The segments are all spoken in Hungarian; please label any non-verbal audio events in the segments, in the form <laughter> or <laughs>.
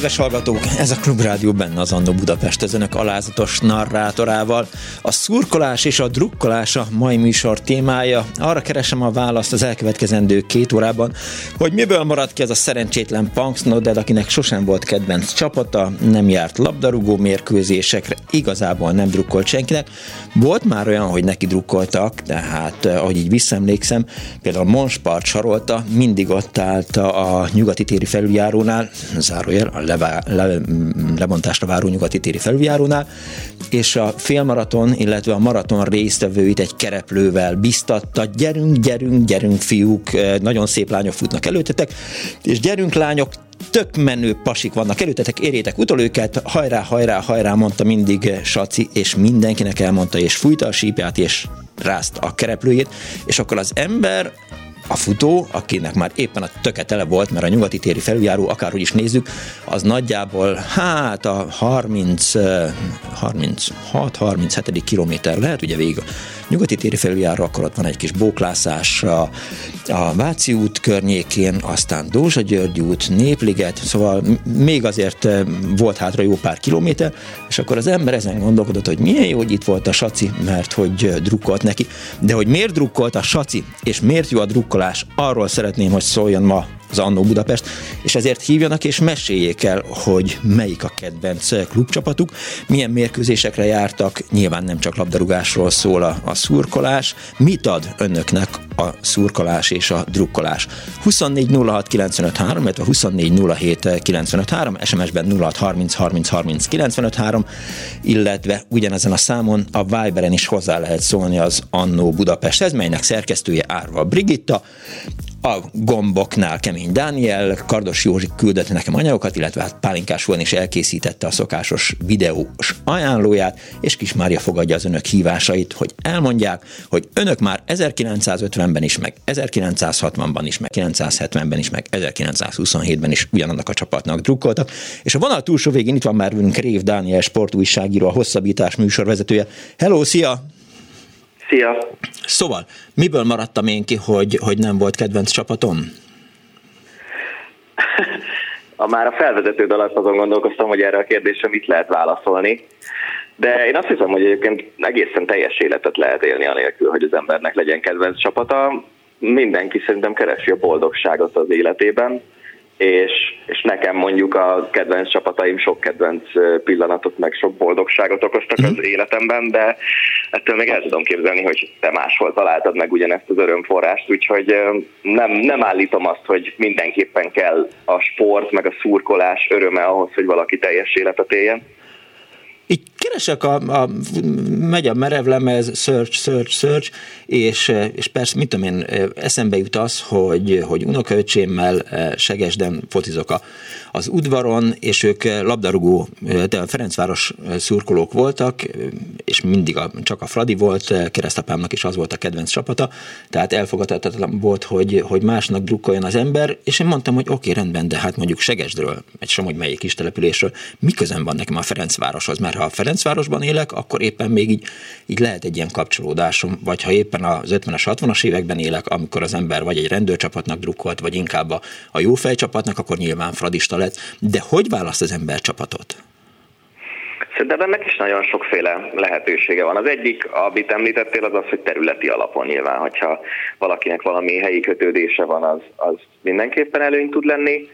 Kedves hallgatók! Ez a Klubrádió benne az Annó Budapest, az önök alázatos narrátorával. A szurkolás és a drukkolás a mai műsor témája. Arra keresem a választ az elkövetkezendő két órában, hogy miből maradt ki az a szerencsétlen Punks Nodded, akinek sosem volt kedvenc csapata, nem járt labdarúgó mérkőzésekre, igazából nem drukkolt senkinek. Volt már olyan, hogy neki drukkoltak, tehát eh, ahogy így visszaemlékszem, például Monspart sarolta, mindig ott állt a nyugati téri felüljárónál, zárójel, a levá, le, lebontásra váró nyugati téri felüljárónál, és a félmaraton, illetve a maraton résztvevőit egy kereplővel biztatta, gyerünk, gyerünk, gyerünk fiúk, eh, nagyon szép lányok futnak előtetek, és gyerünk lányok, tök menő pasik vannak előtetek, érjétek utol őket, hajrá, hajrá, hajrá, mondta mindig Saci, és mindenkinek elmondta, és fújta a sípját, és rázt a kereplőjét, és akkor az ember a futó, akinek már éppen a töke tele volt, mert a nyugati téri felüljáró, akárhogy is nézzük, az nagyjából hát a 30, 36-37. kilométer lehet, ugye végig a nyugati téri felüljáró, akkor ott van egy kis bóklászás a, a Váci út környékén, aztán Dózsa György út, Népliget, szóval még azért volt hátra jó pár kilométer, és akkor az ember ezen gondolkodott, hogy milyen jó, hogy itt volt a Saci, mert hogy drukkolt neki, de hogy miért drukkolt a Saci, és miért jó a drukkol parkolás. Arról szeretném, hogy szóljon ma az Annó Budapest, és ezért hívjanak és meséljék el, hogy melyik a kedvenc klubcsapatuk, milyen mérkőzésekre jártak, nyilván nem csak labdarúgásról szól a, a szurkolás, mit ad önöknek a szurkolás és a drukkolás. 24 06 95 3, illetve 24 07 95 3, SMS-ben 06 30 30 30 95 3, illetve ugyanezen a számon a Viberen is hozzá lehet szólni az Annó Budapest, ez melynek szerkesztője Árva Brigitta, a gomboknál Kemény Dániel, Kardos Józsi küldött nekem anyagokat, illetve hát Pálinkás volna is elkészítette a szokásos videós ajánlóját, és Kis Mária fogadja az önök hívásait, hogy elmondják, hogy önök már 1950-ben is, meg 1960-ban is, meg 1970-ben is, meg 1927-ben is ugyanannak a csapatnak drukkoltak. És a vonal túlsó végén itt van már velünk Rév Dániel sportújságíró, a hosszabbítás műsorvezetője. Hello, szia! Szia! Szóval, miből maradtam én ki, hogy, hogy nem volt kedvenc csapatom? a már a felvezetőd alatt azon gondolkoztam, hogy erre a kérdésre mit lehet válaszolni. De én azt hiszem, hogy egyébként egészen teljes életet lehet élni anélkül, hogy az embernek legyen kedvenc csapata. Mindenki szerintem keresi a boldogságot az életében és, és nekem mondjuk a kedvenc csapataim sok kedvenc pillanatot, meg sok boldogságot okoztak az mhm. életemben, de ettől még el tudom képzelni, hogy te máshol találtad meg ugyanezt az örömforrást, úgyhogy nem, nem állítom azt, hogy mindenképpen kell a sport, meg a szurkolás öröme ahhoz, hogy valaki teljes életet éljen így keresek, a, a, megy a merev lemez, search, search, search, és, és persze, mit tudom én, eszembe jut az, hogy, hogy unokaöcsémmel eh, Segesden focizok a, az udvaron, és ők labdarúgó, de a Ferencváros szurkolók voltak, és mindig a, csak a Fradi volt, keresztapámnak is az volt a kedvenc csapata, tehát elfogadhatatlan volt, hogy, hogy másnak drukkoljon az ember, és én mondtam, hogy oké, okay, rendben, de hát mondjuk Segesdről, egy Somogy melyik kis településről, mi közön van nekem a Ferencvároshoz, mert ha a Ferencvárosban élek, akkor éppen még így, így lehet egy ilyen kapcsolódásom, vagy ha éppen az 50-es, 60-as években élek, amikor az ember vagy egy rendőrcsapatnak drukkolt, vagy inkább a, a jó fejcsapatnak, akkor nyilván fradista lett. De hogy választ az ember csapatot? Szerintem ennek is nagyon sokféle lehetősége van. Az egyik, amit említettél, az az, hogy területi alapon nyilván, hogyha valakinek valami helyi kötődése van, az, az mindenképpen előny tud lenni,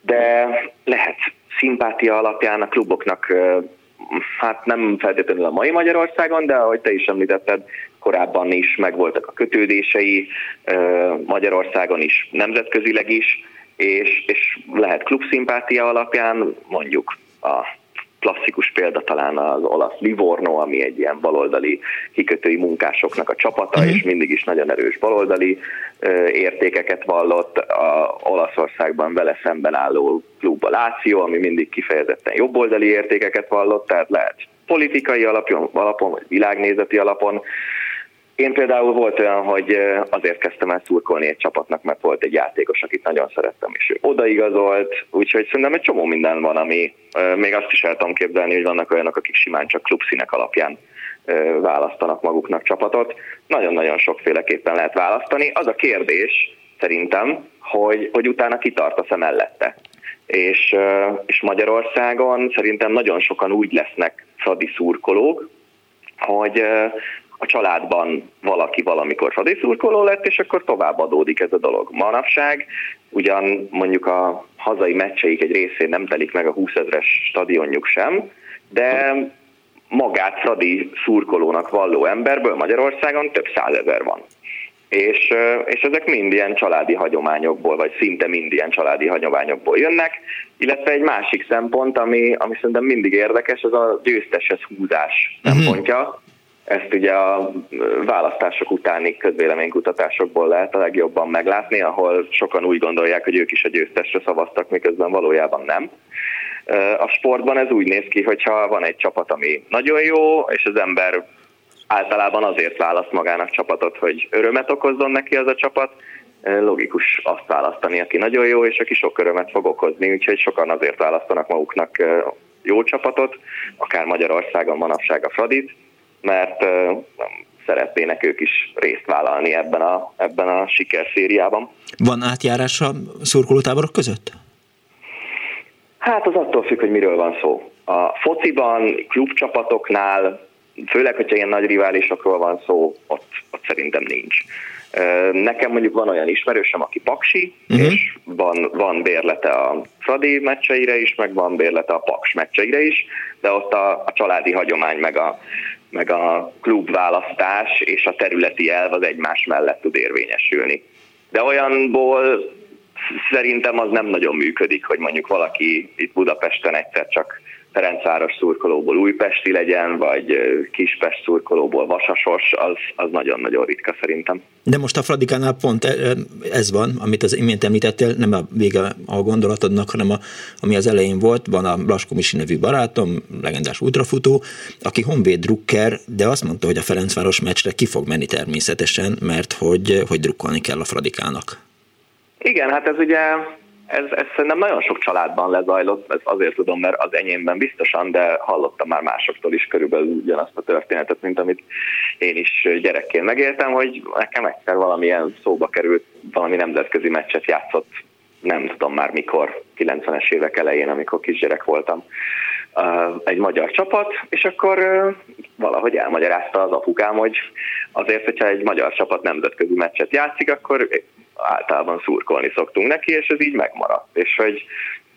de lehet szimpátia alapján a kluboknak hát nem feltétlenül a mai Magyarországon, de ahogy te is említetted, korábban is megvoltak a kötődései, Magyarországon is, nemzetközileg is, és, és lehet klubszimpátia alapján mondjuk a klasszikus példa talán az olasz Livorno, ami egy ilyen baloldali kikötői munkásoknak a csapata, uh-huh. és mindig is nagyon erős baloldali értékeket vallott. A Olaszországban vele szemben álló klub a Láció, ami mindig kifejezetten jobboldali értékeket vallott, tehát lehet politikai alapon, alapon vagy világnézeti alapon én például volt olyan, hogy azért kezdtem el szurkolni egy csapatnak, mert volt egy játékos, akit nagyon szerettem, és ő odaigazolt, úgyhogy szerintem egy csomó minden van, ami még azt is el tudom képzelni, hogy vannak olyanok, akik simán csak klubszínek alapján választanak maguknak csapatot. Nagyon-nagyon sokféleképpen lehet választani. Az a kérdés szerintem, hogy, hogy utána kitartasz-e mellette. És, és Magyarországon szerintem nagyon sokan úgy lesznek fradi szurkolók, hogy, a családban valaki valamikor fadiszurkoló lett, és akkor tovább adódik ez a dolog. Manapság ugyan mondjuk a hazai meccseik egy részén nem telik meg a 20 ezres stadionjuk sem, de magát Fradi szurkolónak valló emberből Magyarországon több százezer van. És, és ezek mind ilyen családi hagyományokból, vagy szinte mind ilyen családi hagyományokból jönnek, illetve egy másik szempont, ami, ami szerintem mindig érdekes, az a győzteshez húzás uh-huh. szempontja. Ezt ugye a választások utáni közvéleménykutatásokból lehet a legjobban meglátni, ahol sokan úgy gondolják, hogy ők is a győztesre szavaztak, miközben valójában nem. A sportban ez úgy néz ki, hogyha van egy csapat, ami nagyon jó, és az ember általában azért választ magának csapatot, hogy örömet okozzon neki az a csapat, logikus azt választani, aki nagyon jó, és aki sok örömet fog okozni, úgyhogy sokan azért választanak maguknak jó csapatot, akár Magyarországon manapság a Fradit, mert szeretnének ők is részt vállalni ebben a, ebben a sikerszériában. Van átjárás a szurkolótáborok között? Hát az attól függ, hogy miről van szó. A fociban, klubcsapatoknál, főleg, hogyha ilyen nagy riválisokról van szó, ott, ott szerintem nincs. Nekem mondjuk van olyan ismerősem, aki paksi, uh-huh. és van, van bérlete a Fradi meccseire is, meg van bérlete a Paks meccseire is, de ott a, a családi hagyomány, meg a, meg a klubválasztás és a területi elv az egymás mellett tud érvényesülni. De olyanból szerintem az nem nagyon működik, hogy mondjuk valaki itt Budapesten egyszer csak Ferencváros szurkolóból újpesti legyen, vagy Kispest szurkolóból vasasos, az, az nagyon-nagyon ritka szerintem. De most a Fradikánál pont ez van, amit az imént említettél, nem a vége a gondolatodnak, hanem a, ami az elején volt, van a Blaskó Misi nevű barátom, legendás ultrafutó, aki honvéd drukker, de azt mondta, hogy a Ferencváros meccsre ki fog menni természetesen, mert hogy, hogy drukkolni kell a Fradikának. Igen, hát ez ugye ez, ez szerintem nagyon sok családban lezajlott, ez azért tudom, mert az enyémben biztosan, de hallottam már másoktól is körülbelül ugyanazt a történetet, mint amit én is gyerekként megéltem, hogy nekem egyszer valamilyen szóba került, valami nemzetközi meccset játszott, nem tudom már mikor, 90-es évek elején, amikor kisgyerek voltam, egy magyar csapat, és akkor valahogy elmagyarázta az apukám, hogy azért, hogyha egy magyar csapat nemzetközi meccset játszik, akkor általában szurkolni szoktunk neki, és ez így megmaradt. És hogy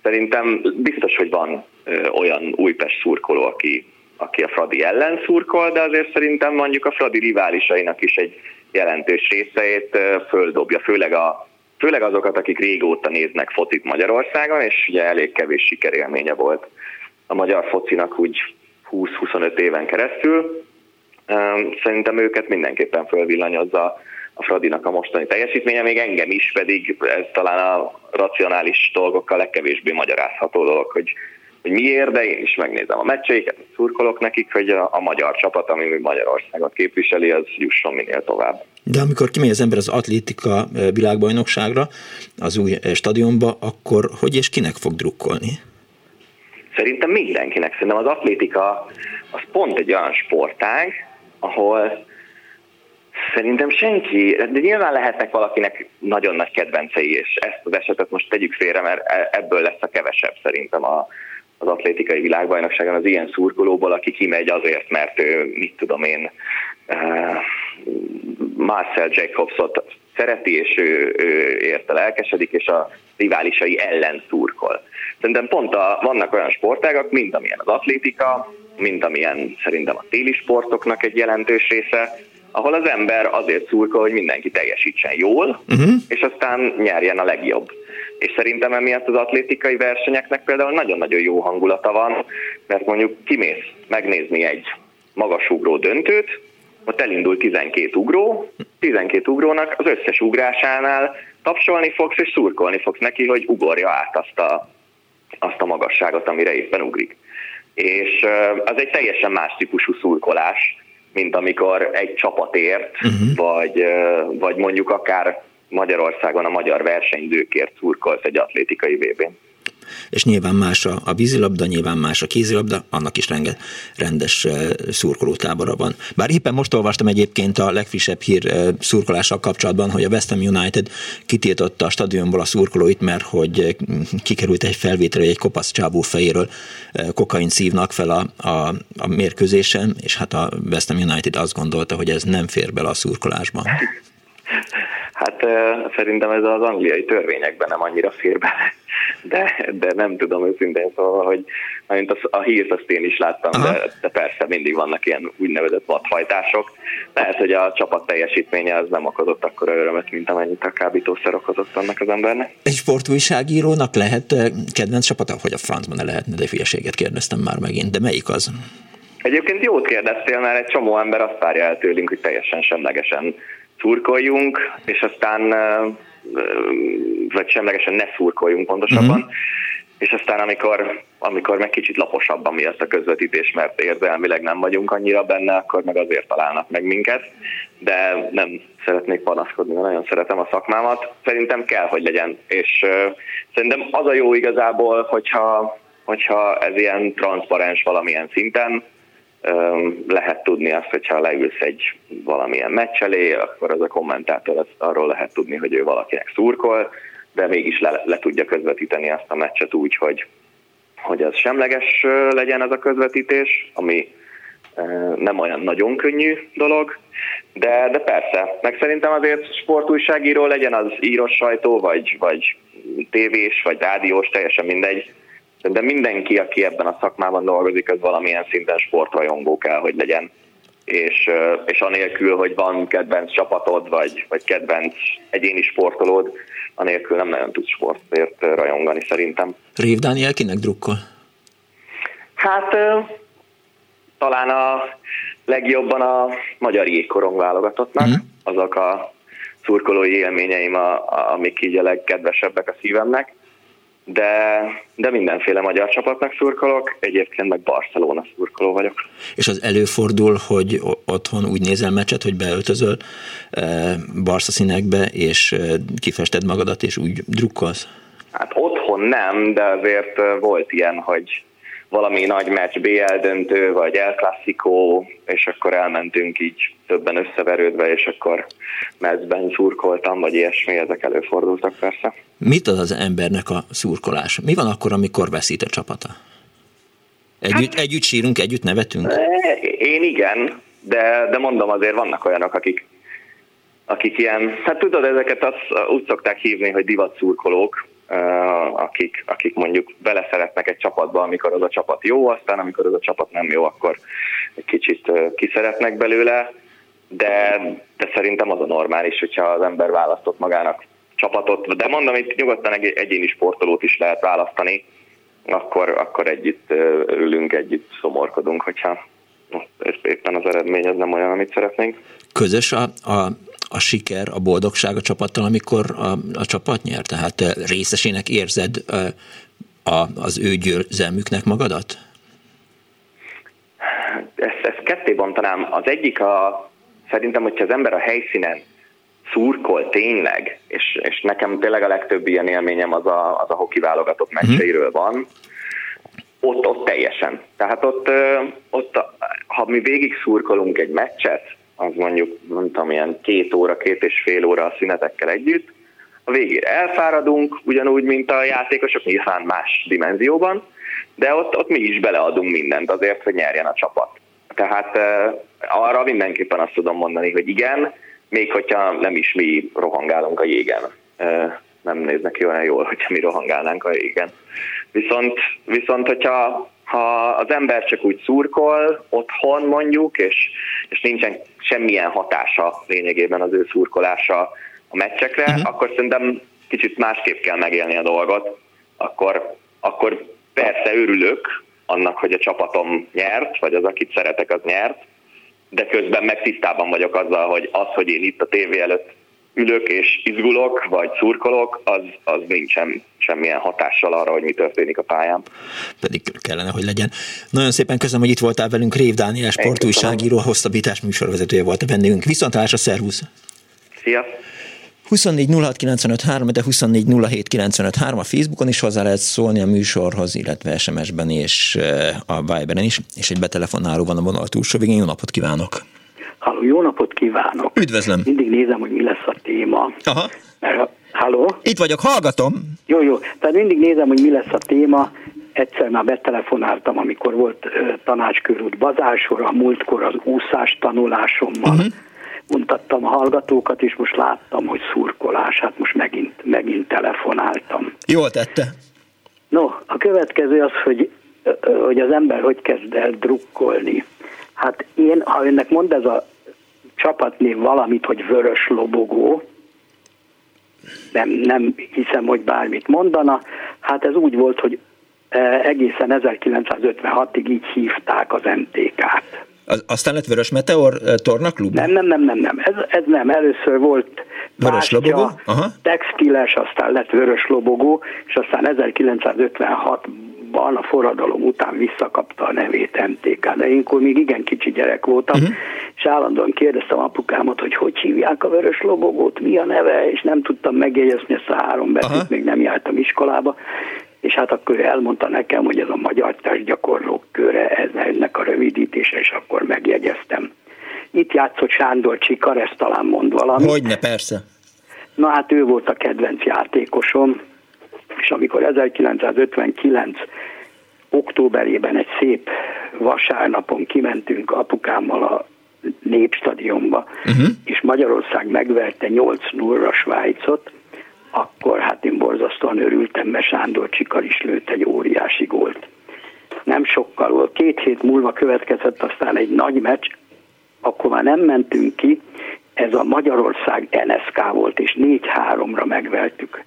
szerintem biztos, hogy van olyan Újpest szurkoló, aki, aki a Fradi ellen szurkol, de azért szerintem mondjuk a Fradi riválisainak is egy jelentős részeit földobja, főleg a főleg azokat, akik régóta néznek focit Magyarországon, és ugye elég kevés sikerélménye volt a magyar focinak úgy 20-25 éven keresztül. Szerintem őket mindenképpen fölvillanyozza a Fradinak a mostani teljesítménye, még engem is, pedig ez talán a racionális dolgokkal legkevésbé magyarázható dolog, hogy, hogy miért, de én is megnézem a meccseiket, szurkolok nekik, hogy a, a magyar csapat, ami Magyarországot képviseli, az jusson minél tovább. De amikor kimegy az ember az atlétika világbajnokságra, az új stadionba, akkor hogy és kinek fog drukkolni? Szerintem mindenkinek. Szerintem az atlétika az pont egy olyan sportág, ahol Szerintem senki, de nyilván lehetnek valakinek nagyon nagy kedvencei, és ezt az esetet most tegyük félre, mert e- ebből lesz a kevesebb szerintem a, az atlétikai világbajnokságon az ilyen szurkolóból, aki kimegy azért, mert ő, mit tudom én, uh, Marcel Jacobsot szereti, és ő, ő érte lelkesedik, és a riválisai ellen szurkol. Szerintem pont a, vannak olyan sportágak, mint amilyen az atlétika, mint amilyen szerintem a téli sportoknak egy jelentős része, ahol az ember azért szurkol, hogy mindenki teljesítsen jól, uh-huh. és aztán nyerjen a legjobb. és szerintem emiatt az atlétikai versenyeknek például nagyon-nagyon jó hangulata van, mert mondjuk kimész megnézni egy magasugró döntőt, ott elindul 12 ugró, 12 ugrónak az összes ugrásánál tapsolni fogsz és szurkolni fogsz neki, hogy ugorja át azt a, azt a magasságot, amire éppen ugrik. És az egy teljesen más típusú szurkolás, mint amikor egy csapat ért, uh-huh. vagy, vagy mondjuk akár Magyarországon a magyar versenydőkért szurkolsz egy atlétikai vb n és nyilván más a, a vízilabda, nyilván más a kézilabda, annak is renge, rendes szurkolótábora van. Bár éppen most olvastam egyébként a legfrissebb hír szurkolással kapcsolatban, hogy a West Ham United kitiltotta a stadionból a szurkolóit, mert hogy kikerült egy felvétel, egy kopasz csábú fejéről kokain szívnak fel a, a, a mérkőzésen, és hát a West Ham United azt gondolta, hogy ez nem fér bele a szurkolásba. <laughs> Hát szerintem ez az angliai törvényekben nem annyira fér bele, de, de nem tudom őszintén szóval, hogy mint az, a hírt azt én is láttam, de, de persze mindig vannak ilyen úgynevezett vadhajtások. Lehet, hogy a csapat teljesítménye az nem okozott akkor örömet, mint amennyit a kábítószer okozott annak az embernek. Egy sportújságírónak lehet kedvenc csapata, hogy a francban ne lehetne, de hülyeséget kérdeztem már megint, de melyik az? Egyébként jót kérdeztél, mert egy csomó ember azt várja el tőlünk, hogy teljesen semlegesen szurkoljunk, és aztán, vagy semlegesen ne szurkoljunk pontosabban, uh-huh. és aztán amikor, amikor meg kicsit laposabban miatt a közvetítés, mert érzelmileg nem vagyunk annyira benne, akkor meg azért találnak meg minket, de nem szeretnék panaszkodni, mert nagyon szeretem a szakmámat. Szerintem kell, hogy legyen, és uh, szerintem az a jó igazából, hogyha, hogyha ez ilyen transzparens valamilyen szinten, lehet tudni azt, hogyha leülsz egy valamilyen meccs elé, akkor az a kommentátor az, arról lehet tudni, hogy ő valakinek szurkol, de mégis le, le tudja közvetíteni azt a meccset úgy, hogy, hogy az semleges legyen ez a közvetítés, ami nem olyan nagyon könnyű dolog, de, de persze, meg szerintem azért sportújságíró legyen az írós sajtó, vagy, vagy tévés, vagy rádiós, teljesen mindegy, de mindenki, aki ebben a szakmában dolgozik, az valamilyen szinten sportrajongó kell, hogy legyen. És, és anélkül, hogy van kedvenc csapatod, vagy, vagy kedvenc egyéni sportolód, anélkül nem nagyon tudsz sportért rajongani szerintem. Rév Dániel kinek drukkol? Hát talán a legjobban a magyar jégkorong válogatottnak. Mm. Azok a szurkolói élményeim, a, a, amik így a legkedvesebbek a szívemnek de, de mindenféle magyar csapatnak szurkolok, egyébként meg Barcelona szurkoló vagyok. És az előfordul, hogy otthon úgy nézel meccset, hogy beöltözöl e, Barca színekbe, és e, kifested magadat, és úgy drukkolsz? Hát otthon nem, de azért e, volt ilyen, hogy valami nagy meccs, BL döntő, vagy El Clasico, és akkor elmentünk így többen összeverődve, és akkor mezben szurkoltam, vagy ilyesmi, ezek előfordultak persze. Mit ad az embernek a szurkolás? Mi van akkor, amikor veszít a csapata? Együtt, hát, együtt sírunk, együtt nevetünk? Én igen, de, de mondom azért vannak olyanok, akik, akik ilyen, hát tudod, ezeket azt úgy szokták hívni, hogy divat szurkolók, akik, akik mondjuk beleszeretnek egy csapatba, amikor az a csapat jó, aztán amikor az a csapat nem jó, akkor egy kicsit kiszeretnek belőle, de, de szerintem az a normális, hogyha az ember választott magának csapatot, de mondom, itt nyugodtan egy egyéni sportolót is lehet választani, akkor, akkor együtt ülünk, együtt szomorkodunk, hogyha éppen az eredmény az nem olyan, amit szeretnénk. Közös a, a a siker, a boldogság a csapattal, amikor a, a csapat nyer? Tehát részesének érzed a, az ő győzelmüknek magadat? Ezt, ezt ketté bontanám. Az egyik a, szerintem, hogyha az ember a helyszínen szurkol tényleg, és, és nekem tényleg a legtöbb ilyen élményem az a, az a hoki válogatott mhm. meccseiről van, ott, ott teljesen. Tehát ott, ott, ha mi végig szurkolunk egy meccset, az mondjuk, mondtam, ilyen két óra, két és fél óra a szünetekkel együtt. A végére elfáradunk, ugyanúgy, mint a játékosok, nyilván más dimenzióban, de ott, ott mi is beleadunk mindent azért, hogy nyerjen a csapat. Tehát arra mindenképpen azt tudom mondani, hogy igen, még hogyha nem is mi rohangálunk a jégen. Nem néznek ki olyan jól, hogyha mi rohangálnánk a jégen. Viszont, viszont hogyha ha az ember csak úgy szurkol otthon mondjuk, és, és nincsen semmilyen hatása lényegében az ő szurkolása a meccsekre, uh-huh. akkor szerintem kicsit másképp kell megélni a dolgot, akkor, akkor persze örülök annak, hogy a csapatom nyert, vagy az, akit szeretek, az nyert, de közben meg tisztában vagyok azzal, hogy az, hogy én itt a tévé előtt ülök és izgulok, vagy szurkolok, az, az nincsen semmilyen hatással arra, hogy mi történik a pályán. Pedig kellene, hogy legyen. Nagyon szépen köszönöm, hogy itt voltál velünk. Rév Dániel, sportújságíró, hosszabbítás műsorvezetője volt a vendégünk. Viszontlátásra, szervusz! Szia! 24 de 24 a Facebookon is hozzá lehet szólni a műsorhoz, illetve SMS-ben és eh, a Viberen is, és egy betelefonáló van a vonal túlsó végén. Jó napot kívánok! Halló, jó napot kívánok! Üdvözlöm! Mindig nézem, hogy mi lesz a téma. Aha. Mert, halló? Itt vagyok, hallgatom! Jó, jó. Tehát mindig nézem, hogy mi lesz a téma. Egyszer már betelefonáltam, amikor volt uh, tanácskörút bazásor, a múltkor az úszás tanulásommal. Uh-huh mutattam a hallgatókat, és most láttam, hogy szurkolás, hát most megint, megint telefonáltam. Jól tette. No, a következő az, hogy, hogy az ember hogy kezd el drukkolni. Hát én, ha önnek mond ez a csapatnév valamit, hogy vörös lobogó, nem, nem hiszem, hogy bármit mondana, hát ez úgy volt, hogy egészen 1956-ig így hívták az MTK-t. Az, aztán lett Vörös Meteor tornaklub? Nem, nem, nem, nem, nem. Ez, ez nem. Először volt Vörös Lobogó? Aha. textiles, aztán lett Vörös Lobogó, és aztán 1956-ban a forradalom után visszakapta a nevét MTK. De én akkor még igen kicsi gyerek voltam, uh-huh. és állandóan kérdeztem apukámat, hogy hogy hívják a Vörös Lobogót, mi a neve, és nem tudtam megjegyezni ezt a három betűt, még nem jártam iskolába, és hát akkor elmondta nekem, hogy ez a magyar testgyakorlók köre, ez ennek a rövidítése, és akkor megjegyeztem. Itt játszott Sándor Csikar, ezt talán mond valami. Hogyne, persze. Na hát ő volt a kedvenc játékosom, és amikor 1959 októberében egy szép vasárnapon kimentünk apukámmal a Népstadionba, uh-huh. és Magyarország megverte 8 0 Svájcot, akkor hát én borzasztóan örültem, mert Sándor Csikar is lőtt egy óriási gólt. Nem sokkal két hét múlva következett aztán egy nagy meccs, akkor már nem mentünk ki, ez a Magyarország NSK volt, és 4-3-ra megveltük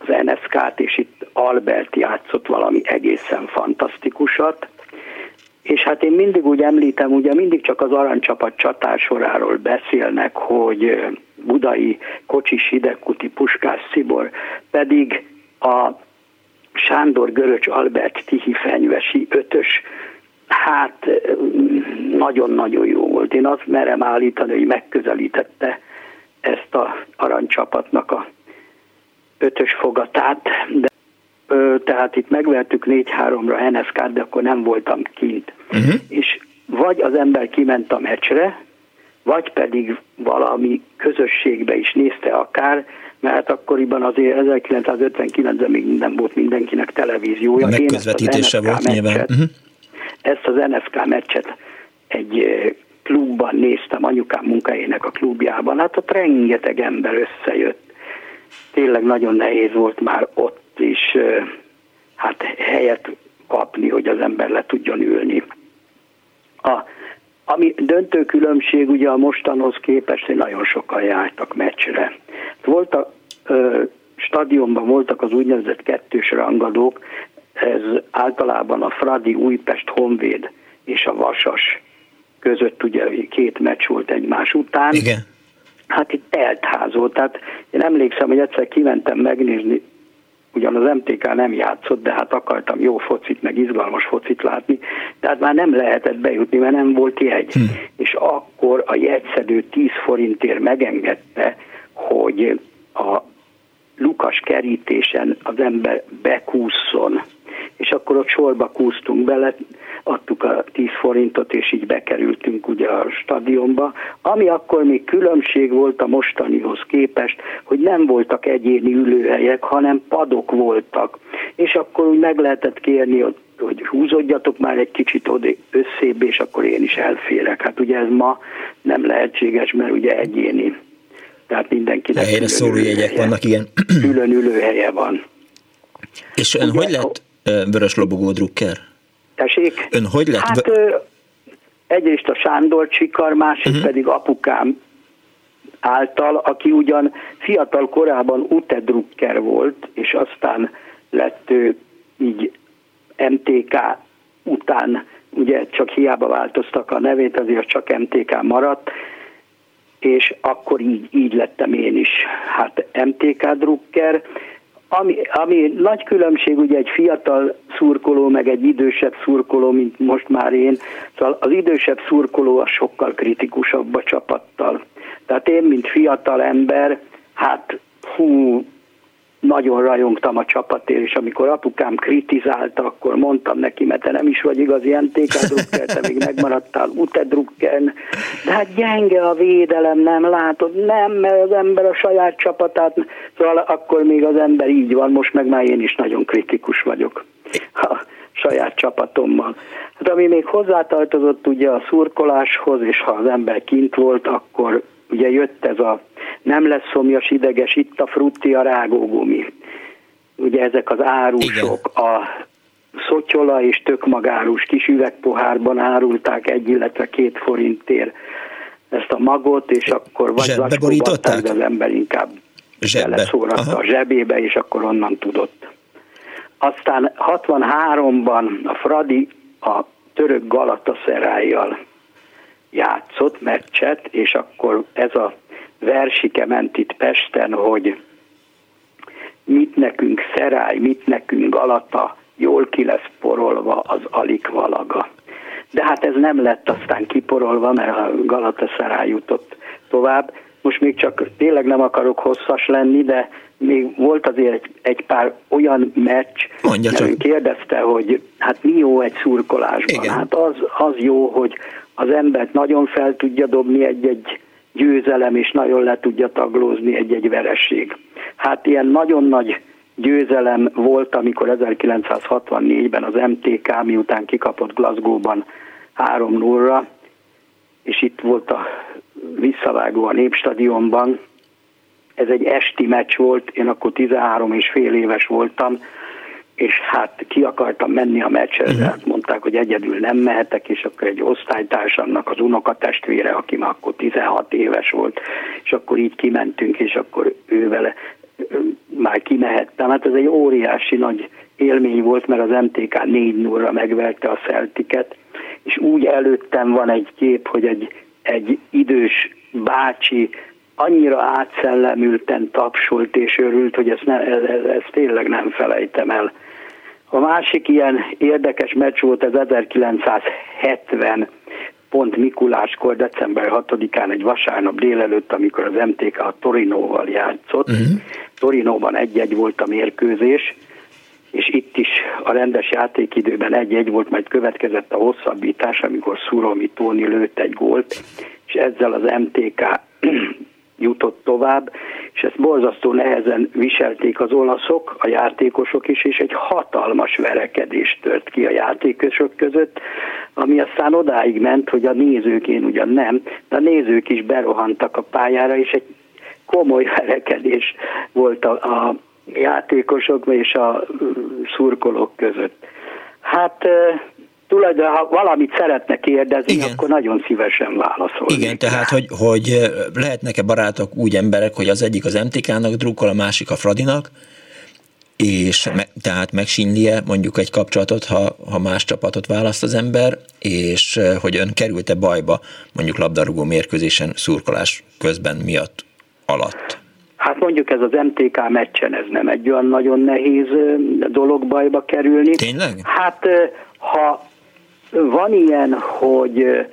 az NSK-t, és itt Albert játszott valami egészen fantasztikusat, és hát én mindig úgy említem, ugye mindig csak az aranycsapat csatársoráról beszélnek, hogy budai kocsis hidegkuti puskás szibor, pedig a Sándor Göröcs Albert Tihi fenyvesi ötös, hát nagyon-nagyon jó volt. Én azt merem állítani, hogy megközelítette ezt a aranycsapatnak a ötös fogatát, de tehát itt megvertük 4-3-ra NSK-t, de akkor nem voltam kint. Uh-huh. És vagy az ember kiment a meccsre, vagy pedig valami közösségbe is nézte akár, mert akkoriban azért 1959-ben még nem volt mindenkinek televíziója. A megközvetítése volt meccset, nyilván. Uh-huh. Ezt az NSK meccset egy klubban néztem, anyukám munkahelyének a klubjában, hát ott rengeteg ember összejött. Tényleg nagyon nehéz volt már ott is hát helyet kapni, hogy az ember le tudjon ülni. A, ami döntő különbség ugye a mostanhoz képest, hogy nagyon sokan jártak meccsre. Volt a ö, stadionban voltak az úgynevezett kettős rangadók, ez általában a Fradi, Újpest, Honvéd és a Vasas között ugye két meccs volt egymás után. Igen. Hát itt telt ház volt, tehát én emlékszem, hogy egyszer kimentem megnézni ugyan az MTK nem játszott, de hát akartam jó focit, meg izgalmas focit látni, tehát már nem lehetett bejutni, mert nem volt jegy. Hm. És akkor a jegyszedő 10 forintért megengedte, hogy a lukas kerítésen az ember bekúszson, és akkor ott sorba kúsztunk bele, adtuk a 10 forintot, és így bekerültünk ugye a stadionba, ami akkor még különbség volt a mostanihoz képest, hogy nem voltak egyéni ülőhelyek, hanem padok voltak, és akkor úgy meg lehetett kérni, hogy húzódjatok már egy kicsit oda összébb, és akkor én is elférek. Hát ugye ez ma nem lehetséges, mert ugye egyéni. Tehát mindenkinek Helyre szóló jegyek vannak, igen. Külön ülőhelye van. És ön ugye, hogy lett vörös lobogó drukker? Tessék? Ön hogy lett? Hát egyrészt a Sándor Csikar, másik uh-huh. pedig apukám által, aki ugyan fiatal korában Ute Drucker volt, és aztán lett ő így MTK után, ugye csak hiába változtak a nevét, azért csak MTK maradt, és akkor így, így lettem én is, hát MTK Drucker, ami, ami nagy különbség ugye egy fiatal szurkoló, meg egy idősebb szurkoló, mint most már én, szóval az idősebb szurkoló a sokkal kritikusabb a csapattal. Tehát én, mint fiatal ember, hát hú, nagyon rajongtam a csapatért, és amikor apukám kritizálta, akkor mondtam neki, mert te nem is vagy igazi MTK drukker, te még megmaradtál UTE drukker, de hát gyenge a védelem, nem látod, nem, mert az ember a saját csapatát, szóval akkor még az ember így van, most meg már én is nagyon kritikus vagyok a saját csapatommal. Hát ami még hozzátartozott ugye a szurkoláshoz, és ha az ember kint volt, akkor ugye jött ez a nem lesz szomjas ideges, itt a frutti, a rágógumi. Ugye ezek az árusok, Igen. a szotyola és tökmagárus kis üvegpohárban árulták egy, illetve két forintért ezt a magot, és akkor vagy zacskóbatták, de az ember inkább Zsebbe. a zsebébe, és akkor onnan tudott. Aztán 63-ban a Fradi a török Galataszerájjal játszott meccset, és akkor ez a versike ment itt Pesten, hogy mit nekünk szeráj, mit nekünk Galata, jól ki lesz porolva az alik valaga. De hát ez nem lett aztán kiporolva, mert a Galata szeráj jutott tovább. Most még csak tényleg nem akarok hosszas lenni, de még volt azért egy, egy pár olyan meccs, Mondja csak. kérdezte, hogy hát mi jó egy szurkolásban. Igen. Hát az, az jó, hogy az embert nagyon fel tudja dobni egy-egy győzelem, és nagyon le tudja taglózni egy-egy vereség. Hát ilyen nagyon nagy győzelem volt, amikor 1964-ben az MTK miután kikapott Glasgow-ban 3-0-ra, és itt volt a visszavágó a Népstadionban. Ez egy esti meccs volt, én akkor 13 és fél éves voltam, és hát ki akartam menni a meccsre, uh-huh. hát mondták, hogy egyedül nem mehetek, és akkor egy osztálytársamnak az unokatestvére, aki már akkor 16 éves volt, és akkor így kimentünk, és akkor ő vele már kimehettem. Hát ez egy óriási nagy élmény volt, mert az MTK 4 0 megverte a Celticet, és úgy előttem van egy kép, hogy egy, egy idős bácsi annyira átszellemülten tapsolt és örült, hogy ezt, ne, ezt, ezt tényleg nem felejtem el. A másik ilyen érdekes meccs volt az 1970 pont Mikuláskor, december 6-án egy vasárnap délelőtt, amikor az MTK a Torinóval játszott. Uh-huh. Torinóban egy-egy volt a mérkőzés, és itt is a rendes játékidőben egy-egy volt, majd következett a hosszabbítás, amikor Szuromi Tóni lőtt egy gólt, és ezzel az MTK jutott tovább, és ezt borzasztó nehezen viselték az olaszok, a játékosok is, és egy hatalmas verekedés tört ki a játékosok között, ami aztán odáig ment, hogy a nézők, én ugyan nem, de a nézők is berohantak a pályára, és egy komoly <laughs> verekedés volt a, a játékosok és a szurkolók között. Hát tulajdonképpen, ha valamit szeretne kérdezni, Igen. akkor nagyon szívesen válaszol. Igen, tehát, hogy, hogy lehetnek-e barátok úgy emberek, hogy az egyik az MTK-nak drukkol, a másik a Fradinak, és me, tehát megsínlie mondjuk egy kapcsolatot, ha, ha más csapatot választ az ember, és hogy ön került-e bajba mondjuk labdarúgó mérkőzésen szurkolás közben miatt alatt? Hát mondjuk ez az MTK meccsen, ez nem egy olyan nagyon nehéz dolog bajba kerülni. Tényleg? Hát ha van ilyen, hogy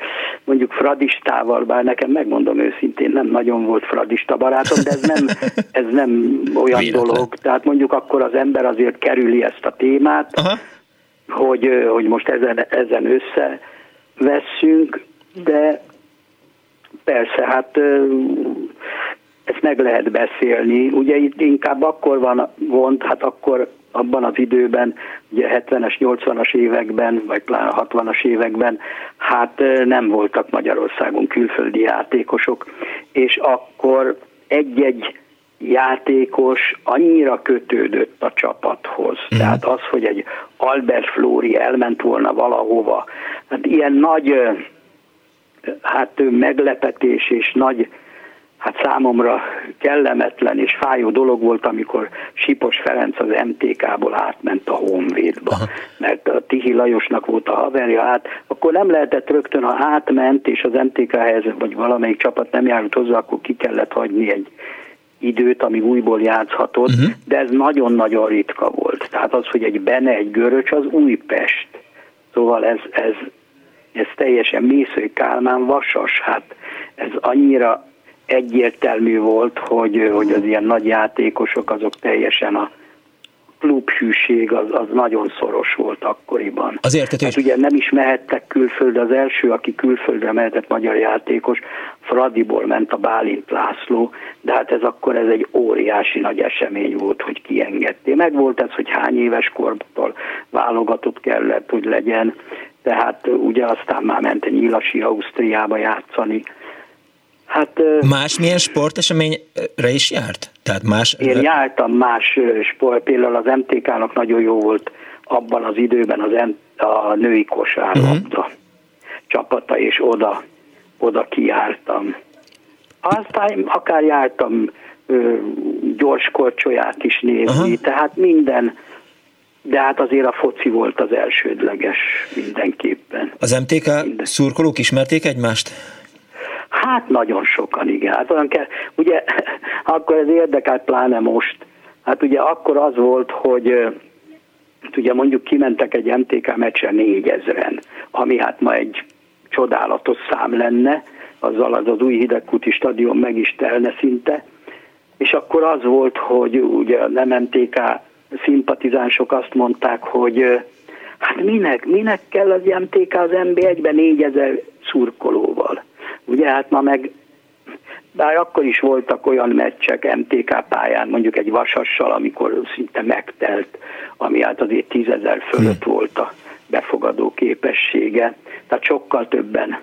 mondjuk fradistával, bár nekem megmondom őszintén, nem nagyon volt fradista barátom, de ez nem, <laughs> ez nem olyan Véletlen. dolog. Tehát mondjuk akkor az ember azért kerüli ezt a témát, Aha. hogy, hogy most ezen, ezen összevesszünk, de persze, hát ezt meg lehet beszélni. Ugye itt inkább akkor van gond, hát akkor abban az időben, ugye 70-es, 80-as években, vagy pláne 60-as években, hát nem voltak Magyarországon külföldi játékosok, és akkor egy-egy játékos annyira kötődött a csapathoz. Mm. Tehát az, hogy egy Albert Flóri elment volna valahova, hát ilyen nagy hát meglepetés és nagy hát számomra kellemetlen és fájó dolog volt, amikor Sipos Ferenc az MTK-ból átment a Honvédba, Aha. mert a Tihi Lajosnak volt a haverja át, akkor nem lehetett rögtön, ha átment, és az MTK-hez, vagy valamelyik csapat nem járult hozzá, akkor ki kellett hagyni egy időt, amíg újból játszhatott, uh-huh. de ez nagyon-nagyon ritka volt. Tehát az, hogy egy Bene, egy Göröcs, az Újpest. Szóval ez, ez, ez teljesen Mészői Kálmán Vasas, hát ez annyira egyértelmű volt, hogy, hogy az ilyen nagy játékosok azok teljesen a klubhűség az, az nagyon szoros volt akkoriban. Az értető. Hát ugye nem is mehettek külföldre, az első, aki külföldre mehetett magyar játékos, Fradiból ment a Bálint László, de hát ez akkor ez egy óriási nagy esemény volt, hogy kiengedték. Meg volt ez, hogy hány éves kortól válogatott kellett, hogy legyen, tehát ugye aztán már ment egy Nyilasi Ausztriába játszani, Hát, más milyen sporteseményre is járt? Tehát más... Én jártam más sport, például az MTK-nak nagyon jó volt abban az időben az M- a női kosárlabda uh-huh. csapata, és oda, oda kijártam. Aztán akár jártam ö, gyors korcsolyát is nézni, uh-huh. tehát minden, de hát azért a foci volt az elsődleges mindenképpen. Az MTK minden. szurkolók ismerték egymást? Hát nagyon sokan, igen. Hát olyan kell, ugye <laughs> akkor ez érdekelt pláne most. Hát ugye akkor az volt, hogy hát ugye mondjuk kimentek egy MTK meccsen négyezren, ami hát ma egy csodálatos szám lenne, azzal az az új hidegkuti stadion meg is telne szinte, és akkor az volt, hogy ugye nem MTK szimpatizánsok azt mondták, hogy hát minek, minek kell az MTK az MB1-ben négyezer szurkolóval. Ugye hát ma meg bár akkor is voltak olyan meccsek MTK pályán, mondjuk egy vasassal, amikor szinte megtelt, ami hát azért tízezer fölött hm. volt a befogadó képessége. Tehát sokkal többen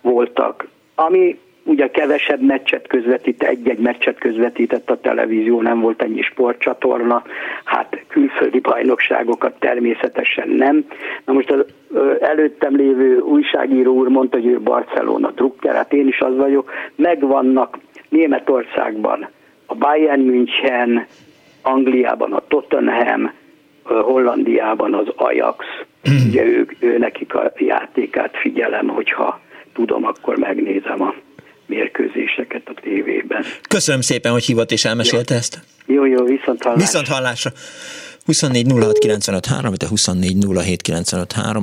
voltak. Ami ugye kevesebb meccset közvetít, egy-egy meccset közvetített a televízió, nem volt ennyi sportcsatorna, hát külföldi bajnokságokat természetesen nem. Na most az előttem lévő újságíró úr mondta, hogy ő Barcelona drukker, hát én is az vagyok, megvannak Németországban a Bayern München, Angliában a Tottenham, Hollandiában az Ajax. Mm. Ugye ők, ő nekik a játékát figyelem, hogyha tudom, akkor megnézem a mérkőzéseket a tévében. Köszönöm szépen, hogy hívott és elmesélte jó. ezt. Jó, jó, viszont hallásra. Viszont hallásra. 24 06 de 24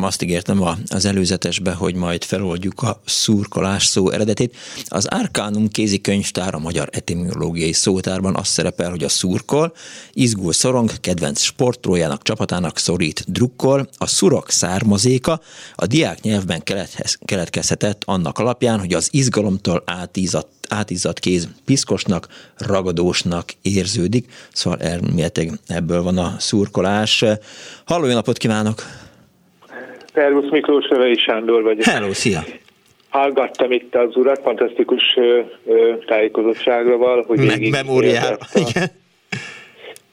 azt ígértem az előzetesbe, hogy majd feloldjuk a szurkolás szó eredetét. Az Arkánum kézikönyvtár a Magyar Etimológiai Szótárban azt szerepel, hogy a szurkol, izgul szorong, kedvenc sportrójának, csapatának szorít, drukkol, a szurok származéka a diák nyelvben keletkezhetett annak alapján, hogy az izgalomtól átízadt átizzadt kéz piszkosnak, ragadósnak érződik, szóval elméletileg ebből van a szurkolás. Halló, napot kívánok! Szervusz Miklós, Rövei Sándor vagyok. Hello, szia! Hallgattam itt az urat, fantasztikus tájékozottságra hogy Meg memóriára, igen.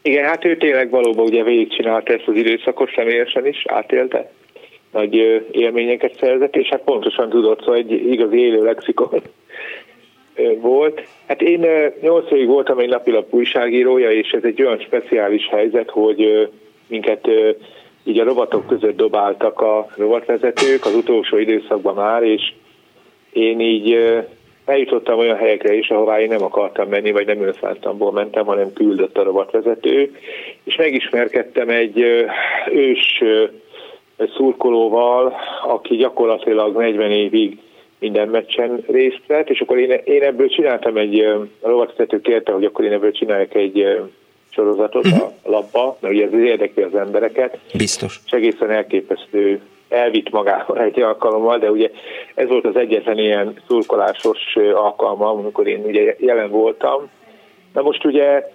Igen, hát ő tényleg valóban ugye végigcsinálta ezt az időszakot személyesen is, átélte, nagy élményeket szerzett, és hát pontosan tudott, hogy szóval egy igazi élő lexikon volt. Hát én nyolc évig voltam egy napilap újságírója, és ez egy olyan speciális helyzet, hogy minket így a rovatok között dobáltak a rovatvezetők az utolsó időszakban már, és én így eljutottam olyan helyekre is, ahová én nem akartam menni, vagy nem önszántamból mentem, hanem küldött a rovatvezető, és megismerkedtem egy ős szurkolóval, aki gyakorlatilag 40 évig minden meccsen részt vett, és akkor én, én ebből csináltam egy, a rovatvezető kérte, hogy akkor én ebből csináljak egy sorozatot uh-huh. a labba, mert ugye ez érdekli az embereket. Biztos. És egészen elképesztő elvitt magával egy alkalommal, de ugye ez volt az egyetlen ilyen szurkolásos alkalma, amikor én ugye jelen voltam. Na most ugye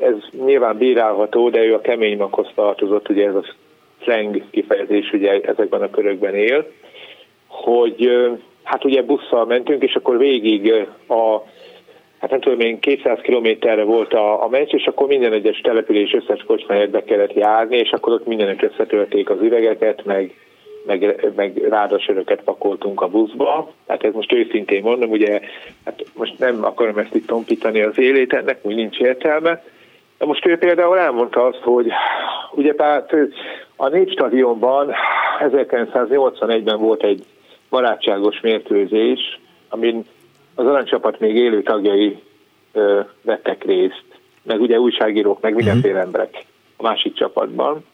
ez nyilván bírálható, de ő a kemény maghoz tartozott, ugye ez a slang kifejezés ugye ezekben a körökben él, hogy hát ugye busszal mentünk, és akkor végig a hát nem tudom én, 200 kilométerre volt a, a meccs, és akkor minden egyes település összes kocsmáját be kellett járni, és akkor ott mindenek összetölték az üvegeket, meg meg, meg rádasöröket pakoltunk a buszba. Tehát ez most őszintén mondom, ugye, hát most nem akarom ezt itt tompítani az élét, ennek úgy nincs értelme. De most ő például elmondta azt, hogy ugye hát a Népstadionban 1981-ben volt egy barátságos mérkőzés, amin az aranycsapat még élő tagjai ö, vettek részt, meg ugye újságírók, meg mindenféle mhm. emberek a másik csapatban.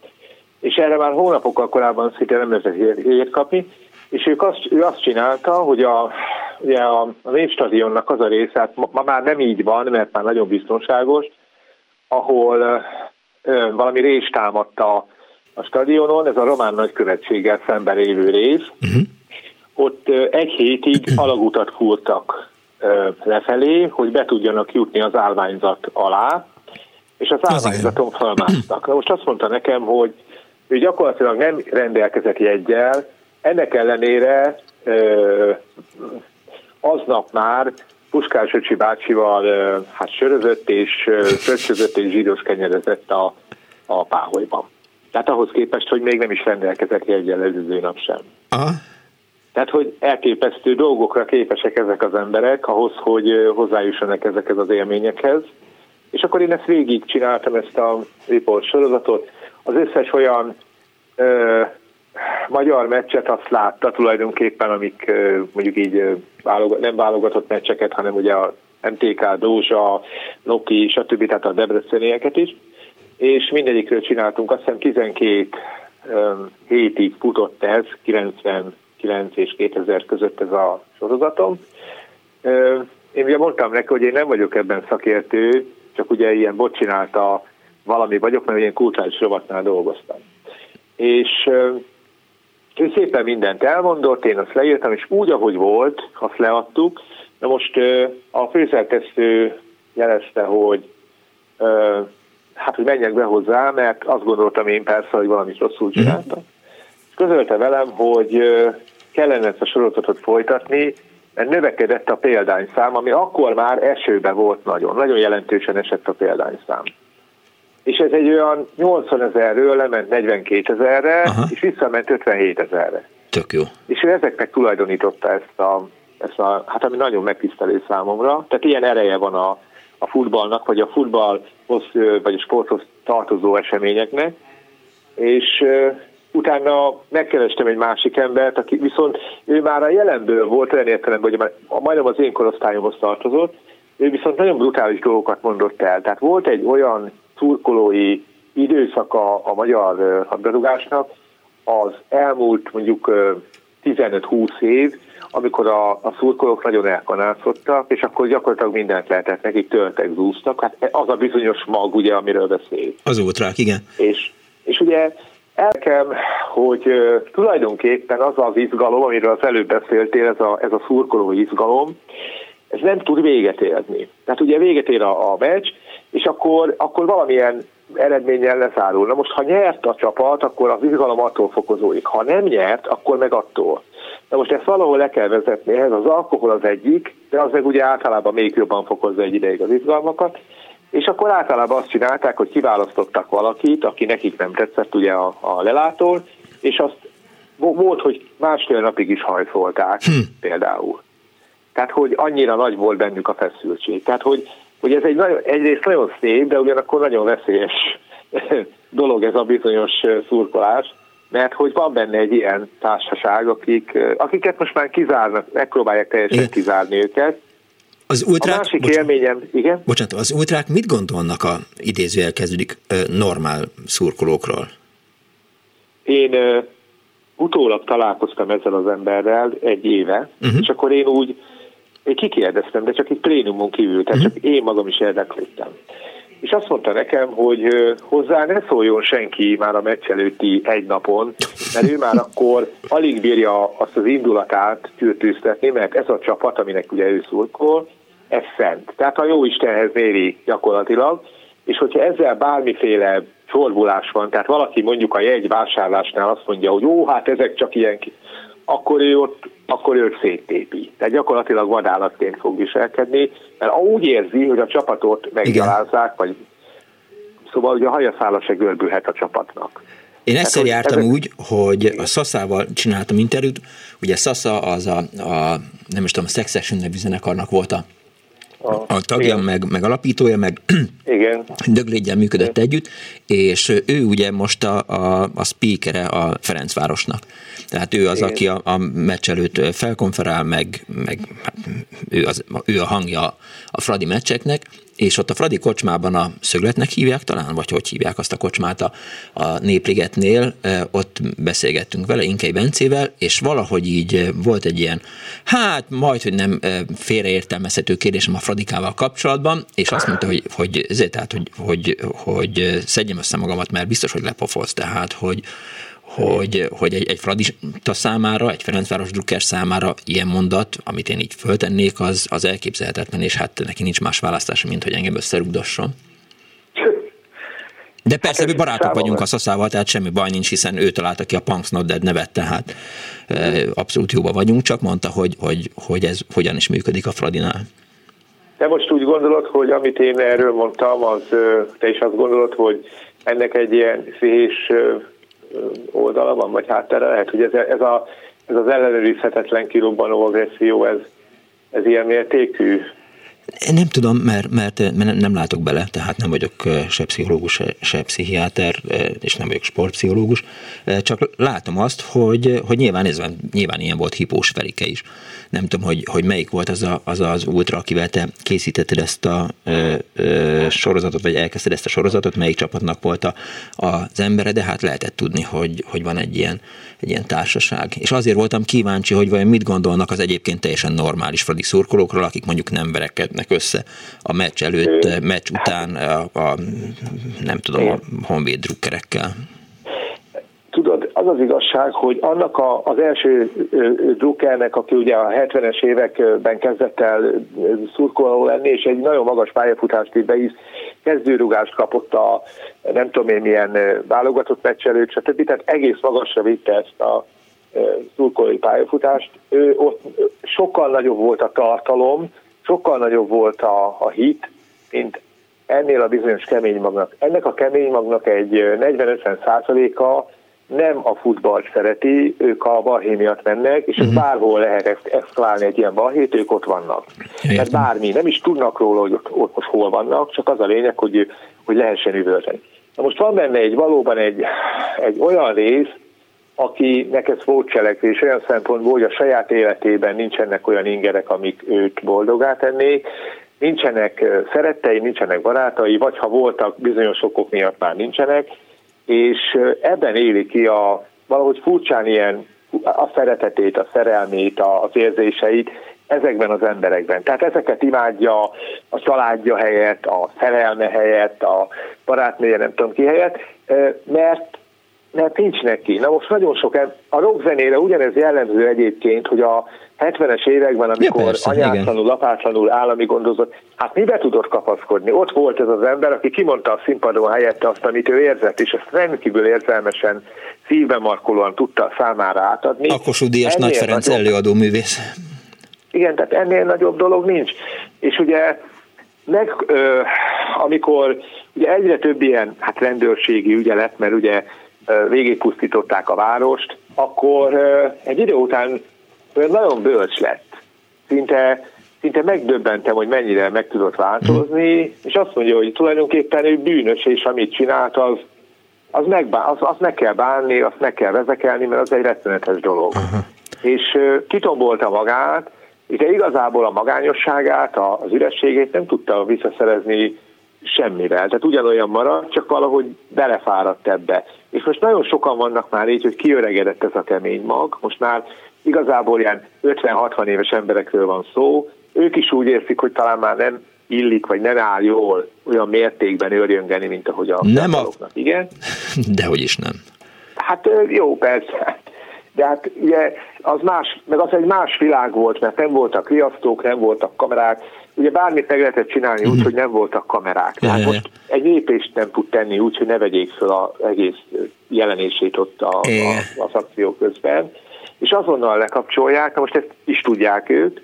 És erre már hónapokkal korábban szinte nem lehetett jegyet kapni, és ők azt, ő azt csinálta, hogy a, ugye a, a Népstadionnak az a része, hát ma, ma már nem így van, mert már nagyon biztonságos, ahol ö, valami rés támadta a stadionon, ez a román nagykövetséggel szemben élő rész. Uh-huh. Ott egy hétig <clears throat> alagutat fúrtak lefelé, hogy be tudjanak jutni az állványzat alá, és az állványzaton felmásztak. Na most azt mondta nekem, hogy ő gyakorlatilag nem rendelkezett jegyel, ennek ellenére aznap már Puskás Öcsi bácsival hát sörözött és fröccsözött és zsíros kenyerezett a, a páholyban. Tehát ahhoz képest, hogy még nem is rendelkezett jegyel előző nap sem. Aha. Tehát, hogy elképesztő dolgokra képesek ezek az emberek ahhoz, hogy hozzájussanak ezekhez az élményekhez. És akkor én ezt végig csináltam, ezt a report sorozatot. Az összes olyan ö, magyar meccset azt látta tulajdonképpen, amik mondjuk így nem válogatott meccseket, hanem ugye a MTK, Dózsa, Noki, stb. tehát a debrecenieket is, és mindegyikről csináltunk, azt hiszem 12 hétig futott ez, 99 és 2000 között ez a sorozatom. Én ugye mondtam neki, hogy én nem vagyok ebben szakértő, csak ugye ilyen bot csinálta valami vagyok, mert én kulturális rovatnál dolgoztam. És ő szépen mindent elmondott, én azt leírtam, és úgy, ahogy volt, azt leadtuk. Na most a főszerkesztő jelezte, hogy hát, hogy menjek be hozzá, mert azt gondoltam én persze, hogy valamit rosszul mhm. csináltam. És közölte velem, hogy kellene ezt a sorozatot folytatni, mert növekedett a példányszám, ami akkor már esőbe volt nagyon, nagyon jelentősen esett a példányszám. És ez egy olyan 80 ezerről lement 42 ezerre, és visszament 57 ezerre. Tök jó. És ő ezeknek tulajdonította ezt a, ezt a, hát ami nagyon megtisztelő számomra, tehát ilyen ereje van a, a futballnak, vagy a futballhoz, vagy a sporthoz tartozó eseményeknek, és utána megkerestem egy másik embert, aki viszont ő már a jelenből volt olyan értelemben, hogy már majdnem az én korosztályomhoz tartozott, ő viszont nagyon brutális dolgokat mondott el. Tehát volt egy olyan szurkolói időszaka a magyar labdarúgásnak az elmúlt mondjuk 15-20 év, amikor a, a szurkolók nagyon elkanálszottak, és akkor gyakorlatilag mindent lehetett, nekik töltek, zúztak. Hát az a bizonyos mag, ugye, amiről beszél. Az ultrák, igen. És, és ugye elkem, hogy tulajdonképpen az az izgalom, amiről az előbb beszéltél, ez a, ez a szurkoló izgalom, ez nem tud véget érni. Tehát ugye véget ér a, a meccs, és akkor, akkor valamilyen eredménnyel lezárul. Na most, ha nyert a csapat, akkor az izgalom attól fokozódik. Ha nem nyert, akkor meg attól. Na most ezt valahol le kell vezetni, ehhez az alkohol az egyik, de az meg ugye általában még jobban fokozza egy ideig az izgalmakat, és akkor általában azt csinálták, hogy kiválasztottak valakit, aki nekik nem tetszett ugye a, a lelától, és azt volt, hogy másfél napig is hajszolták hm. például. Tehát, hogy annyira nagy volt bennük a feszültség. Tehát, hogy hogy ez egy nagyon, egyrészt nagyon szép, de ugyanakkor nagyon veszélyes <laughs> dolog ez a bizonyos szurkolás, mert hogy van benne egy ilyen társaság, akik, akiket most már kizárnak, megpróbálják teljesen kizárni őket. Az ultrák, a másik bocsánat, élményem, igen? Bocsánat, az ultrák mit gondolnak a idézőjel kezdődik normál szurkolókról? Én uh, utólag találkoztam ezzel az emberrel egy éve, uh-huh. és akkor én úgy én kikérdeztem, de csak egy plénumon kívül, tehát csak én magam is érdeklődtem. És azt mondta nekem, hogy hozzá ne szóljon senki már a meccs előtti egy napon, mert ő már akkor alig bírja azt az indulatát tűrtűztetni, mert ez a csapat, aminek ugye ő szurkol, ez szent. Tehát a jó Istenhez méri gyakorlatilag, és hogyha ezzel bármiféle csorbulás van, tehát valaki mondjuk a jegy vásárlásnál azt mondja, hogy ó, hát ezek csak ilyen akkor ő ott akkor őt széttépi. Tehát gyakorlatilag vadállatként fog viselkedni, mert úgy érzi, hogy a csapatot meggyalázzák, vagy szóval ugye a hajaszála se görbülhet a csapatnak. Én egyszer hát, jártam ezek... úgy, hogy a Szaszával csináltam interjút, ugye Szasza az a, a nem is tudom, a Sex Action nevű zenekarnak volt a a, a tagja, meg, meg alapítója, meg <clears throat> igen. Döglégyel működött igen. együtt, és ő ugye most a, a, a speakere a Ferencvárosnak. Tehát ő az, igen. aki a, a meccs előtt felkonferál, meg, meg hát ő, az, ő a hangja a Fradi meccseknek, és ott a Fradi kocsmában a szögletnek hívják talán, vagy hogy hívják azt a kocsmát a, a Népligetnél, ott beszélgettünk vele, Inkei Bencével, és valahogy így volt egy ilyen, hát majd, hogy nem félreértelmezhető kérdésem a Fradikával kapcsolatban, és azt mondta, hogy, hogy ezért, tehát, hogy, hogy, hogy szedjem össze magamat, mert biztos, hogy lepofolsz, tehát, hogy, hogy, hogy egy, egy fradista számára, egy Ferencváros drukker számára ilyen mondat, amit én így föltennék, az, az elképzelhetetlen, és hát neki nincs más választása, mint hogy engem összerugdosson. De persze, mi barátok vagyunk a Szaszával, tehát semmi baj nincs, hiszen ő találta ki a Punks Not Dead nevet, tehát abszolút jóba vagyunk, csak mondta, hogy, hogy, hogy ez hogyan is működik a Fradinál. De most úgy gondolod, hogy amit én erről mondtam, az te is azt gondolod, hogy ennek egy ilyen szés oldala van, vagy háttere? Lehet, hogy ez, ez, a, ez az ellenőrizhetetlen kirobbanó agresszió, ez, ez ilyen mértékű, nem tudom, mert, mert, nem látok bele, tehát nem vagyok se pszichológus, se, pszichiáter, és nem vagyok sportpszichológus, csak látom azt, hogy, hogy nyilván, ez, nyilván ilyen volt Hipós Ferike is. Nem tudom, hogy, hogy melyik volt az, a, az az ultra, akivel te készítetted ezt a ö, ö, sorozatot, vagy elkezdted ezt a sorozatot, melyik csapatnak volt a, az embere, de hát lehetett tudni, hogy, hogy van egy ilyen, egy ilyen társaság. És azért voltam kíváncsi, hogy vajon mit gondolnak az egyébként teljesen normális fradi szurkolókról, akik mondjuk nem verekednek össze a meccs előtt, meccs után a, a nem tudom, a honvéd drukkerekkel. Tudod, az az igazság, hogy annak a, az első drukkernek, aki ugye a 70-es években kezdett el szurkoló lenni, és egy nagyon magas pályafutást így be is kezdőrugást kapott a nem tudom én milyen válogatott meccs előtt, stb. Tehát egész magasra vitte ezt a szurkolói pályafutást. Ő ott sokkal nagyobb volt a tartalom, sokkal nagyobb volt a, a hit, mint ennél a bizonyos kemény magnak. Ennek a kemény magnak egy 40-50 százaléka nem a futballt szereti, ők a balhé miatt mennek, és uh-huh. bárhol lehet exklálni egy ilyen balhét, ők ott vannak. Értem. Tehát bármi, nem is tudnak róla, hogy ott, ott most hol vannak, csak az a lényeg, hogy, hogy lehessen üvölteni. Na most van benne egy valóban egy, egy olyan rész, akinek ez volt cselekvés olyan szempontból, hogy a saját életében nincsenek olyan ingerek, amik őt boldogá tennék, nincsenek szerettei, nincsenek barátai, vagy ha voltak, bizonyos okok miatt már nincsenek, és ebben éli ki a valahogy furcsán ilyen a szeretetét, a szerelmét, az érzéseit ezekben az emberekben. Tehát ezeket imádja a családja helyett, a szerelme helyett, a barátnője nem tudom ki helyett, mert mert nincs neki. Na most nagyon sok, a rockzenére ugyanez jellemző egyébként, hogy a 70-es években, amikor ja, persze, anyátlanul, apátlanul állami gondozott, hát mibe tudott kapaszkodni? Ott volt ez az ember, aki kimondta a színpadon helyette azt, amit ő érzett, és ezt rendkívül érzelmesen, szívben markolóan tudta számára átadni. A Kossuth Nagy Ferenc nagyobb, előadó művész. Igen, tehát ennél nagyobb dolog nincs. És ugye meg, ö, amikor ugye egyre több ilyen hát rendőrségi ügye lett, mert ugye végigpusztították a várost, akkor egy idő után nagyon bölcs lett. Szinte, szinte megdöbbentem, hogy mennyire meg tudott változni, és azt mondja, hogy tulajdonképpen ő bűnös, és amit csinált, az, az, megbán, az, az meg kell bánni, azt meg kell vezekelni, mert az egy rettenetes dolog. Uh-huh. És kitombolta magát, de igazából a magányosságát, az ürességét nem tudta visszaszerezni semmivel. Tehát ugyanolyan marad, csak valahogy belefáradt ebbe. És most nagyon sokan vannak már így, hogy kiöregedett ez a kemény mag. Most már igazából ilyen 50-60 éves emberekről van szó. Ők is úgy érzik, hogy talán már nem illik, vagy nem áll jól olyan mértékben őrjöngeni, mint ahogy a Nem a... Igen? <laughs> Dehogy is nem. Hát jó, persze. De hát ugye az más, meg az egy más világ volt, mert nem voltak riasztók, nem voltak kamerák, ugye bármit meg lehetett csinálni úgy, mhm. hogy nem voltak kamerák. Tehát most egy lépést nem tud tenni úgy, hogy ne vegyék fel az egész jelenését ott a, a, az akció közben, és azonnal lekapcsolják, na most ezt is tudják ők.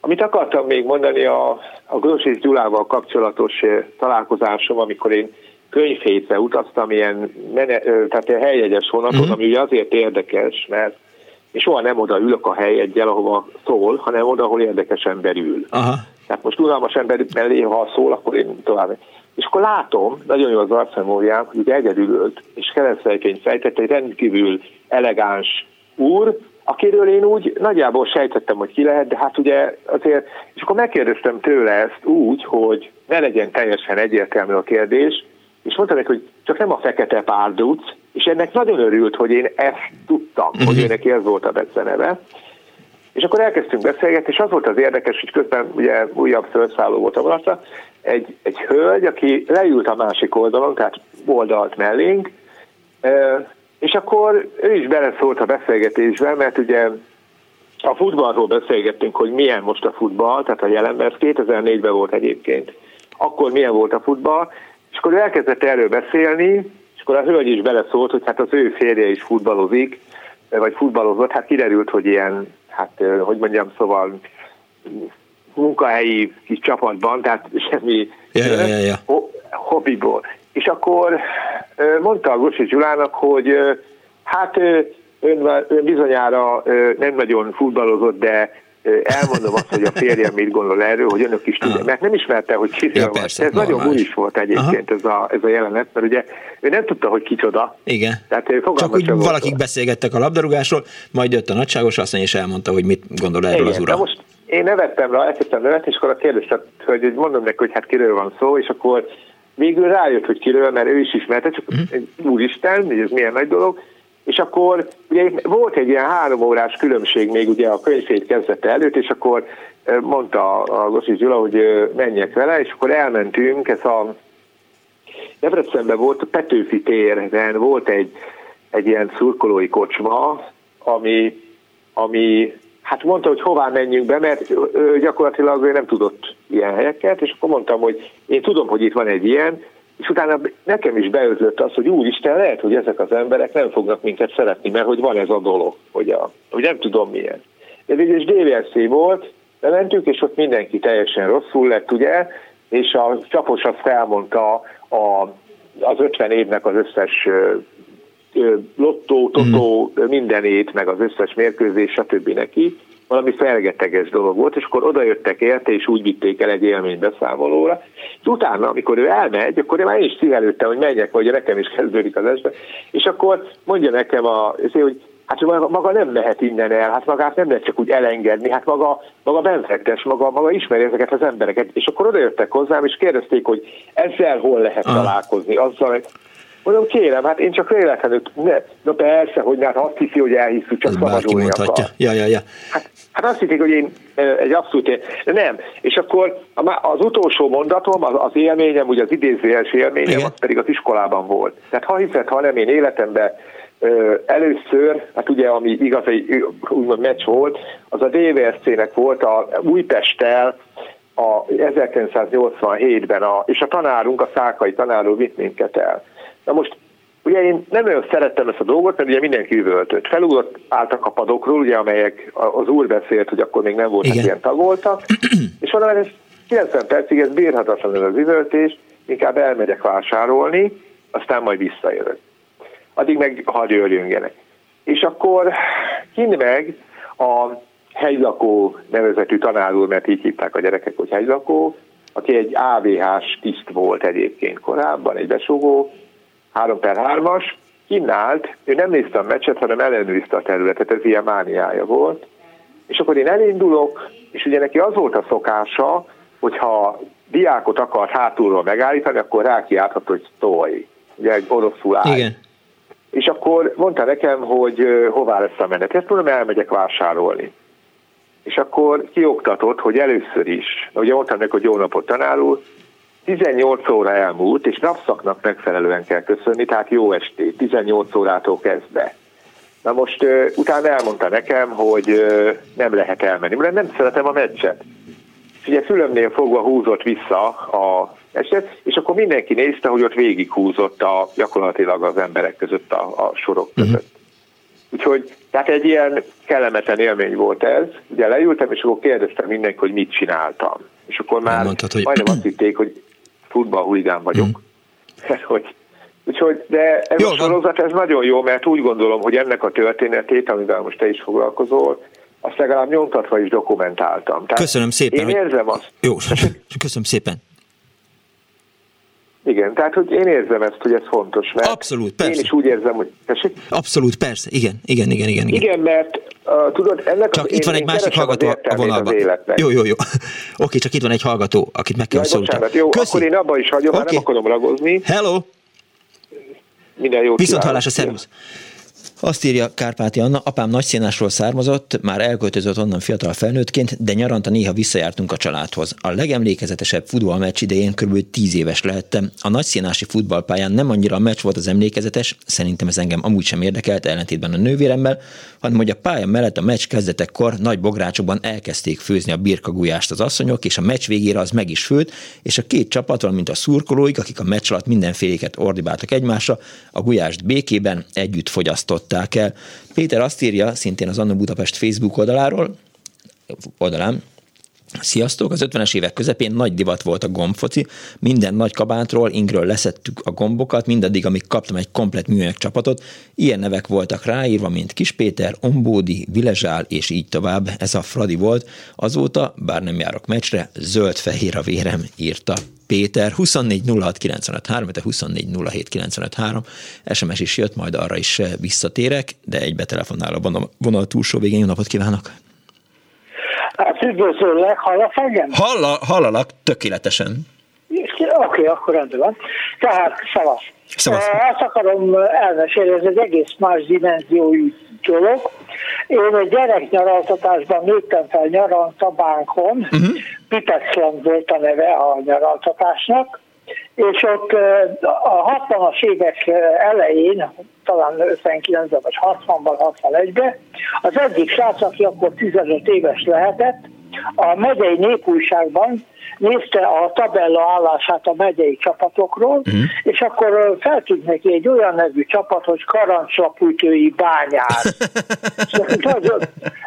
Amit akartam még mondani a, a Grosisz Gyulával kapcsolatos találkozásom, amikor én könyvhétre utaztam, ilyen mene, tehát egy helyjegyes vonaton, uh-huh. ami ugye azért érdekes, mert és soha nem oda ülök a helyegyel, ahova szól, hanem oda, ahol érdekes ember ül. Aha. Tehát most unalmas ember mellé, ha szól, akkor én tovább. És akkor látom, nagyon jó az arcmemóriám, hogy egyedül ült, és keresztfejként fejtett egy rendkívül elegáns úr, akiről én úgy nagyjából sejtettem, hogy ki lehet, de hát ugye azért, és akkor megkérdeztem tőle ezt úgy, hogy ne legyen teljesen egyértelmű a kérdés, és mondta neki, hogy csak nem a fekete párduc, és ennek nagyon örült, hogy én ezt tudtam, uh-huh. hogy ő neki ez volt a beceneve. És akkor elkezdtünk beszélgetni, és az volt az érdekes, hogy közben ugye újabb felszálló volt a vonatra, egy, egy hölgy, aki leült a másik oldalon, tehát oldalt mellénk, és akkor ő is beleszólt a beszélgetésbe, mert ugye a futballról beszélgettünk, hogy milyen most a futball, tehát a jelen, mert 2004-ben volt egyébként. Akkor milyen volt a futball, és akkor ő elkezdett erről beszélni, és akkor a hölgy is beleszólt, hogy hát az ő férje is futballozik, vagy futballozott, hát kiderült, hogy ilyen, hát hogy mondjam, szóval munkahelyi kis csapatban, tehát semmi ja, ja, ja, ja. hobbiból. És akkor mondta a Gocsi Gyulának, hogy hát ön, ön bizonyára nem nagyon futballozott, de elmondom azt, hogy a férjem mit gondol erről, hogy önök is tudják, mert nem ismerte, hogy kiről ja, persze, Ez normális. nagyon is volt egyébként ez a, ez a jelenet, mert ugye ő nem tudta, hogy kicsoda. Igen. Tehát Csak úgy valakik volt. beszélgettek a labdarúgásról, majd jött a nagyságos asszony, és elmondta, hogy mit gondol erről Igen, az ura. most én nevettem rá, elkezdtem nevetni, és akkor a kérdezte, hogy mondom neki, hogy hát kiről van szó, és akkor végül rájött, hogy kiről, mert ő is ismerte, csak uh-huh. úristen, hogy ez milyen nagy dolog, és akkor ugye volt egy ilyen három órás különbség még ugye a könyvét kezdete előtt, és akkor mondta a Gossi Gyula, hogy menjek vele, és akkor elmentünk, ez a Debrecenben volt, a Petőfi téren volt egy, egy ilyen szurkolói kocsma, ami, ami hát mondta, hogy hová menjünk be, mert ő gyakorlatilag ő nem tudott ilyen helyeket, és akkor mondtam, hogy én tudom, hogy itt van egy ilyen, és utána nekem is beözött az, hogy úristen, lehet, hogy ezek az emberek nem fognak minket szeretni, mert hogy van ez a dolog, hogy, a, hogy nem tudom milyen. Ez egy DVSC volt, mentünk, és ott mindenki teljesen rosszul lett, ugye, és a csapos azt felmondta a, az 50 évnek az összes lottó, totó, mm. mindenét, meg az összes mérkőzés, stb. neki, valami felgeteges dolog volt, és akkor odajöttek érte, és úgy vitték el egy élménybeszámolóra. És utána, amikor ő elmegy, akkor én már is szívelődtem, hogy menjek, vagy nekem is kezdődik az este, és akkor mondja nekem, a, hogy hát maga, nem mehet innen el, hát magát nem lehet csak úgy elengedni, hát maga, maga benfektes, maga, maga ismeri ezeket az embereket. És akkor odajöttek hozzám, és kérdezték, hogy ezzel hol lehet ah. találkozni, azzal, Mondom, kérem, hát én csak véletlenül, ne, na persze, hogy hát azt hiszi, hogy elhiszük, csak szabadulni akar. Ja, ja, ja. Hát, hát azt hiszik, hogy én egy abszolút, nem. És akkor az utolsó mondatom, az, az élményem, ugye az idézőjeles élményem, Igen. az pedig az iskolában volt. Tehát ha hiszed, ha nem, én életemben először, hát ugye ami igaz, egy úgymond meccs volt, az a DVSC-nek volt a Újpesttel, a 1987-ben, a, és a tanárunk, a Szákai tanáró vitt minket el. Na most Ugye én nem olyan szerettem ezt a dolgot, mert ugye mindenki üvöltött. Felugrott álltak a padokról, ugye, amelyek az úr beszélt, hogy akkor még nem voltak Igen. ilyen tagoltak, <clears throat> és mondom, ez 90 percig ez bírhatatlan ez az üvöltés, inkább elmegyek vásárolni, aztán majd visszajövök. Addig meg hadd jöjjöngenek. És akkor kint meg a helylakó nevezetű tanár úr, mert így hívták a gyerekek, hogy helylakó, aki egy AVH-s tiszt volt egyébként korábban, egy besugó, 3 per 3-as, kinnált, ő nem nézte a meccset, hanem ellenőrizte a területet, ez ilyen mániája volt. És akkor én elindulok, és ugye neki az volt a szokása, hogyha diákot akart hátulról megállítani, akkor rákiálthat, hogy szólj. Ugye egy oroszul áll. Igen. És akkor mondta nekem, hogy hová lesz a menet. Ezt mondom, elmegyek vásárolni. És akkor kioktatott, hogy először is, ugye mondtam neki, hogy jó napot tanár úr, 18 óra elmúlt, és napszaknak megfelelően kell köszönni, tehát jó estét, 18 órától kezdve. Na most uh, utána elmondta nekem, hogy uh, nem lehet elmenni, mert nem szeretem a meccset. És ugye fülömnél fogva húzott vissza a eset, és akkor mindenki nézte, hogy ott végig húzott a, gyakorlatilag az emberek között a, a sorok mhm. között. Uh-huh. Úgyhogy, tehát egy ilyen kellemetlen élmény volt ez. Ugye leültem, és akkor kérdeztem mindenki, hogy mit csináltam. És akkor már Mondtad, hogy... majdnem azt hitték, hogy futballhuligán vagyok. Mm. <laughs> hogy Úgyhogy, de ez jó, a sorozat ez nagyon jó, mert úgy gondolom, hogy ennek a történetét, amivel most te is foglalkozol, azt legalább nyomtatva is dokumentáltam. Tehát Köszönöm szépen. Én érzem azt. Jó, <laughs> köszönöm szépen. Igen, tehát hogy én érzem ezt, hogy ez fontos. Mert Abszolút, persze. Én is úgy érzem, hogy... Tessék? Abszolút, persze, igen, igen, igen, igen. Igen, igen mert uh, tudod, ennek Csak az, itt van egy másik hallgató a vonalban. Jó, jó, jó. <laughs> Oké, csak itt van egy hallgató, akit meg kell szólni. Jó, Köszi. akkor én abba is hagyom, okay. már nem akarom ragozni. Hello! Minden jót Viszont hallásra, szervusz! Azt írja Kárpáti Anna, apám nagyszínásról származott, már elköltözött onnan fiatal felnőttként, de nyaranta néha visszajártunk a családhoz. A legemlékezetesebb futballmeccs idején kb. 10 éves lehettem. A nagyszínási futballpályán nem annyira a meccs volt az emlékezetes, szerintem ez engem amúgy sem érdekelt, ellentétben a nővéremmel, hanem hogy a pálya mellett a meccs kezdetekkor nagy bográcsokban elkezdték főzni a birkagulyást az asszonyok, és a meccs végére az meg is főtt, és a két csapat, valamint a szurkolóik, akik a meccs alatt mindenféléket ordibáltak egymásra, a gulyást békében együtt fogyasztott fogadták el. Péter azt írja, szintén az Anna Budapest Facebook oldaláról, oldalán, Sziasztok! Az 50-es évek közepén nagy divat volt a gombfoci. Minden nagy kabátról, ingről leszettük a gombokat, mindaddig, amíg kaptam egy komplet műanyag csapatot. Ilyen nevek voltak ráírva, mint Kis Péter, Ombódi, Vilezsál, és így tovább. Ez a Fradi volt. Azóta, bár nem járok meccsre, zöld-fehér a vérem, írta Péter, 24 06 95 3, 24 07 95 3, SMS is jött, majd arra is visszatérek, de egy betelefonál a vonal túlsó végén. Jó napot kívánok! Üdvözöllek, hallasz engem? Halla, hallalak, tökéletesen. Oké, okay, akkor rendben van. Tehát, szavasz. Szavasz. Azt akarom elmesélni, ez egy egész más dimenziójú dolog. Én egy gyereknyaraltatásban nőttem fel nyaraltabánkon, uh-huh. Pipexland volt a neve a nyaraltatásnak, és ott a 60-as évek elején, talán 59-ben vagy 60-ban, 61-ben, az egyik srác, aki akkor 15 éves lehetett, a megyei népújságban nézte a tabella állását a megyei csapatokról, uh-huh. és akkor feltűnt neki egy olyan nevű csapat, hogy Karancslapújtői bányár. <laughs> nagyon,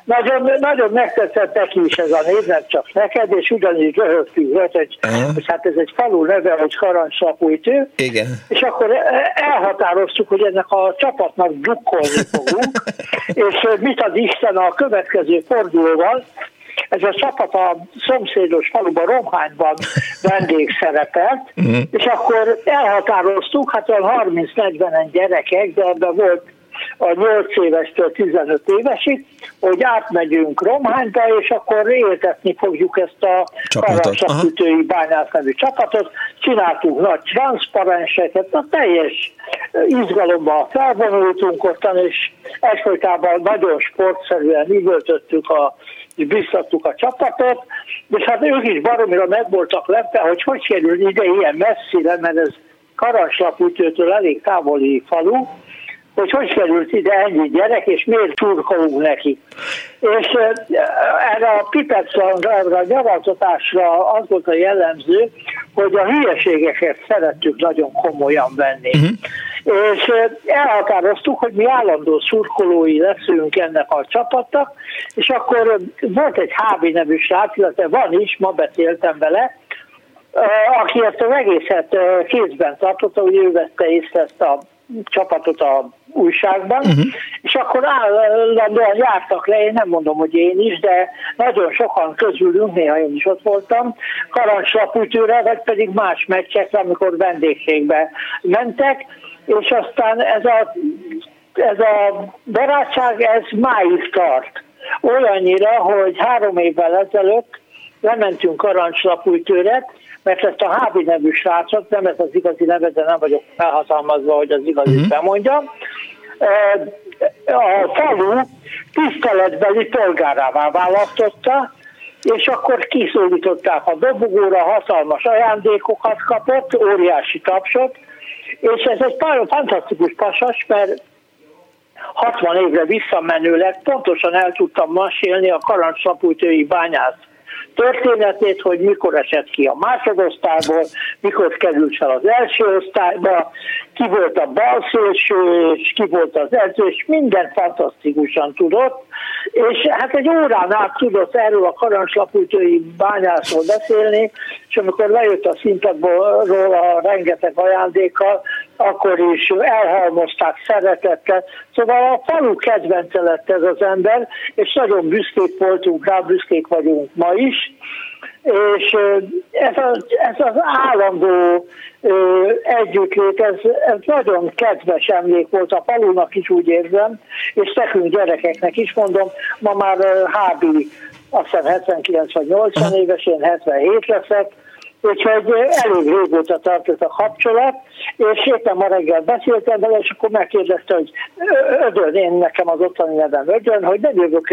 nagyon, nagyon megtetszett neki is ez a név, nem csak neked, és ugyanígy röhögtünk, hogy, uh-huh. hogy hát ez egy falu neve, hogy Karancslapújtő. Igen. És akkor elhatároztuk, hogy ennek a csapatnak drukkolni fogunk, <laughs> és mit ad Isten a következő fordulóval, ez a csapat a szomszédos faluban, Romhányban vendégszerepelt, uh-huh. <laughs> és akkor elhatároztuk, hát olyan 30-40 gyerekek, de ebben volt a 8 évestől 15 évesig, hogy átmegyünk Romhányba, és akkor éltetni fogjuk ezt a Karasakütői Bányász nevű csapatot. Csináltunk nagy transzparenseket, a teljes izgalomban felvonultunk ottan, és egyfolytában nagyon sportszerűen üvöltöttük a biztattuk a csapatot, és hát ők is baromira meg voltak lepve, hogy hogy kerül ide ilyen messzire, mert ez Karanslapütőtől elég távoli falu, hogy hogy került ide ennyi gyerek, és miért turkolunk neki. És erre a pipetszonra, erre a nyaraltatásra az volt a jellemző, hogy a hülyeségeket szerettük nagyon komolyan venni. Uh-huh és elhatároztuk, hogy mi állandó szurkolói leszünk ennek a csapatnak, és akkor volt egy HB nevű srác, illetve van is, ma beszéltem vele, aki ezt az egészet kézben tartotta, hogy ő vette észre ezt a csapatot a újságban, uh-huh. és akkor állandóan jártak le, én nem mondom, hogy én is, de nagyon sokan közülünk, néha én is ott voltam, karancslapütőre, vagy pedig más meccsekre, amikor vendégségbe mentek, és aztán ez a, ez a barátság, ez máig tart. Olyannyira, hogy három évvel ezelőtt lementünk Karancslapújtőre, mert ezt a Hábi nevű srácot, nem ez az igazi neve, de nem vagyok felhatalmazva, hogy az igazi uh-huh. bemondjam, a falu tiszteletbeli polgárává választotta, és akkor kiszólították a dobogóra, hatalmas ajándékokat kapott, óriási tapsot, és ez egy nagyon fantasztikus pasas, mert 60 évre visszamenőleg pontosan el tudtam masélni a karancslapújtői bányász történetét, hogy mikor esett ki a másodosztályból, mikor került fel az első osztályba, ki volt a balszélső, és ki volt az edző, és minden fantasztikusan tudott, és hát egy órán át tudott erről a karancslapútői bányászról beszélni, és amikor lejött a színpadból a rengeteg ajándékkal, akkor is elhalmozták szeretettel. Szóval a falu kedvence lett ez az ember, és nagyon büszkék voltunk rá, büszkék vagyunk ma is és ez az, ez az állandó együttlét, ez, ez nagyon kedves emlék volt a falunak is, úgy érzem, és nekünk gyerekeknek is mondom, ma már Hábi, azt hiszem 79 vagy 80 éves, én 77 leszek, úgyhogy elég régóta tartott a kapcsolat, és éppen ma reggel beszéltem vele, és akkor megkérdezte, hogy Ödön, én nekem az ottani nevem Ödön, hogy nem jövök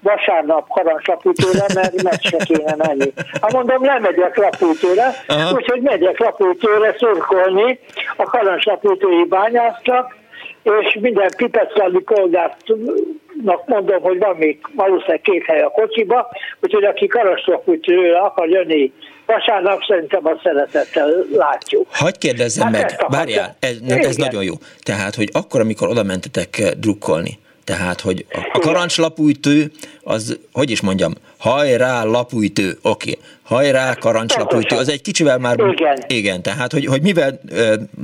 vasárnap karancslapútőre, mert meccsre kéne menni. Hát mondom, nem megyek lapútőre, úgyhogy megyek lapútőre szurkolni a karancslapútői bányásznak, és minden pipeclelmi polgárnak mondom, hogy van még valószínűleg két hely a kocsiba, úgyhogy aki karancslapútőre akar jönni vasárnap szerintem a szeretettel látjuk. Hagy kérdezzem hát meg, várjál, ez, ez nagyon jó. Tehát, hogy akkor, amikor oda mentetek drukkolni, tehát, hogy a karancslapújtő, az, hogy is mondjam, hajrá lapújtő, oké, okay. hajrá karancslapújtő, az egy kicsivel már... Igen. Igen, tehát, hogy, hogy mivel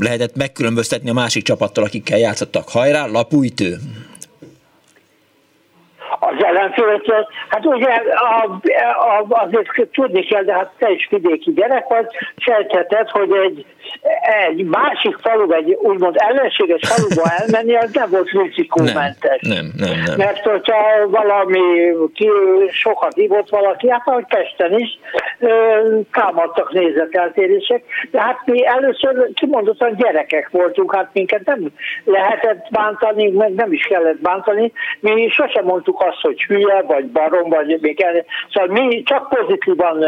lehetett megkülönböztetni a másik csapattól, akikkel játszottak, hajrá lapújtő? az ellenféltől. Hát ugye a, a, azért tudni kell, de hát te is vidéki gyerek vagy, sejtheted, hogy egy egy másik falu, egy úgymond ellenséges faluba elmenni, az nem volt rizikómentes. Nem, nem, nem, nem. Mert hogyha valami, ki, sokat ívott valaki, hát ahogy Pesten is, támadtak nézeteltérések, de hát mi először kimondottan gyerekek voltunk, hát minket nem lehetett bántani, meg nem is kellett bántani, mi sosem mondtuk azt, hogy hülye, vagy barom, vagy még el, szóval mi csak pozitívan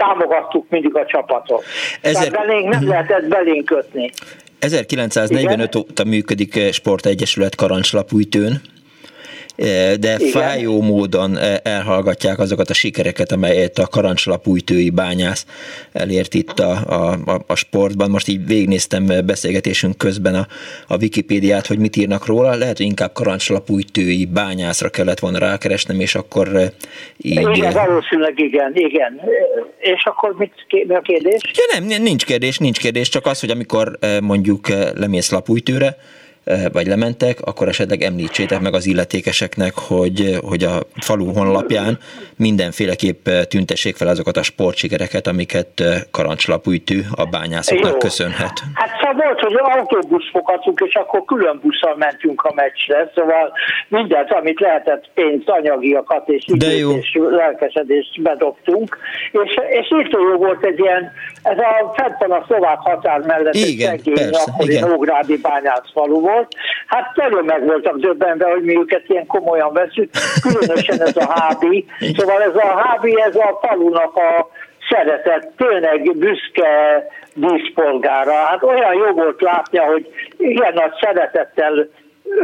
támogattuk mindig a csapatot. Ezer... Tehát belénk nem lehetett belénk kötni. 1945 Igen? óta működik eh, Sportegyesület Karancslapújtőn de Igen. fájó módon elhallgatják azokat a sikereket, amelyet a karancslapújtői bányász elért itt a, a, a sportban. Most így végnéztem beszélgetésünk közben a, a Wikipédiát, hogy mit írnak róla. Lehet, hogy inkább karancslapújtői bányászra kellett volna rákeresnem, és akkor így... Igen, valószínűleg igen, igen. És akkor mit, mi a kérdés? Ja, nem, nincs kérdés, nincs kérdés, csak az, hogy amikor mondjuk lemész lapújtőre, vagy lementek, akkor esetleg említsétek meg az illetékeseknek, hogy, hogy a falu honlapján mindenféleképp tüntessék fel azokat a sportsikereket, amiket karancslapújtű a bányászoknak Jó. köszönhet. Hát szóval volt, hogy autóbusz fogadtunk, és akkor külön busszal mentünk a meccsre, szóval mindent, amit lehetett pénzt, anyagiakat és időt és lelkesedést bedobtunk, és, és jó volt egy ilyen, ez a fent a szlovák határ mellett igen, egy szegény, akkori Nógrádi bányász falu volt. Hát nagyon meg voltak döbbenve, hogy mi őket ilyen komolyan veszük, különösen ez a hábi. Szóval ez a hábi, ez a falunak a szeretett, tényleg büszke díszpolgára. Hát olyan jó volt látnia, hogy ilyen nagy szeretettel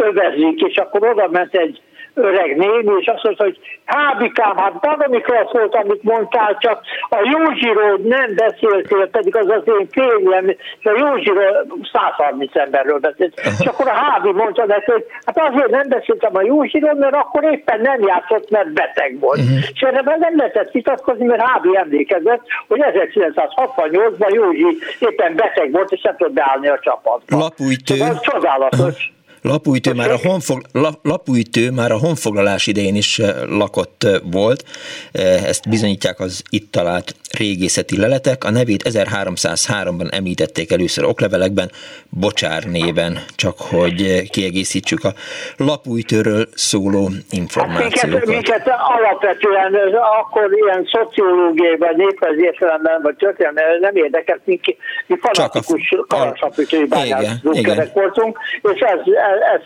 övezik, és akkor oda ment egy öreg néni, és azt mondta, hogy Hábikám, hát baromi klassz volt, amit mondtál, csak a Józsiról nem beszéltél, pedig az az én fényem, és a Józsiról 130 emberről beszélt. És akkor a Hábi mondta neki, hogy hát azért nem beszéltem a Józsiról, mert akkor éppen nem játszott, mert beteg volt. Uh-huh. És erre nem lehetett vitatkozni, mert Hábi emlékezett, hogy 1968-ban Józsi éppen beteg volt, és nem tudott beállni a csapatba. Lapújtő. Szóval csodálatos. Lapújtő már, a honfog, la, lapújtő már a honfoglalás idején is eh, lakott eh, volt, eh, ezt bizonyítják az itt talált régészeti leletek. A nevét 1303-ban említették először oklevelekben, Bocsár néven, csak hogy kiegészítsük a lapújtőről szóló információkat. Hát minket, minket alapvetően akkor ilyen szociológiai, vagy néprajzi értelemben, vagy történelme nem érdekelt, mi, mi fanatikus karacsapütői bányászok voltunk, és ez, ez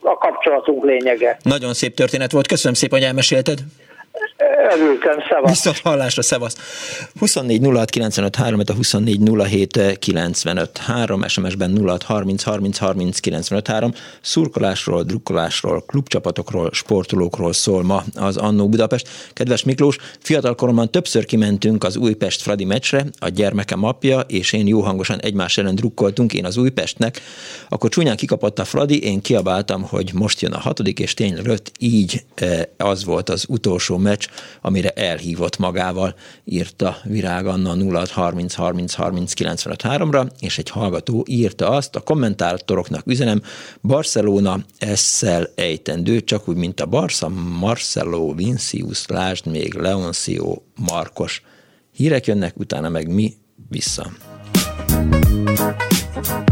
a kapcsolatunk lényege. Nagyon szép történet volt, köszönöm szépen, hogy elmesélted. Örültem, szevasz. Viszont hallásra, szevasz. 24 06 95 3, a 24 07 95 3, SMS-ben 06 30 30 30 95 3. Szurkolásról, drukkolásról, klubcsapatokról, sportolókról szól ma az Annó Budapest. Kedves Miklós, fiatalkoromban többször kimentünk az Újpest Fradi meccsre, a gyermekem apja és én jó hangosan egymás ellen drukkoltunk, én az Újpestnek. Akkor csúnyán kikapott a Fradi, én kiabáltam, hogy most jön a hatodik, és tényleg így eh, az volt az utolsó meccs, amire elhívott magával, írta Virág Anna 06 30 30 30 95 3-ra, és egy hallgató írta azt, a kommentátoroknak üzenem, Barcelona esszel ejtendő, csak úgy, mint a Barca, Marcelo, Vincius, lásd még, Leoncio, Markos. Hírek jönnek, utána meg mi vissza. rádiót,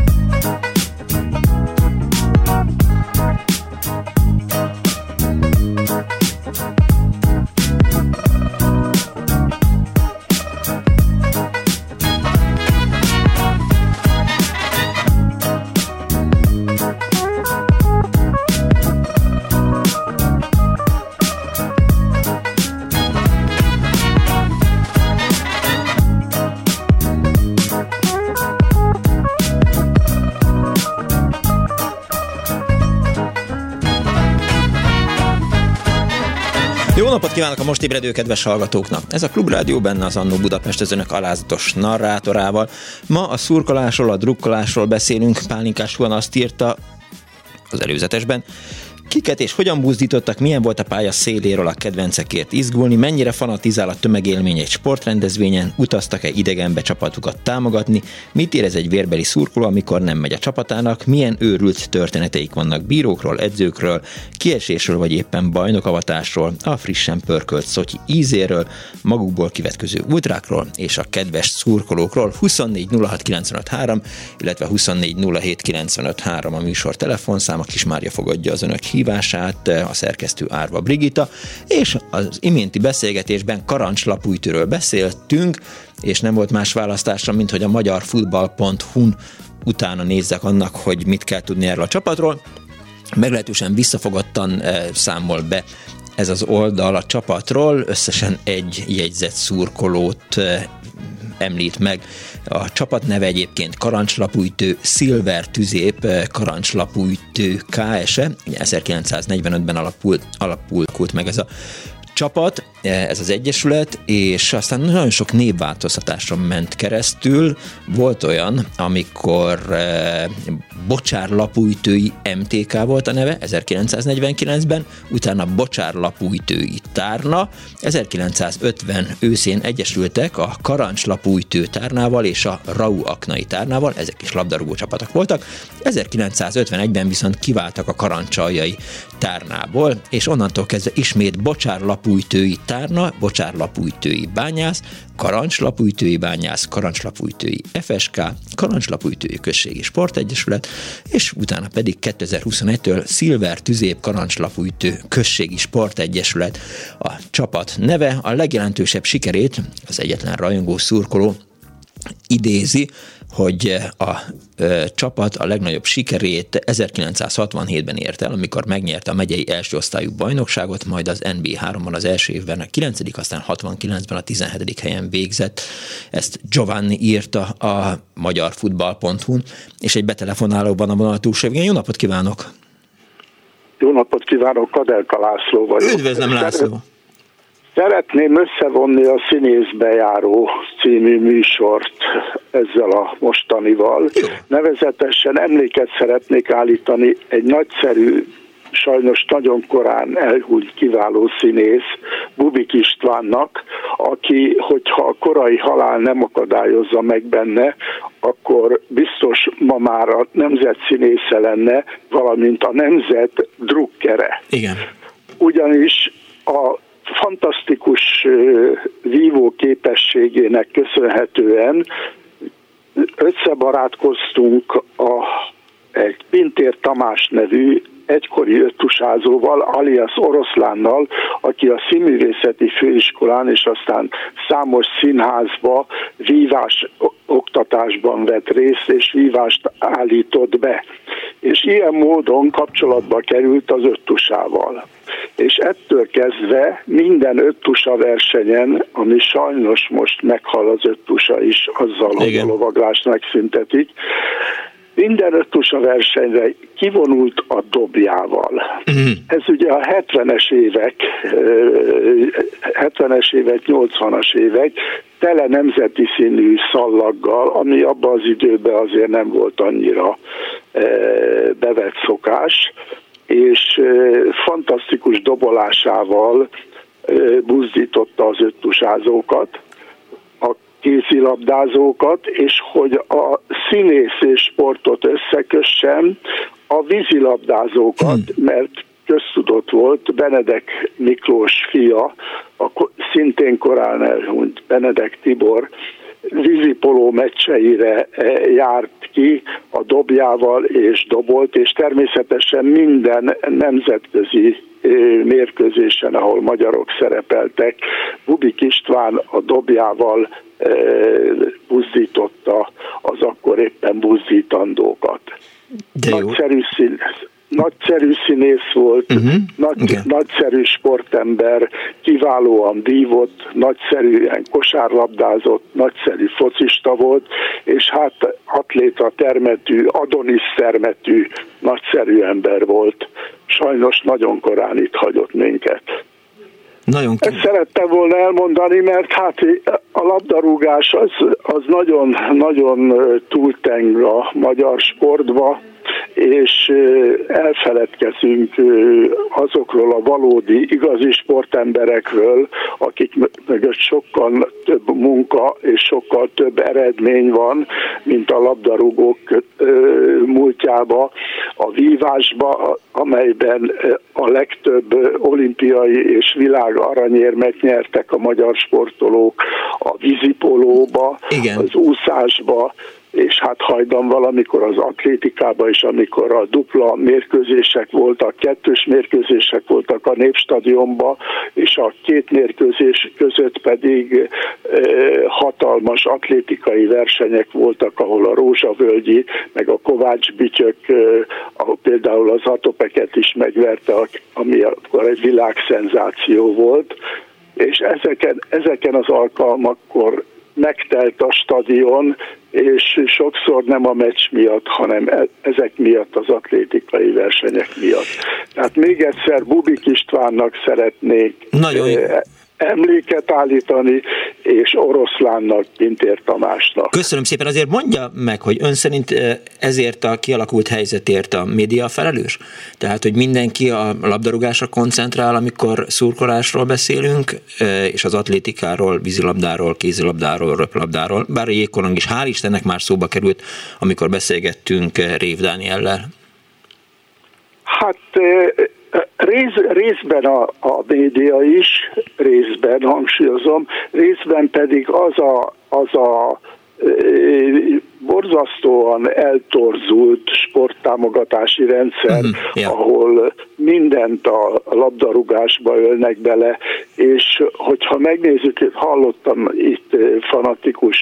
Kívánok a most ébredő kedves hallgatóknak! Ez a Klubrádió benne az Annó Budapest az önök alázatos narrátorával. Ma a szurkolásról, a drukkolásról beszélünk. Pálinkás Juan azt írta az előzetesben, Kiket és hogyan buzdítottak, milyen volt a pálya széléről a kedvencekért izgulni, mennyire fanatizál a tömegélmény egy sportrendezvényen, utaztak-e idegenbe csapatukat támogatni, mit érez egy vérbeli szurkoló, amikor nem megy a csapatának, milyen őrült történeteik vannak bírókról, edzőkről, kiesésről vagy éppen bajnokavatásról, a frissen pörkölt szotyi ízéről, magukból kivetköző ultrákról és a kedves szurkolókról. 24 illetve 24 a műsor telefonszáma, Kismárja fogadja az önök hív meghívását eh, a szerkesztő Árva Brigita, és az iménti beszélgetésben karancslapújtőről beszéltünk, és nem volt más választásra, mint hogy a magyarfutball.hu-n utána nézzek annak, hogy mit kell tudni erről a csapatról. Meglehetősen visszafogottan eh, számol be ez az oldal a csapatról, összesen egy jegyzett szurkolót eh, említ meg. A csapat neve egyébként Karancslapújtő Silver Tüzép Karancslapújtő KSE, 1945-ben alapult, alapult meg ez a csapat, ez az egyesület, és aztán nagyon sok névváltoztatásra ment keresztül. Volt olyan, amikor e, Bocsár Lapújtői MTK volt a neve 1949-ben, utána Bocsár Lapújtői Tárna, 1950 őszén egyesültek a Karancs Lapújtő Tárnával és a Rau Aknai Tárnával, ezek is labdarúgó csapatok voltak, 1951-ben viszont kiváltak a Karancsaljai Tárnából, és onnantól kezdve ismét Bocsár Lapújtői Tárna, Bocsárlapújtői Bányász, Karancslapújtői Bányász, Karancslapújtői FSK, Karancslapújtői Községi Sportegyesület, és utána pedig 2021-től Silver Tüzép Karancslapújtő Községi Sportegyesület a csapat neve. A legjelentősebb sikerét az egyetlen rajongó szurkoló idézi, hogy a ö, csapat a legnagyobb sikerét 1967-ben ért el, amikor megnyerte a megyei első osztályú bajnokságot, majd az NB3-ban az első évben a 9., aztán 69-ben a 17. helyen végzett. Ezt Giovanni írta a magyarfutball.hu-n, és egy betelefonálóban a vonal túlsó Jó napot kívánok! Jó napot kívánok, Kadelka László vagyok. Üdvözlöm László! Szeretném összevonni a Színészbejáró című műsort ezzel a mostanival. Nevezetesen emléket szeretnék állítani egy nagyszerű sajnos nagyon korán elhúlt kiváló színész, Bubik Istvánnak, aki, hogyha a korai halál nem akadályozza meg benne, akkor biztos ma már a nemzet színésze lenne, valamint a nemzet drukkere. Igen. Ugyanis a fantasztikus vívó képességének köszönhetően összebarátkoztunk a, egy Pintér Tamás nevű egykori öttusázóval, alias Oroszlánnal, aki a színművészeti főiskolán és aztán számos színházba vívás oktatásban vett részt, és vívást állított be. És ilyen módon kapcsolatba került az öttusával. És ettől kezdve minden öttusa versenyen, ami sajnos most meghal az öttusa is, azzal, hogy a lovaglás megszüntetik, minden öttusa versenyre kivonult a dobjával. Uh-huh. Ez ugye a 70-es évek, 70-es évek, 80-as évek, tele nemzeti színű szallaggal, ami abban az időben azért nem volt annyira bevett szokás, és fantasztikus dobolásával buzdította az öttusázókat kézilabdázókat, és hogy a színész és sportot összekössem, a vízilabdázókat, hmm. mert köztudott volt, Benedek Miklós fia, a szintén korán elhunyt Benedek Tibor, vízipoló meccseire eh, járt ki a dobjával és dobolt, és természetesen minden nemzetközi eh, mérkőzésen, ahol magyarok szerepeltek, Bubik István a dobjával buzdította az akkor éppen buzdítandókat. De jó. Nagyszerű, szín, nagyszerű színész volt, uh-huh. nagy, nagyszerű sportember, kiválóan vívott, nagyszerűen kosárlabdázott, nagyszerű focista volt, és hát atléta termetű, Adonis termetű, nagyszerű ember volt. Sajnos nagyon korán itt hagyott minket. Nagyon ki... Ezt szerettem volna elmondani, mert hát a labdarúgás az, az nagyon, nagyon túlteng a magyar sportba, és elfeledkezünk azokról a valódi, igazi sportemberekről, akik mögött sokkal több munka és sokkal több eredmény van, mint a labdarúgók múltjába, a vívásba, amelyben a legtöbb olimpiai és világ aranyérmet nyertek a magyar sportolók, a vízipolóba, Igen. az úszásba, és hát hajdan valamikor az atlétikában is, amikor a dupla mérkőzések voltak, kettős mérkőzések voltak a Népstadionban, és a két mérkőzés között pedig e, hatalmas atlétikai versenyek voltak, ahol a Rózsavölgyi, meg a Kovács Bityök, e, ahol például az Atopeket is megverte, ami akkor egy világszenzáció volt, és ezeken, ezeken az alkalmakkor megtelt a stadion, és sokszor nem a meccs miatt, hanem e- ezek miatt, az atlétikai versenyek miatt. Tehát még egyszer Bubik Istvánnak szeretnék Nagyon e- emléket állítani, és oroszlánnak, Pintér Tamásnak. Köszönöm szépen, azért mondja meg, hogy ön szerint ezért a kialakult helyzetért a média felelős? Tehát, hogy mindenki a labdarúgásra koncentrál, amikor szurkolásról beszélünk, és az atlétikáról, vízilabdáról, kézilabdáról, röplabdáról, bár a jégkorong is hál' Istennek már szóba került, amikor beszélgettünk Rév Dániellel. Hát Rész, részben a, a média is, részben hangsúlyozom, részben pedig az a, az a borzasztóan eltorzult sporttámogatási rendszer, uh-huh, yeah. ahol mindent a labdarúgásba ölnek bele, és hogyha megnézzük, hallottam itt fanatikus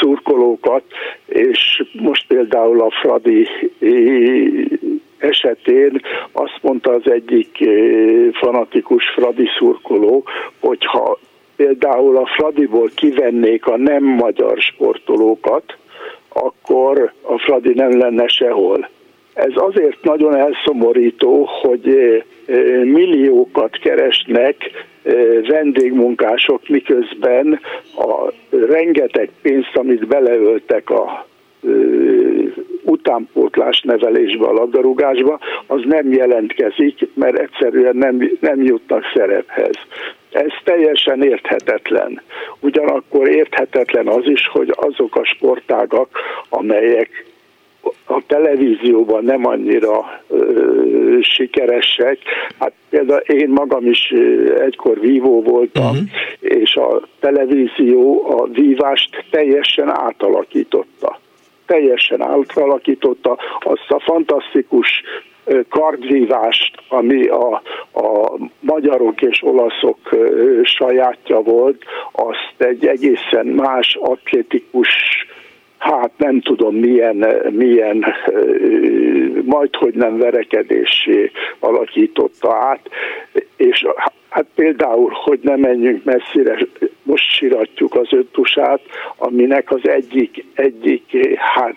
szurkolókat, és most például a Fradi esetén azt mondta az egyik eh, fanatikus Fradi szurkoló, hogyha például a Fradiból kivennék a nem magyar sportolókat, akkor a Fradi nem lenne sehol. Ez azért nagyon elszomorító, hogy eh, eh, milliókat keresnek vendégmunkások, miközben a rengeteg pénzt, amit beleöltek a utánpótlás nevelésbe a labdarúgásba, az nem jelentkezik, mert egyszerűen nem, nem jutnak szerephez. Ez teljesen érthetetlen. Ugyanakkor érthetetlen az is, hogy azok a sportágak, amelyek a televízióban nem annyira ö, sikeresek. Hát például én magam is egykor vívó voltam, uh-huh. és a televízió a vívást teljesen átalakította. Teljesen átalakította azt a fantasztikus kardvívást, ami a, a magyarok és olaszok sajátja volt, azt egy egészen más atlétikus hát nem tudom milyen, milyen majd hogy nem verekedésé alakította át, és hát például, hogy nem menjünk messzire, most siratjuk az öttusát, aminek az egyik, egyik hát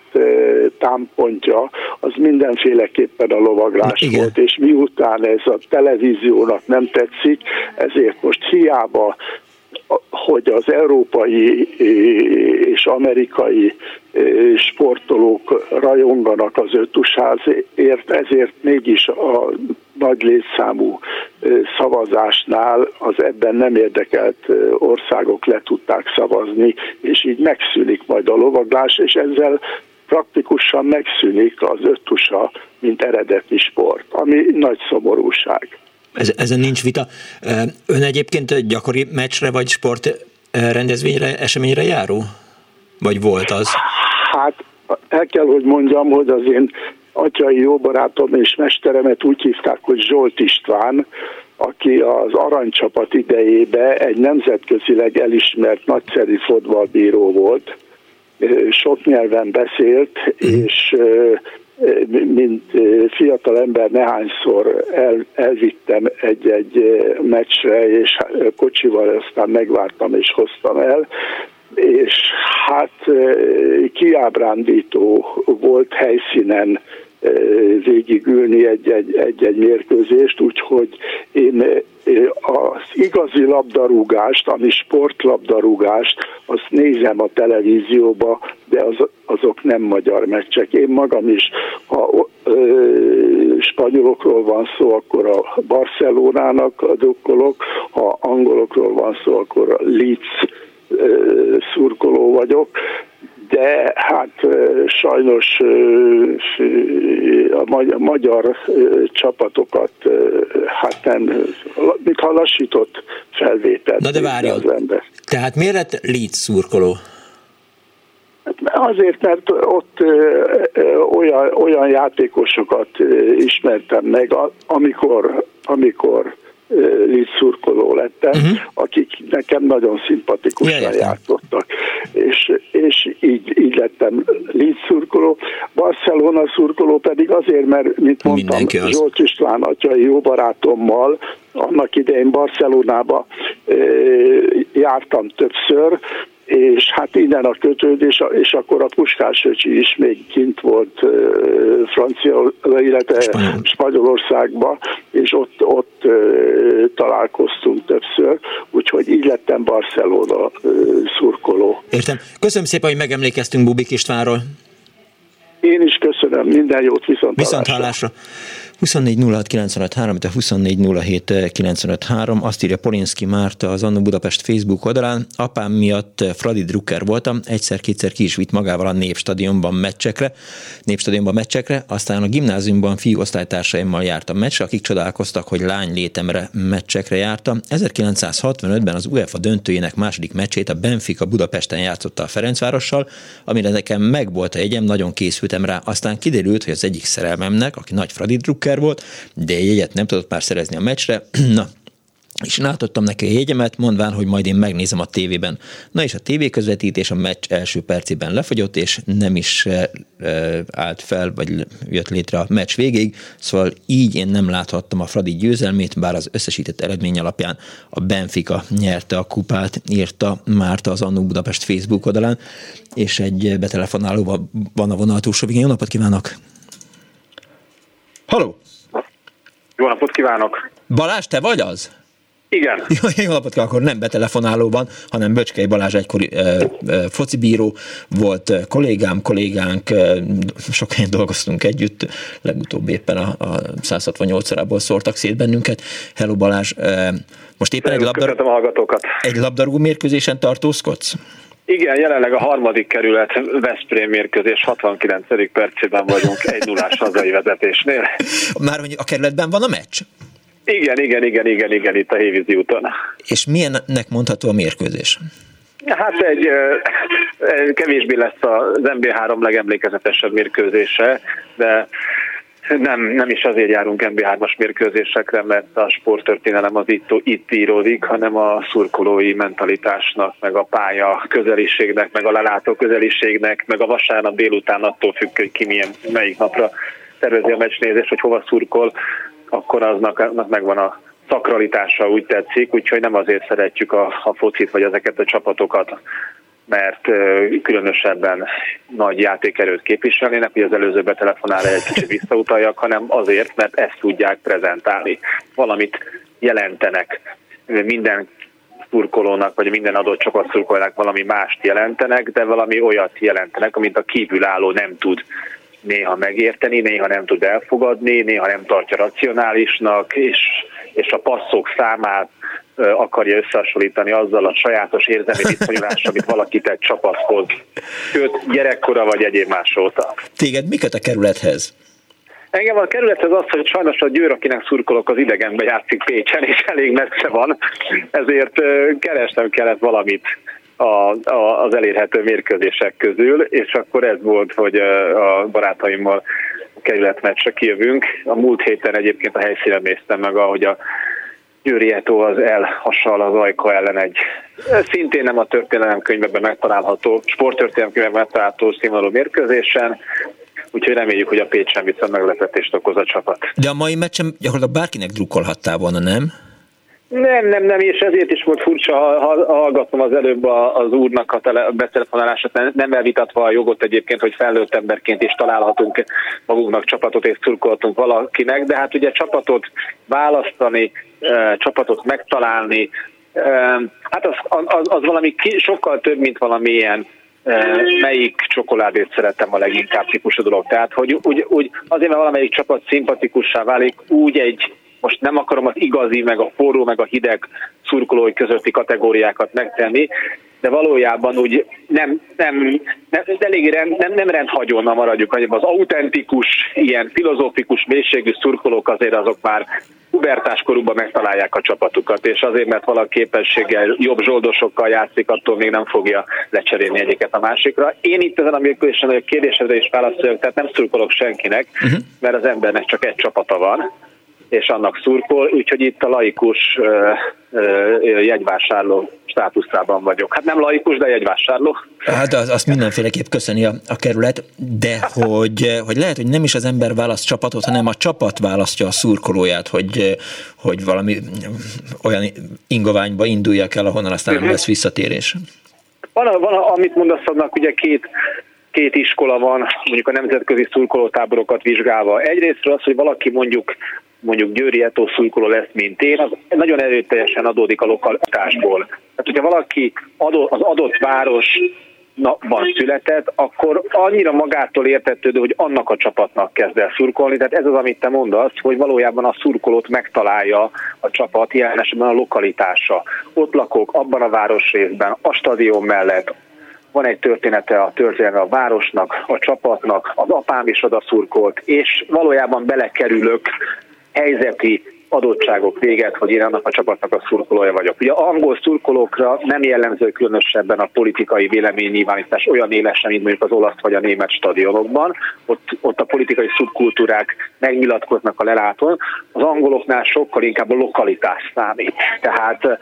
támpontja az mindenféleképpen a lovaglás Igen. volt, és miután ez a televíziónak nem tetszik, ezért most hiába hogy az európai és amerikai sportolók rajonganak az ötusházért, ezért mégis a nagy létszámú szavazásnál az ebben nem érdekelt országok le tudták szavazni, és így megszűnik majd a lovaglás, és ezzel praktikusan megszűnik az öttusa, mint eredeti sport, ami nagy szomorúság. Ez, ezen nincs vita. Ön egyébként gyakori meccsre vagy sport rendezvényre, eseményre járó? Vagy volt az? Hát el kell, hogy mondjam, hogy az én atyai jó barátom és mesteremet úgy hívták, hogy Zsolt István, aki az aranycsapat idejébe egy nemzetközileg elismert nagyszerű fotballbíró volt, sok nyelven beszélt, uh-huh. és mint fiatal ember nehányszor el, elvittem egy-egy meccsre, és kocsival aztán megvártam és hoztam el, és hát kiábrándító volt helyszínen végigülni egy-egy, mérkőzést, úgyhogy én az igazi labdarúgást, ami sportlabdarúgást, azt nézem a televízióba, de az, azok nem magyar meccsek. Én magam is, ha ö, spanyolokról van szó, akkor a Barcelonának drukkolok, ha angolokról van szó, akkor a Leeds szurkoló vagyok, de hát sajnos a magyar csapatokat hát nem, mintha lassított felvétel. Na de várjon, tehát miért lett Leeds szurkoló? Azért, mert ott olyan, olyan játékosokat ismertem meg, amikor, amikor szurkoló lettem, uh-huh. akik nekem nagyon szimpatikusan játszottak. És, és így, így lettem szurkoló. Barcelona szurkoló pedig azért, mert, mint mondtam, Zsolt István atyai jó barátommal annak idején Barcelonába jártam többször, és hát innen a kötődés, és akkor a Puskás öcsi is még kint volt Francia, illetve Spanyol. Spanyolországba, és ott, ott találkoztunk többször, úgyhogy így lettem Barcelona szurkoló. Értem. Köszönöm szépen, hogy megemlékeztünk Bubik Istvánról. Én is köszönöm, minden jót, viszont, viszont hallásra. 24 de 24 azt írja Polinski Márta az Annu Budapest Facebook oldalán. Apám miatt Fradi Drucker voltam, egyszer-kétszer ki is vitt magával a Népstadionban meccsekre, Népstadionban meccsekre, aztán a gimnáziumban fiú osztálytársaimmal jártam meccsre, akik csodálkoztak, hogy lány létemre meccsekre jártam. 1965-ben az UEFA döntőjének második meccsét a Benfica Budapesten játszotta a Ferencvárossal, amire nekem megvolt a jegyem, nagyon készültem rá. Aztán kiderült, hogy az egyik szerelmemnek, aki nagy Fradi Drucker poker volt, de jegyet nem tudott már szerezni a meccsre. <clears throat> Na, és én átadtam neki a jegyemet, mondván, hogy majd én megnézem a tévében. Na és a tévéközvetítés a meccs első percében lefogyott, és nem is e, e, állt fel, vagy jött létre a meccs végéig, szóval így én nem láthattam a Fradi győzelmét, bár az összesített eredmény alapján a Benfica nyerte a kupát, írta Márta az Annó Budapest Facebook oldalán, és egy betelefonáló van a vonal túlsó végén. Jó napot kívánok! Haló! Jó napot kívánok! Balázs, te vagy az? Igen. <laughs> Jó, jó napot kell, akkor nem betelefonálóban, hanem Böcskei Balázs egykori e, e, focibíró volt kollégám, kollégánk, e, sok helyen dolgoztunk együtt, legutóbb éppen a, a 168 rából szórtak szét bennünket. Hello Balázs, e, most éppen egy, labdarú... egy labdarúgó mérkőzésen tartózkodsz? Igen, jelenleg a harmadik kerület Veszprém mérkőzés 69. percében vagyunk egy nullás hazai vezetésnél. Már hogy a kerületben van a meccs? Igen, igen, igen, igen, igen, itt a Hévízi úton. És milyennek mondható a mérkőzés? Hát egy, kevésbé lesz az MB3 legemlékezetesebb mérkőzése, de nem, nem is azért járunk MB3-as mérkőzésekre, mert a sporttörténelem az itt, itt íródik, hanem a szurkolói mentalitásnak, meg a pálya közeliségnek, meg a lelátó közeliségnek, meg a vasárnap délután attól függ, hogy ki milyen, melyik napra tervezi a meccsnézés, hogy hova szurkol, akkor aznak, aznak megvan a szakralitása, úgy tetszik, úgyhogy nem azért szeretjük a, a focit, vagy ezeket a csapatokat, mert különösebben nagy játékerőt képviselnének, hogy az előző betelefonára egy kicsit visszautaljak, hanem azért, mert ezt tudják prezentálni. Valamit jelentenek minden szurkolónak, vagy minden adott csapat szurkolónak valami mást jelentenek, de valami olyat jelentenek, amit a kívülálló nem tud néha megérteni, néha nem tud elfogadni, néha nem tartja racionálisnak, és, és a passzok számát akarja összehasonlítani azzal a sajátos érzelmi viszonyulással, amit valaki tett csapathoz, sőt, gyerekkora vagy egyéb más óta. Téged miket a kerülethez? Engem a kerülethez az, hogy sajnos a Győr, akinek szurkolok, az idegenbe játszik Pécsen, és elég messze van, ezért keresnem kellett valamit a, a, az elérhető mérkőzések közül, és akkor ez volt, hogy a barátaimmal kerületmeccsre kijövünk. A múlt héten egyébként a helyszínen néztem meg, ahogy a Győri Eto az elhassal az Ajka ellen egy szintén nem a történelem könyvben megtalálható, sporttörténelem könyvben megtalálható színvonalú mérkőzésen, úgyhogy reméljük, hogy a Pécsen viszont meglepetést okoz a csapat. De a mai meccsen gyakorlatilag bárkinek drukkolhattál volna, nem? Nem, nem, nem, és ezért is volt furcsa, ha hallgatom az előbb az úrnak a, tele, a betelefonálását, nem elvitatva a jogot egyébként, hogy felnőtt emberként is találhatunk magunknak csapatot, és szurkolhatunk valakinek, de hát ugye csapatot választani, csapatot megtalálni, hát az, az, az valami sokkal több, mint valamilyen melyik csokoládét szeretem a leginkább típusú dolog. Tehát, hogy úgy, úgy azért, mert valamelyik csapat szimpatikussá válik, úgy egy most nem akarom az igazi, meg a forró, meg a hideg szurkolói közötti kategóriákat megtenni, de valójában úgy nem, nem, nem elég rend, nem, nem rendhagyóna maradjuk, hanem az autentikus, ilyen filozófikus mélységű szurkolók azért azok már pubertás korúban megtalálják a csapatukat, és azért, mert valaki képességgel jobb zsoldosokkal játszik, attól még nem fogja lecserélni egyiket a másikra. Én itt ezen a működésen a kérdésedre is válaszoljak, tehát nem szurkolok senkinek, uh-huh. mert az embernek csak egy csapata van, és annak szurkol, úgyhogy itt a laikus jegyvásárló státuszában vagyok. Hát nem laikus, de jegyvásárló. Hát az, azt mindenféleképp köszöni a, a kerület, de hogy, hogy lehet, hogy nem is az ember választ csapatot, hanem a csapat választja a szurkolóját, hogy, hogy valami olyan ingoványba induljak el, ahonnan aztán nem lesz visszatérés. Van, van amit mondasz, annak ugye két két iskola van, mondjuk a nemzetközi szurkolótáborokat vizsgálva. Egyrészt az, hogy valaki mondjuk mondjuk Győri Eto szurkoló lesz, mint én, az nagyon erőteljesen adódik a lokalitásból. Tehát, hogyha valaki az adott város van született, akkor annyira magától értetődő, hogy annak a csapatnak kezd el szurkolni. Tehát ez az, amit te mondasz, hogy valójában a szurkolót megtalálja a csapat, jelen esetben a lokalitása. Ott lakok, abban a városrészben, a stadion mellett, van egy története a történelme a városnak, a csapatnak, az apám is oda szurkolt, és valójában belekerülök helyzeti adottságok véget, hogy én annak a csapatnak a szurkolója vagyok. Ugye angol szurkolókra nem jellemző különösebben a politikai véleménynyilvánítás olyan élesen, mint mondjuk az olasz vagy a német stadionokban. Ott, ott a politikai szubkultúrák megnyilatkoznak a lelátón. Az angoloknál sokkal inkább a lokalitás számít. Tehát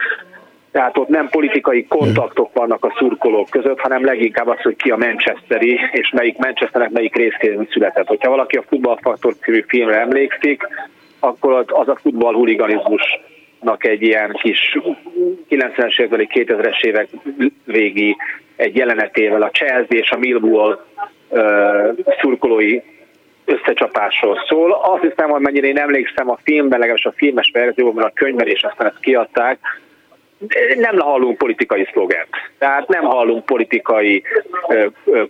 tehát ott nem politikai kontaktok vannak a szurkolók között, hanem leginkább az, hogy ki a Manchesteri, és melyik Manchesternek melyik részként született. Hogyha valaki a Futballfaktor című filmre emlékszik, akkor az a futballhuliganizmusnak egy ilyen kis 90-es évek, 2000-es évek végi egy jelenetével a Chelsea és a Millwall uh, szurkolói összecsapásról szól. Azt hiszem, mennyire én emlékszem a filmben, legalábbis a filmes verzióban, a könyvben, és aztán ezt kiadták, nem hallunk politikai szlogent. Tehát nem hallunk politikai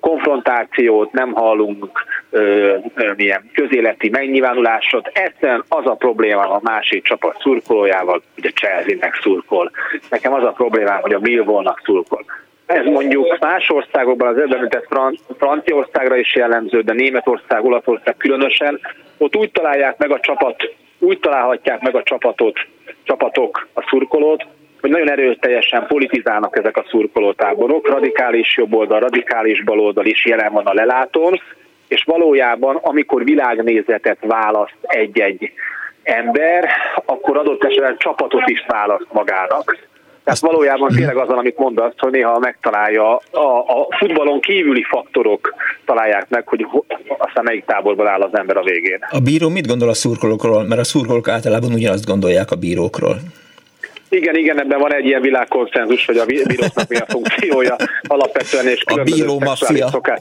konfrontációt, nem hallunk ö, milyen közéleti megnyilvánulásot. Egyszerűen az a probléma a másik csapat szurkolójával, ugye Chelsea-nek szurkol. Nekem az a problémám, hogy a Millwall-nak szurkol. Ez mondjuk más országokban, az említett Fran- Franciaországra is jellemző, de Németország, Olaszország különösen, ott úgy találják meg a csapat, úgy találhatják meg a csapatot, csapatok a szurkolót, hogy nagyon erőteljesen politizálnak ezek a szurkolótáborok, radikális jobboldal, radikális baloldal is jelen van a lelátón, és valójában, amikor világnézetet választ egy-egy ember, akkor adott esetben csapatot is választ magának. Tehát valójában tényleg azon, amit mondasz, hogy néha megtalálja, a, a futballon kívüli faktorok találják meg, hogy aztán melyik táborban áll az ember a végén. A bíró mit gondol a szurkolókról? Mert a szurkolók általában ugyanazt gondolják a bírókról. Igen, igen, ebben van egy ilyen világkonszenzus, hogy a bíróknak mi a funkciója alapvetően, és különböző, szexuális, szokás,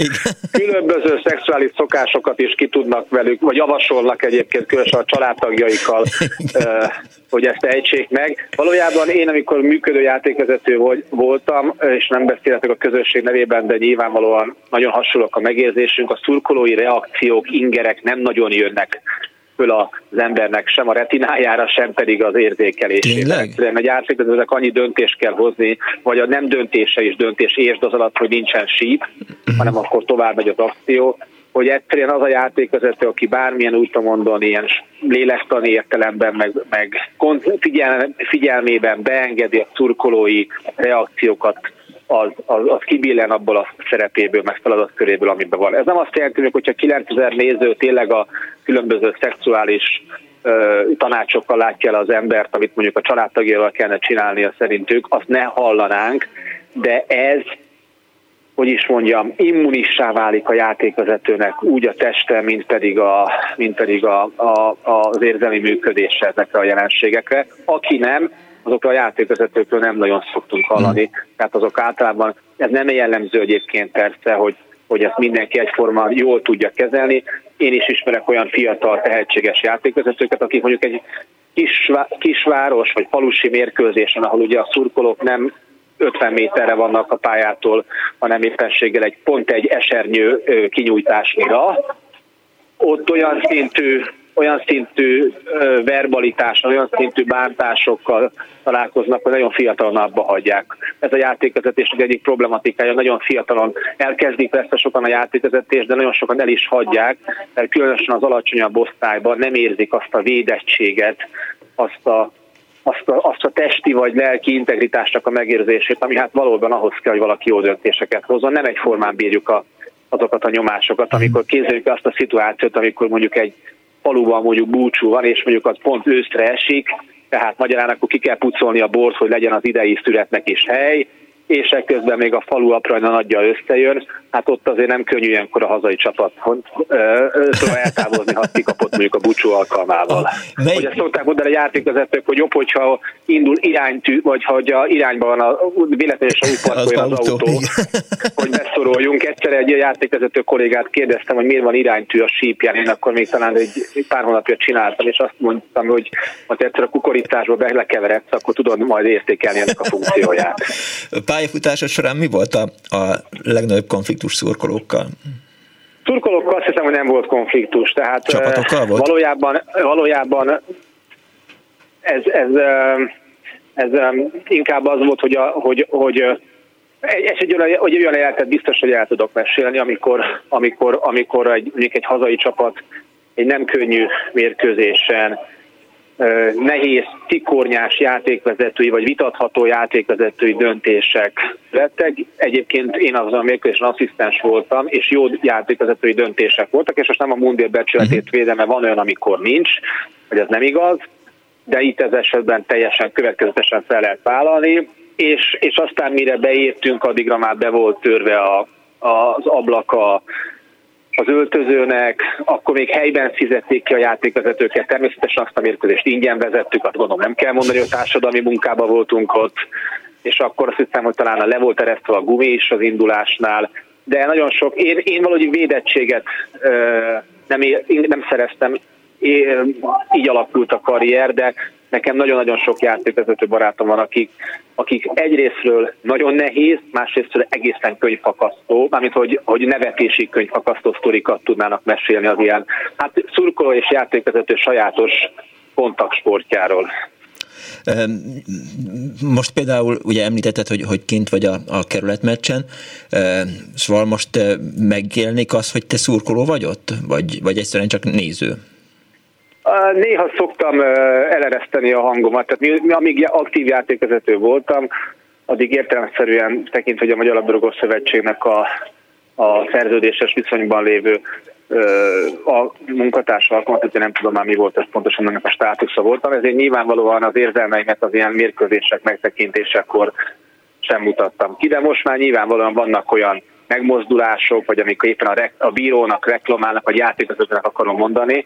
különböző szexuális szokásokat is ki tudnak velük, vagy javasolnak egyébként különösen a családtagjaikkal, hogy ezt ejtsék meg. Valójában én, amikor működő játékvezető voltam, és nem beszélhetek a közösség nevében, de nyilvánvalóan nagyon hasonlók a megérzésünk, a szurkolói reakciók, ingerek nem nagyon jönnek föl az embernek sem a retinájára, sem pedig az érzékelésére. Egy játékvezetőnek annyi döntést kell hozni, vagy a nem döntése is döntés, értsd az alatt, hogy nincsen síp, uh-huh. hanem akkor tovább megy az akció, hogy egyszerűen az a játékvezető, aki bármilyen úton ilyen lélektani értelemben, meg, meg figyel, figyelmében beengedi a turkolói reakciókat az, az, az kibillen abból a szerepéből, meg feladatköréből, amiben van. Ez nem azt jelenti, hogy hogyha 9000 néző tényleg a különböző szexuális tanácsokkal látja el az embert, amit mondjuk a családtagjával kellene csinálnia szerintük, azt ne hallanánk, de ez hogy is mondjam, immunissá válik a játékvezetőnek úgy a teste, mint pedig, a, mint pedig a, a, az érzelmi működése ezekre a jelenségekre. Aki nem, azokra a játékvezetőkről nem nagyon szoktunk hallani. Hmm. Tehát azok általában, ez nem jellemző egyébként persze, hogy, hogy ezt mindenki egyforma jól tudja kezelni. Én is ismerek olyan fiatal, tehetséges játékvezetőket, akik mondjuk egy kisvá, kisváros vagy falusi mérkőzésen, ahol ugye a szurkolók nem 50 méterre vannak a pályától, hanem éppenséggel egy pont egy esernyő kinyújtásnyira, ott olyan szintű olyan szintű verbalitással, olyan szintű bántásokkal találkoznak, hogy nagyon fiatalon abba hagyják. Ez a játékvezetés egyik problematikája, nagyon fiatalon elkezdik a sokan a játékvezetést, de nagyon sokan el is hagyják, mert különösen az alacsonyabb osztályban nem érzik azt a védettséget, azt a azt a, azt a testi vagy lelki integritásnak a megérzését, ami hát valóban ahhoz kell, hogy valaki jó döntéseket hozzon. Nem egyformán bírjuk a, azokat a nyomásokat, amikor képzeljük azt a szituációt, amikor mondjuk egy faluban mondjuk búcsú van, és mondjuk az pont őszre esik, tehát magyarán akkor ki kell pucolni a bort, hogy legyen az idei születnek is hely, és ekközben még a falu aprajna nagyja összejön, hát ott azért nem könnyű ilyenkor a hazai csapat szóval eltávozni, ha kikapott mondjuk a bucsú alkalmával. Mely... Hogy ezt szokták mondani a játékvezetők, hogy jobb, hogyha indul iránytű, vagy hogy a irányban van a véletlenül úgy parkolja az, az autó, autó. Hogy beszoroljunk. Egyszer egy játékvezető kollégát kérdeztem, hogy miért van iránytű a sípján, én akkor még talán egy pár hónapja csináltam, és azt mondtam, hogy ha egyszer a kukorításba belekeveredsz, akkor tudod majd értékelni ennek a funkcióját pályafutása során mi volt a, a legnagyobb konfliktus szurkolókkal? Szurkolókkal azt hiszem, hogy nem volt konfliktus, tehát Csapatokkal volt? valójában, valójában ez, ez, ez, ez inkább az volt, hogy, a, hogy, hogy ez egy olyan, hogy olyan életet biztos, hogy el tudok mesélni, amikor, amikor, amikor egy, mondjuk egy hazai csapat egy nem könnyű mérkőzésen nehéz, tikornyás játékvezetői vagy vitatható játékvezetői döntések lettek. Egyébként én azon a mérkőzésen asszisztens voltam, és jó játékvezetői döntések voltak, és most nem a mundér becsületét mhm. védem, mert van olyan, amikor nincs, hogy ez nem igaz, de itt ez esetben teljesen következetesen fel lehet vállalni, és, és aztán mire beértünk, addigra már be volt törve a, az ablak a az öltözőnek, akkor még helyben fizették ki a játékvezetőket, természetesen azt a mérkőzést ingyen vezettük, azt gondolom nem kell mondani, hogy társadalmi munkában voltunk ott, és akkor azt hiszem, hogy talán le volt eresztve a gumi is az indulásnál, de nagyon sok, én, én valahogy védettséget ö, nem, nem szereztem, így alakult a karrier, de nekem nagyon-nagyon sok játékvezető barátom van, akik, akik egyrésztről nagyon nehéz, másrésztről egészen könyvfakasztó, mármint hogy, hogy nevetési könyvfakasztó sztorikat tudnának mesélni az ilyen, hát szurkoló és játékvezető sajátos kontaktsportjáról. Most például ugye említetted, hogy, hogy kint vagy a, a kerületmeccsen, szóval most megjelenik az, hogy te szurkoló vagy ott? Vagy, vagy egyszerűen csak néző? Néha szoktam elereszteni a hangomat, tehát mi, amíg aktív játékvezető voltam, addig értelemszerűen tekintve, hogy a Magyar Labdarúgó Szövetségnek a, a szerződéses viszonyban lévő a munkatárs alkalmat, nem tudom már mi volt ez pontosan ennek a státusza voltam, ezért nyilvánvalóan az érzelmeimet az ilyen mérkőzések megtekintésekor sem mutattam ki, de most már nyilvánvalóan vannak olyan megmozdulások, vagy amikor éppen a, re- a bírónak reklamálnak, vagy játékvezetőnek akarom mondani,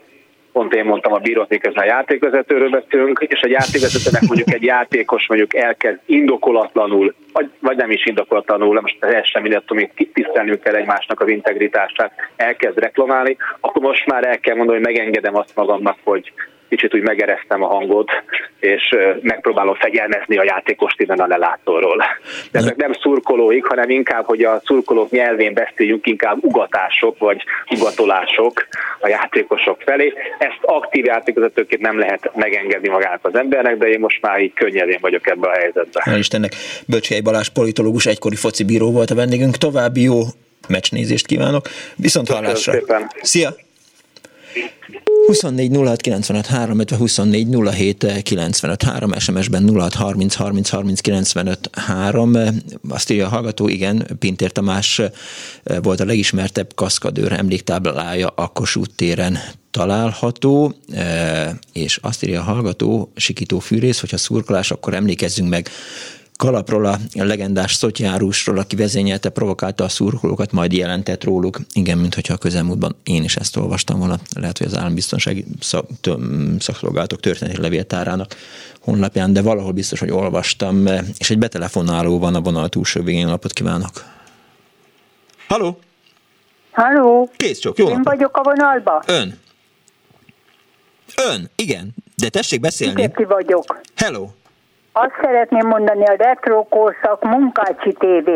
pont én mondtam a bírót, miközben a játékvezetőről beszélünk, és a játékvezetőnek mondjuk egy játékos mondjuk elkezd indokolatlanul, vagy, vagy nem is indokolatlanul, most sem mindegy, hogy tisztelnünk kell egymásnak az integritását, elkezd reklamálni, akkor most már el kell mondani, hogy megengedem azt magamnak, hogy kicsit úgy megeresztem a hangot, és megpróbálom fegyelmezni a játékost innen a lelátóról. De ezek nem szurkolóik, hanem inkább, hogy a szurkolók nyelvén beszéljünk, inkább ugatások vagy ugatolások a játékosok felé. Ezt aktív játékvezetőként nem lehet megengedni magának az embernek, de én most már így könnyedén vagyok ebben a helyzetben. Hál' Istennek, Bölcsei Balázs politológus, egykori foci bíró volt a vendégünk. További jó meccsnézést kívánok. Viszont hallásra. Szia! 24 06 95 3, 24 07 95 3, SMS-ben 06 30 30 30 95 3. Azt írja a hallgató, igen, Pintér Tamás eh, volt a legismertebb kaszkadőr emléktáblája a Kossuth téren található, eh, és azt írja a hallgató, Sikító Fűrész, hogyha szurkolás, akkor emlékezzünk meg Kalapról, a legendás Szotyárusról, aki vezényelte, provokálta a szurkolókat, majd jelentett róluk. Igen, mint hogyha a közelmúltban én is ezt olvastam volna. Lehet, hogy az állambiztonsági szakszolgálatok történeti levéltárának honlapján, de valahol biztos, hogy olvastam. És egy betelefonáló van a vonal túlsó végén. Napot kívánok! Haló! Halló! Kész csak, jó Én napot. vagyok a vonalba? Ön. Ön, igen. De tessék beszélni. Igen, ki vagyok. Hello. Azt szeretném mondani, a retro korszak Munkácsi TV.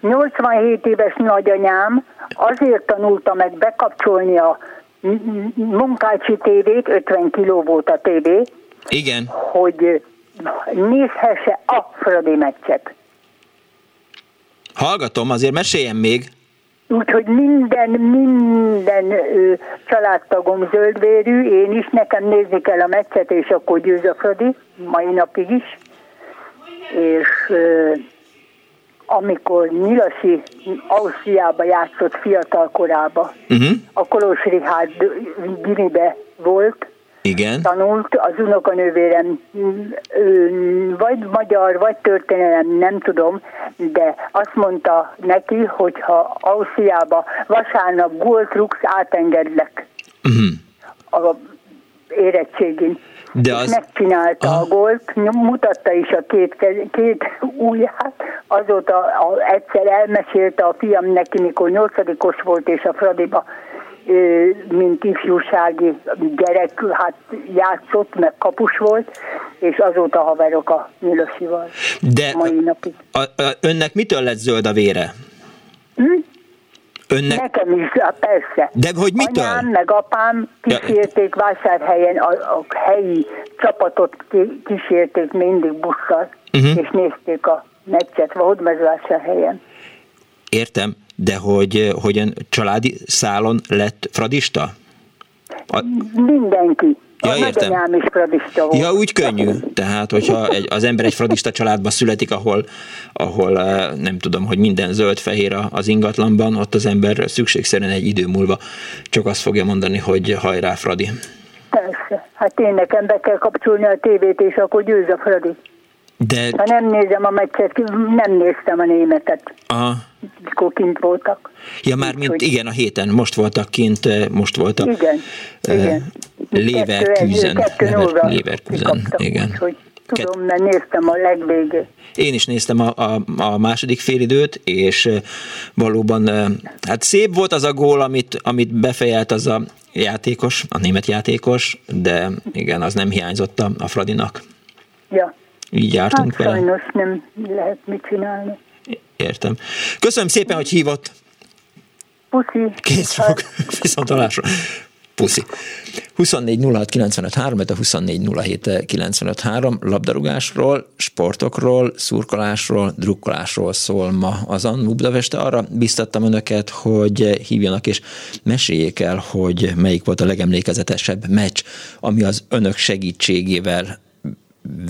87 éves nagyanyám azért tanulta meg bekapcsolni a Munkácsi TV-t, 50 kiló volt a TV, Igen. hogy nézhesse a Fradi meccset. Hallgatom, azért meséljen még. Úgyhogy minden, minden ö, családtagom zöldvérű, én is, nekem nézni kell a meccset, és akkor győz a Fradi, mai napig is. És amikor Nyilasi Ausztriába játszott fiatal korába, Uh-huh. a Kolos Gimibe volt, Igen. tanult, az unokanővérem vagy magyar, vagy történelem, nem tudom, de azt mondta neki, hogy ha Ausztriába vasárnap rúgsz, átengedlek Uh-huh. a érettségin. De az... megcsinálta Aha. a gólt, mutatta is a két, két ujját, azóta a, egyszer elmesélte a fiam neki, mikor nyolcadikos volt, és a Fradiba mint ifjúsági gyerek, hát játszott, meg kapus volt, és azóta haverok a Nyilosival. De Mai napig. a, a, önnek mitől lett zöld a vére? Hm? Önnek... Nekem is, persze. De hogy mitől? Anyám meg apám Ja. kísérték vásárhelyen, a, a helyi csapatot kísérték mindig busszal, Mhm. és nézték a meccset Hódmezvásárhelyen. Értem, de hogy, hogy ön családi szálon lett fradista? A, Mindenki. Ja, a értem. is fradista volt. ja, úgy könnyű. Tehát, hogyha egy, az ember egy fradista családba születik, ahol, ahol eh, nem tudom, hogy minden zöld-fehér az ingatlanban, ott az ember szükségszerűen egy idő múlva csak azt fogja mondani, hogy hajrá, Fradi. Persze. Hát én nekem be kell kapcsolni a tévét, és akkor győz a Fradi. De, Ha nem nézem a meccset, nem néztem a németet, aha, mikor kint voltak. ja már mint, Úgyhogy- igen, a héten, most voltak kint, eh, most voltak. Igen, eh, igen. Leverkusen. Kettő- Lever- Leverkusen, igen. úgyhogy Tudom, mert néztem a legvégét. Én is néztem a, a, a második félidőt, és valóban hát szép volt az a gól, amit, amit befejelt az a játékos, a német játékos, de igen, az nem hiányzott a, a Fradinak. Ja. Így jártunk hát, vele. sajnos nem lehet mit csinálni. Értem. Köszönöm szépen, hogy hívott. Puszi. Kész fog. <laughs> Viszont alásra. Puszi. 24 06 95 3, a 24 07 95 3 labdarúgásról, sportokról, szurkolásról, drukkolásról szól ma az Annu Budapest. Arra biztattam önöket, hogy hívjanak és meséljék el, hogy melyik volt a legemlékezetesebb meccs, ami az önök segítségével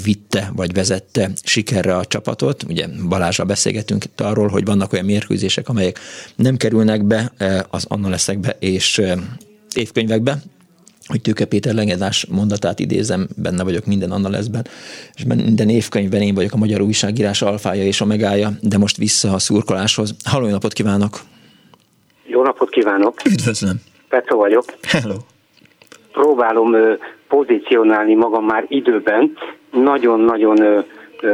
vitte vagy vezette sikerre a csapatot. Ugye Balázsra beszélgetünk itt arról, hogy vannak olyan mérkőzések, amelyek nem kerülnek be eh, az annaleszekbe és eh, évkönyvekbe, hogy Tőke Péter legendás mondatát idézem, benne vagyok minden annaleszben, és minden évkönyvben én vagyok a magyar újságírás alfája és omegája, de most vissza a szurkoláshoz. Halló, jó napot kívánok! Jó napot kívánok! Üdvözlöm! Petro vagyok. Hello! Próbálom pozícionálni magam már időben. Nagyon-nagyon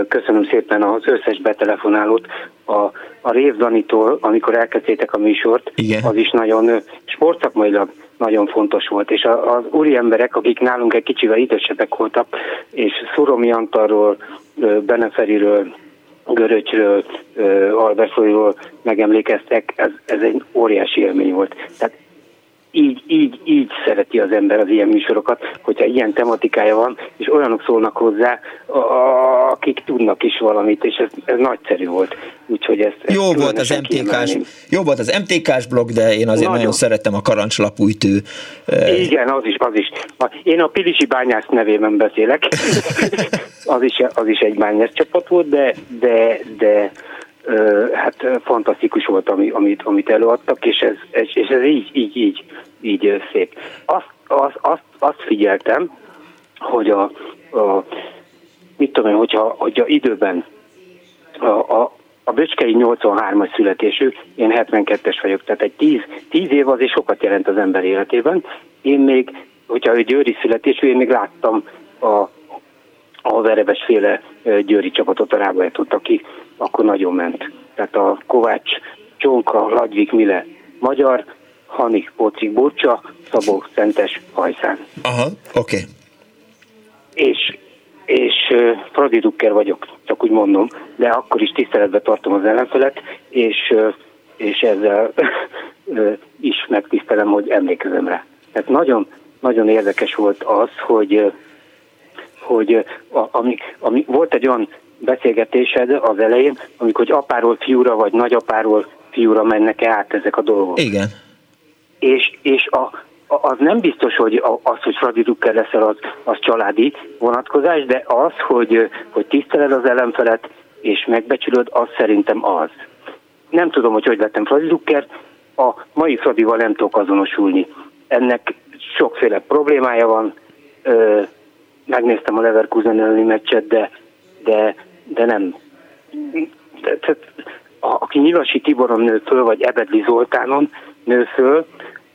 köszönöm szépen az összes betelefonálót. A, a Rév Danitól, amikor elkezdtétek a műsort, Igen. az is nagyon sportszakmailag nagyon fontos volt. És az úri emberek, akik nálunk egy kicsivel idősebbek voltak, és Szuromi Antarról, Beneferiről, Göröcsről, Albertfőről megemlékeztek, ez, ez egy óriási élmény volt. Tehát így, így, így szereti az ember az ilyen műsorokat, hogyha ilyen tematikája van, és olyanok szólnak hozzá, akik tudnak is valamit, és ez, ez nagyszerű volt. Úgyhogy ezt, ezt jó volt az MTK-s, jó volt az MTK-s blog, de én azért nagyon, nagyon szerettem a karancslapújtő. Igen, az is, az is. Én a Pilisi bányász nevében beszélek. <laughs> az, is, az is egy bányász csapat volt, de, de, de hát fantasztikus volt, ami, amit, amit előadtak, és ez, és ez így, így, így, így szép. Azt, azt, azt, azt figyeltem, hogy a, a mit tudom én, hogyha, hogyha időben a, a, a Böcskei 83-as születésű, én 72-es vagyok, tehát egy 10, 10 év az és sokat jelent az ember életében. Én még, hogyha ő győri születésű, én még láttam a, a Verebes féle győri csapatot, a Rábajátot, aki akkor nagyon ment. Tehát a Kovács, Csonka, Ladvik, Mile, Magyar, Hanik, Pocik, Burcsa, Szabó, Szentes, Hajszán. Aha, oké. Okay. És, és uh, Fradi Dukker vagyok, csak úgy mondom, de akkor is tiszteletbe tartom az ellenfelet, és, uh, és ezzel uh, is megtisztelem, hogy emlékezem rá. Tehát nagyon, nagyon érdekes volt az, hogy hogy ami, ami, volt egy olyan beszélgetésed az elején, amikor hogy apáról fiúra vagy nagyapáról fiúra mennek -e át ezek a dolgok. Igen. És, és a, az nem biztos, hogy az, hogy Fradi Drucker leszel, az, az családi vonatkozás, de az, hogy, hogy tiszteled az ellenfelet és megbecsülöd, az szerintem az. Nem tudom, hogy hogy lettem Fradi Drucker, a mai Fradival nem tudok azonosulni. Ennek sokféle problémája van, megnéztem a Leverkusen elleni meccset, de, de, de nem. Tehát, aki Nyilasi Tiboron nő föl, vagy Ebedli Zoltánon nő föl,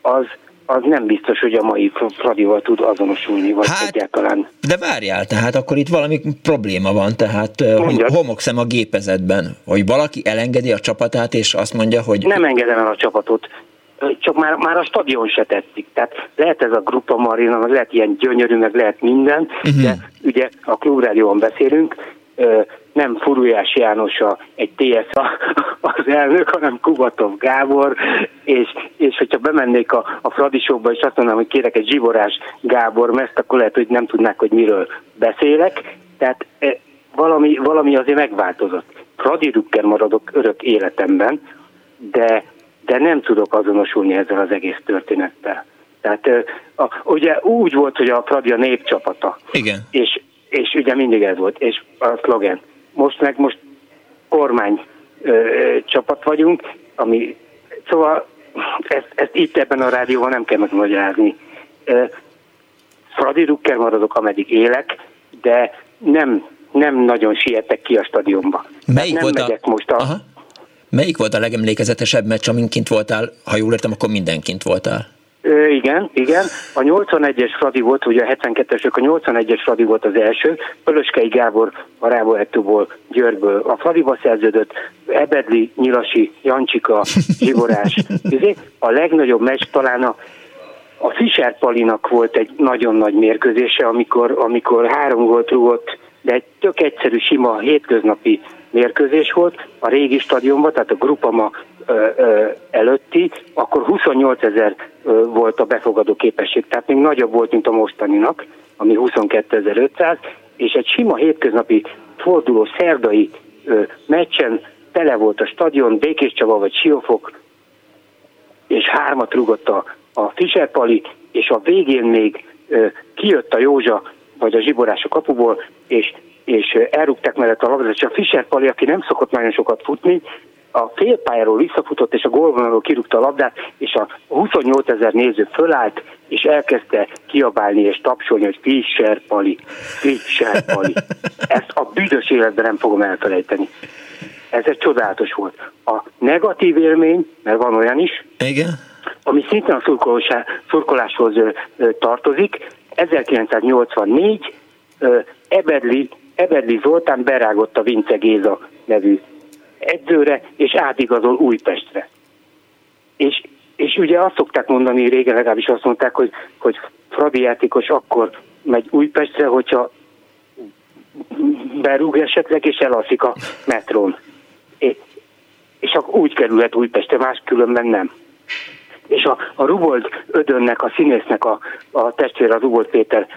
az, az nem biztos, hogy a mai Fradival tud azonosulni, vagy hát, egyáltalán. De várjál, tehát akkor itt valami probléma van, tehát Mondjad. homokszem a gépezetben, hogy valaki elengedi a csapatát, és azt mondja, hogy... Nem engedem el a csapatot csak már, már a stadion se tetszik. Tehát lehet ez a Grupa Marina, lehet ilyen gyönyörű, meg lehet minden, uh-huh. de ugye a klubrádióban beszélünk, nem Furujás János a, egy TSZ <laughs> az elnök, hanem Kubatov Gábor, és, és hogyha bemennék a, a Fradisokba, és azt mondanám, hogy kérek egy zsiborás Gábor mert akkor lehet, hogy nem tudnák, hogy miről beszélek. Tehát valami, valami azért megváltozott. Fradi Rucker maradok örök életemben, de de nem tudok azonosulni ezzel az egész történettel. Tehát a, ugye úgy volt, hogy a Fradi a népcsapata. Igen. És, és ugye mindig ez volt, és a szlogen. Most meg most kormány ö, csapat vagyunk, ami, szóval ezt, ezt itt ebben a rádióban nem kell megmagyarázni. Fradi Rucker maradok, ameddig élek, de nem, nem nagyon sietek ki a stadionba. Melyik nem volt megyek a... most a, Aha. Melyik volt a legemlékezetesebb meccs, amin kint voltál? Ha jól értem, akkor mindenkint voltál. Ö, igen, igen. A 81-es Fradi volt, ugye a 72-esök, a 81-es Fradi volt az első. Pölöskei Gábor a Rábohettóból, Győrből a Fradiba szerződött, Ebedli, Nyilasi, Jancsika, Zsivorás. <laughs> A legnagyobb meccs talán a, a Fischer Palinak volt egy nagyon nagy mérkőzése, amikor, amikor három gólt rúgott, de egy tök egyszerű, sima, hétköznapi mérkőzés volt a régi stadionban, tehát a Grupama ö, ö, előtti, akkor 28 ezer volt a befogadó képesség, tehát még nagyobb volt, mint a mostaninak, ami 22.500, és egy sima hétköznapi forduló szerdai meccsen tele volt a stadion, Békés Csaba vagy Siófok, és hármat rúgott a, a Fischer Pali, és a végén még ö, kijött a Józsa, vagy a zsiborás a kapuból, és és elrúgták mellett a labdát, és a Fischer Pali, aki nem szokott nagyon sokat futni, a félpályáról visszafutott, és a gólvonalról kirúgta a labdát, és a 28 ezer néző fölállt, és elkezdte kiabálni és tapsolni, hogy Fischer Pali, Fischer Pali. <laughs> Ezt a büdös életben nem fogom elfelejteni. Ez egy csodálatos volt. A negatív élmény, mert van olyan is, Igen. ami szintén a szurkoláshoz tartozik, 1984 Ebedli Ebedli Zoltán berágott a Vince Géza nevű edzőre, és átigazol Újpestre. És, és ugye azt szokták mondani, régen legalábbis azt mondták, hogy, hogy Fradi játékos akkor megy Újpestre, hogyha berúg esetleg, és elalszik a metrón. És, és akkor úgy kerülhet Újpestre, máskülönben nem. És a, a Rubold Ödönnek, a színésznek a, a testvére, az Rubold Péter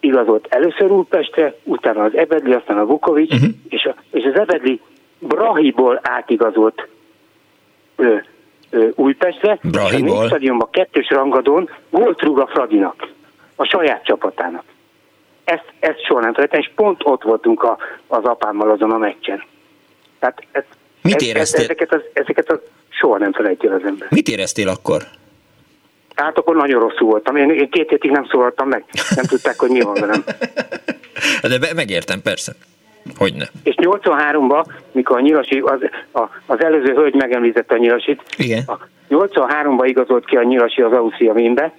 igazolt először Újpestre, utána az Ebedli, aztán a Vukovics, uh-huh. és, a, és az Ebedli Brahiból átigazolt ö, ö, Újpestre, Brahiból. és a stadionban kettős rangadón volt rúg a Fradinak, a saját csapatának. Ezt, ezt soha nem felejtem, és pont ott voltunk a, az apámmal azon a meccsen. Tehát ez, Mit éreztél? Ez, ezeket, az, ezeket az soha nem felejtjél az ember. Mit éreztél akkor? Hát akkor nagyon rosszul voltam. Én, én két hétig nem szólaltam meg. Nem tudták, hogy mi van velem. <laughs> De megértem, persze. Hogyne. És 83-ban, mikor a Nyilasi, az, a, az előző hölgy megemlítette a Nyilasit, Igen. A 83-ban igazolt ki a Nyilasi az Ausztria Wienbe,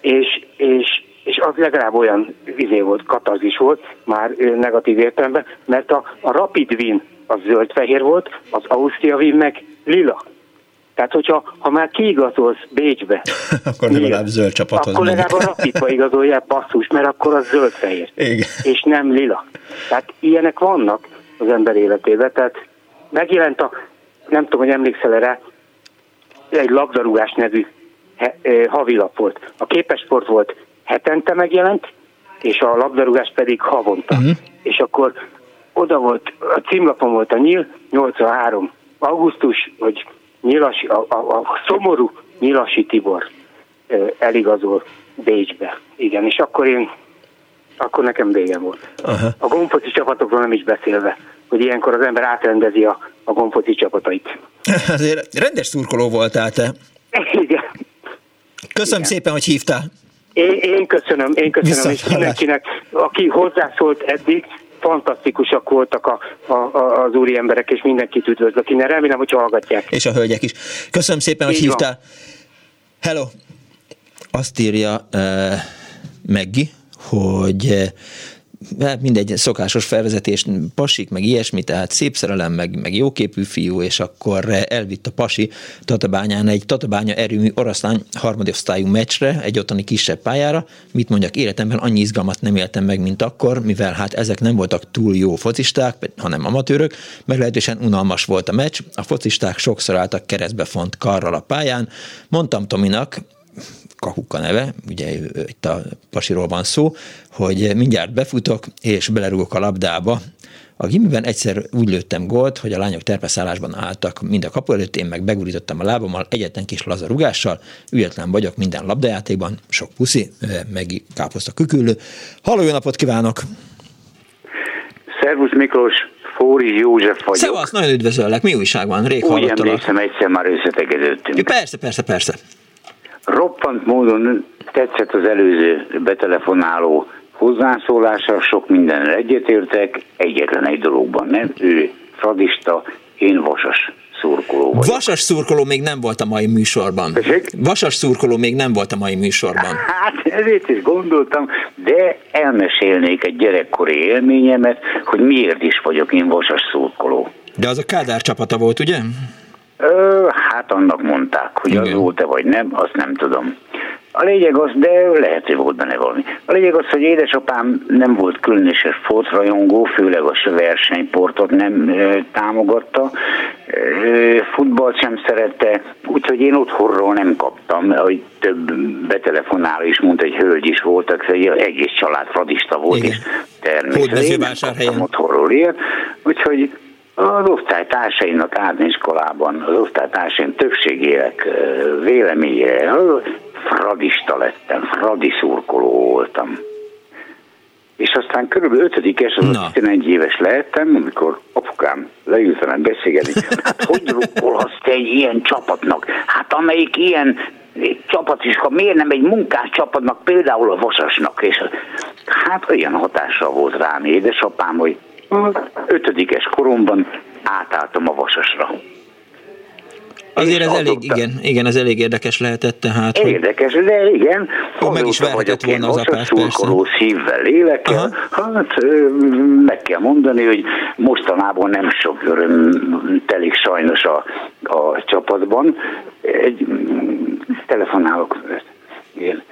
és, és, és az legalább olyan izé volt, katarzis volt, már negatív értelemben, mert a, a Rapid Wien az zöld-fehér volt, az Ausztria Wien meg lila. Tehát, hogyha ha már kiigazolsz Bécsbe, <laughs> akkor legalább zöld csapathoz Akkor legalább a rapidba igazolják basszus, mert akkor az zöld-fehér. És nem lila. Tehát ilyenek vannak az ember életében. Tehát megjelent a, nem tudom, hogy emlékszel rá, egy labdarúgás nevű havilap volt. A képesport volt hetente megjelent, és a labdarúgás pedig havonta. Uh-huh. És akkor oda volt, a címlapon volt a nyíl, 83 augusztus, hogy Nyilasi, a, a, a szomorú Nyilasi Tibor eligazol Bécsbe. Igen, és akkor én, akkor nekem vége volt. Aha. A gomfoci csapatokról nem is beszélve, hogy ilyenkor az ember átrendezi a, a gomfoci csapatait. <laughs> Azért rendes szurkoló voltál te. Igen. Köszönöm Igen. szépen, hogy hívtál. Én, én köszönöm, én köszönöm, és mindenkinek, aki hozzászólt eddig, fantasztikusak voltak a, a, a, az úri emberek, és mindenkit üdvözlök innen. Remélem, hogy hallgatják. És a hölgyek is. Köszönöm szépen, Így hogy hívtál. Van. Hello! Azt írja uh, Meggi, hogy uh, hát mindegy, szokásos felvezetés, pasik, meg ilyesmi, tehát szép szerelem, meg, meg jóképű fiú, és akkor elvitt a pasi Tatabányán egy Tatabánya erőmű oroszlány harmadosztályú meccsre, egy ottani kisebb pályára. Mit mondjak, életemben annyi izgalmat nem éltem meg, mint akkor, mivel hát ezek nem voltak túl jó focisták, hanem amatőrök, meglehetősen unalmas volt a meccs. A focisták sokszor álltak keresztbe font karral a pályán. Mondtam Tominak, Kahuka neve, ugye itt a pasiról van szó, hogy mindjárt befutok, és belerúgok a labdába. A gimiben egyszer úgy lőttem gólt, hogy a lányok terpeszállásban álltak mind a kapu előtt, én meg begurítottam a lábammal egyetlen kis laza rugással, ügyetlen vagyok minden labdajátékban, sok puszi, meg káposzta küküllő. Halló, jó napot kívánok! Szervusz Miklós, Fóri József vagyok. Szevasz, nagyon üdvözöllek, mi újság van? Rég Úgy emlékszem, egyszer már összetegedődtünk. Persze, persze, persze roppant módon tetszett az előző betelefonáló hozzászólása, sok mindenre egyetértek, egyetlen egy dologban nem, ő fradista, én vasas szurkoló vagyok. Vasas szurkoló még nem volt a mai műsorban. Tessék? Vasas szurkoló még nem volt a mai műsorban. Hát ezért is gondoltam, de elmesélnék egy gyerekkori élményemet, hogy miért is vagyok én vasas szurkoló. De az a Kádár csapata volt, ugye? Ö, hát annak mondták, hogy Igen. az volt-e vagy nem, azt nem tudom. A lényeg az, de lehet, hogy volt benne valami. A lényeg az, hogy édesapám nem volt különösen sportrajongó, főleg a versenyportot nem e, támogatta, e, futballt sem szerette, úgyhogy én otthonról nem kaptam, hogy több betelefonál is mondta, hogy hölgy is voltak, egy egész család fradista volt, Igen. és természetesen én nem kaptam otthonról ilyet, úgyhogy az osztálytársaimnak általániskolában, az osztálytársaim többségének véleménye, fradista lettem, fradi szurkoló voltam. És aztán körülbelül ötödikes, az 11 éves lehettem, amikor apukám leült velem beszélgetni. Hát hogy rukkolhatsz te egy ilyen csapatnak? Hát amelyik ilyen csapat is, ha miért nem egy munkás csapatnak, például a Vasasnak, és hát olyan hatással volt rám édesapám, hogy ötödikes koromban átálltam a Vasasra. Azért ez elég, igen, igen, ez elég érdekes lehetett tehát. Érdekes, de igen. Ó, meg is verhetett volna az apás, persze. szívvel, lélekkel. Hát meg kell mondani, hogy mostanában nem sok öröm telik sajnos a, a csapatban. Egy, telefonálok. Igen.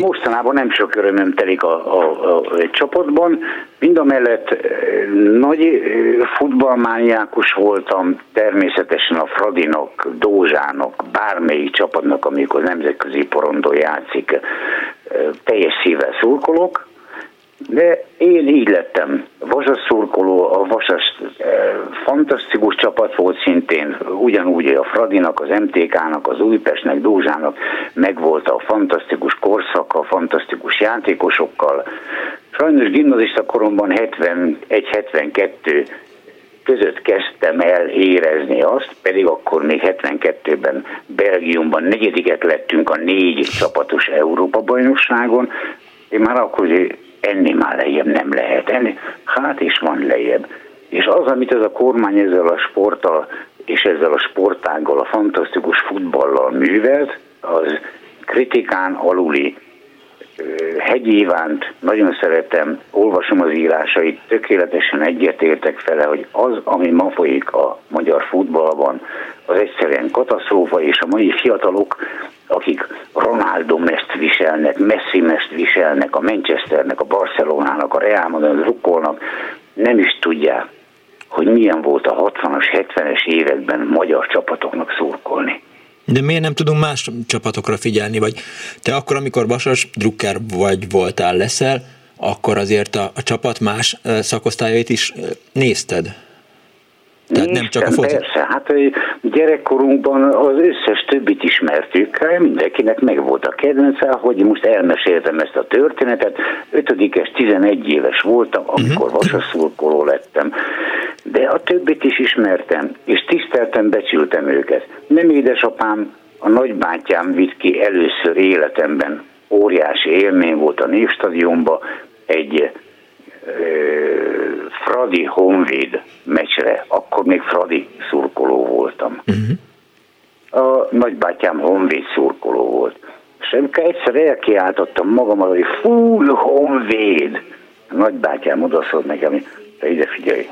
Mostanában nem sok örömöm telik a, a, a, a csapatban, mind a mellett eh, nagy eh, futballmániákus voltam, természetesen a Fradinak, Dózsának, bármelyik csapatnak, amikor nemzetközi porondon játszik, eh, teljes szívvel szurkolok, de én így lettem vasas szurkoló, a vasas e, fantasztikus csapat volt szintén, ugyanúgy a Fradinak, az MTK-nak, az Újpestnek, Dózsának megvolt a fantasztikus korszak, a fantasztikus játékosokkal. Sajnos gimnazista koromban 71-72 között kezdtem el érezni azt, pedig akkor még 72-ben Belgiumban negyediket lettünk a négy csapatos Európa-bajnokságon. Én már akkor enni már lejjebb nem lehet enni, hát is van lejjebb. És az, amit ez a kormány ezzel a sporttal és ezzel a sportággal, a fantasztikus futballal művelt, az kritikán aluli Hegyi Ivánt nagyon szeretem, olvasom az írásait, tökéletesen egyetértek fele, hogy az, ami ma folyik a magyar futballban, az egyszerűen katasztrófa, és a mai fiatalok, akik Ronaldo mest viselnek, Messi mest viselnek, a Manchesternek, a Barcelonának, a Real Madrid rukkolnak, nem is tudják, hogy milyen volt a 60-as, 70-es években magyar csapatoknak szurkolni. De miért nem tudunk más csapatokra figyelni? Vagy te akkor, amikor Vasas drukker vagy voltál, leszel, akkor azért a, a csapat más szakosztályait is nézted? Tehát nem csak a foci. Persze, hát gyerekkorunkban az összes többit ismertük, hát mindenkinek megvolt a kedvence, hogy most elmeséltem ezt a történetet. Ötödikes, 11 éves voltam, amikor uh-huh. vasaszurkoló lettem, de a többit is ismertem, és tiszteltem, becsültem őket. Nem édesapám, a nagybátyám vitt ki először életemben, óriási élmény volt a Névstadionba, egy Fradi Honvéd meccsre, akkor még Fradi szurkoló voltam. Uh-huh. A nagybátyám Honvéd szurkoló volt. És amikor egyszer elkiáltottam magamat, hogy fúj Honvéd, a nagybátyám odaszólt nekem, hogy ide figyelj,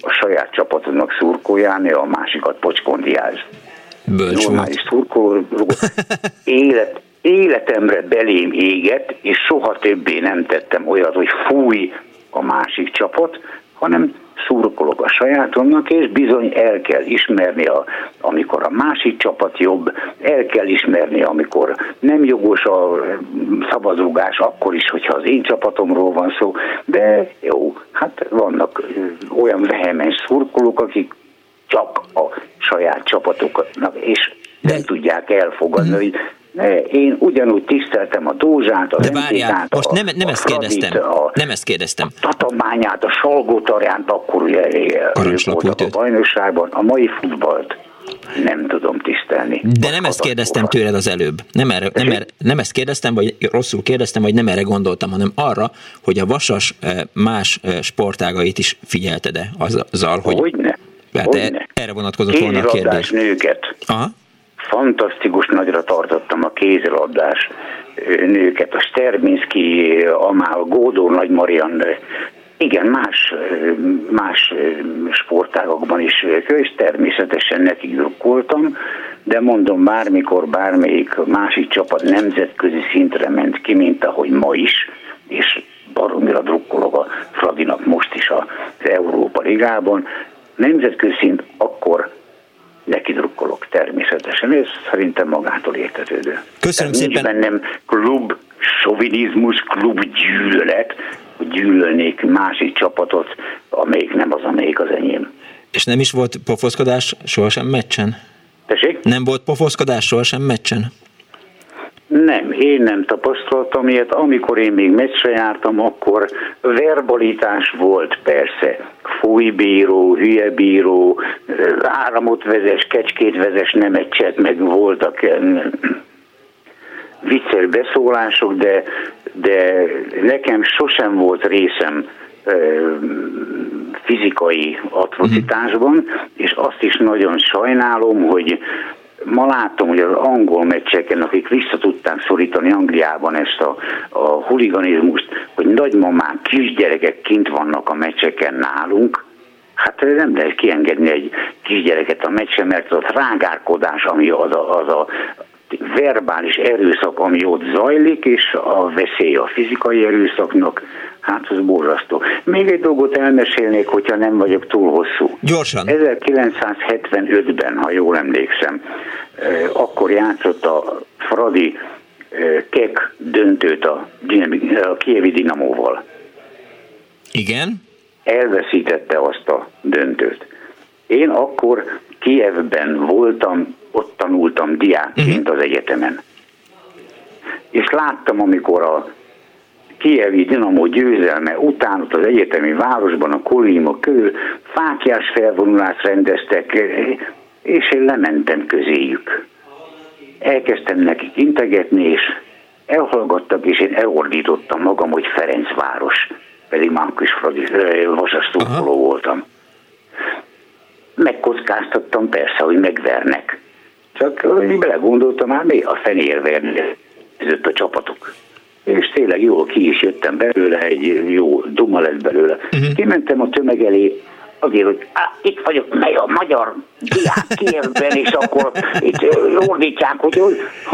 a saját csapatodnak szurkoljálni, a másikat pocskondiázs. Bölcs Normális szurkoló, élet, életemre belém éget, és soha többé nem tettem olyat, hogy fúj a másik csapat, hanem szurkolok a sajátomnak, és bizony el kell ismerni, a, amikor a másik csapat jobb, el kell ismerni, amikor nem jogos a szabadrugás, akkor is, hogyha az én csapatomról van szó, de jó, hát vannak olyan vehemens szurkolók, akik csak a saját csapatoknak, és nem tudják elfogadni, mm. hogy én ugyanúgy tiszteltem a Dózsát, a De várjál, most nem, nem a ezt kérdeztem. A, nem ezt kérdeztem. A Tatabányát, a Salgótarjánt, akkor ugye voltak a bajnokságban, a mai futballt nem tudom tisztelni. De nem ezt kérdeztem tőled az előbb. Nem, erre, nem, erre, nem ezt kérdeztem, vagy rosszul kérdeztem, vagy nem erre gondoltam, hanem arra, hogy a vasas más sportágait is figyelted-e azzal, hogy... Hogyne. Hát e- erre vonatkozott volna a kérdés. nőket. Aha. Fantasztikus nagyra tartottam a kézilabdás nőket, a Sterminski, Amál, Gódor, Nagy Marian, igen, más, más sportágokban is, és természetesen nekik drukkoltam, de mondom, bármikor bármelyik másik csapat nemzetközi szintre ment ki, mint ahogy ma is, és baromira drukkolok a Fradinak most is az Európa Ligában, nemzetközi szint akkor neki drukkolok természetesen, ez szerintem magától értetődő. Köszönöm Tehát szépen. Nincs bennem klub sovinizmus, klub gyűlölet, hogy gyűlölnék másik csapatot, amelyik nem az, amelyik az enyém. És nem is volt pofoszkodás sohasem meccsen? Tessék? Nem volt pofoszkodás sohasem meccsen? Nem, én nem tapasztaltam ilyet. Amikor én még meccsre jártam, akkor verbalitás volt persze. Fújbíró, hülyebíró, áramot vezes, kecskét vezes, nem egyet, meg voltak vicces beszólások, de, de nekem sosem volt részem fizikai atrocitásban, és azt is nagyon sajnálom, hogy ma látom, hogy az angol meccseken, akik vissza tudták szorítani Angliában ezt a, a huliganizmust, hogy nagymamák, kisgyerekek kint vannak a meccseken nálunk, Hát nem lehet kiengedni egy kisgyereket a meccsen, mert az a rágárkodás, ami az a, az a verbális erőszak, ami ott zajlik, és a veszély a fizikai erőszaknak, hát az borzasztó. Még egy dolgot elmesélnék, hogyha nem vagyok túl hosszú. Gyorsan. 1975-ben, ha jól emlékszem, akkor játszott a Fradi Kek döntőt a, a Kievi Dinamóval. Igen? Elveszítette azt a döntőt. Én akkor Kievben voltam, ott tanultam diákként az egyetemen. És láttam, amikor a Kievi Dinamo győzelme után ott az egyetemi városban, a kollémok körül fákjás felvonulást rendeztek, és én lementem közéjük. Elkezdtem nekik integetni, és elhallgattak, és én elordítottam magam, hogy Ferencváros, pedig már kis vasasztókoló voltam. Megkockáztattam persze, hogy megvernek. Csak belegondoltam, már mi a fenér verni a csapatok és tényleg jól ki is jöttem belőle, egy jó duma lett belőle. Uh-huh. Kimentem a tömeg elé, azért, hogy á, itt vagyok, mely a magyar diák kérben, és akkor itt ordítják, hogy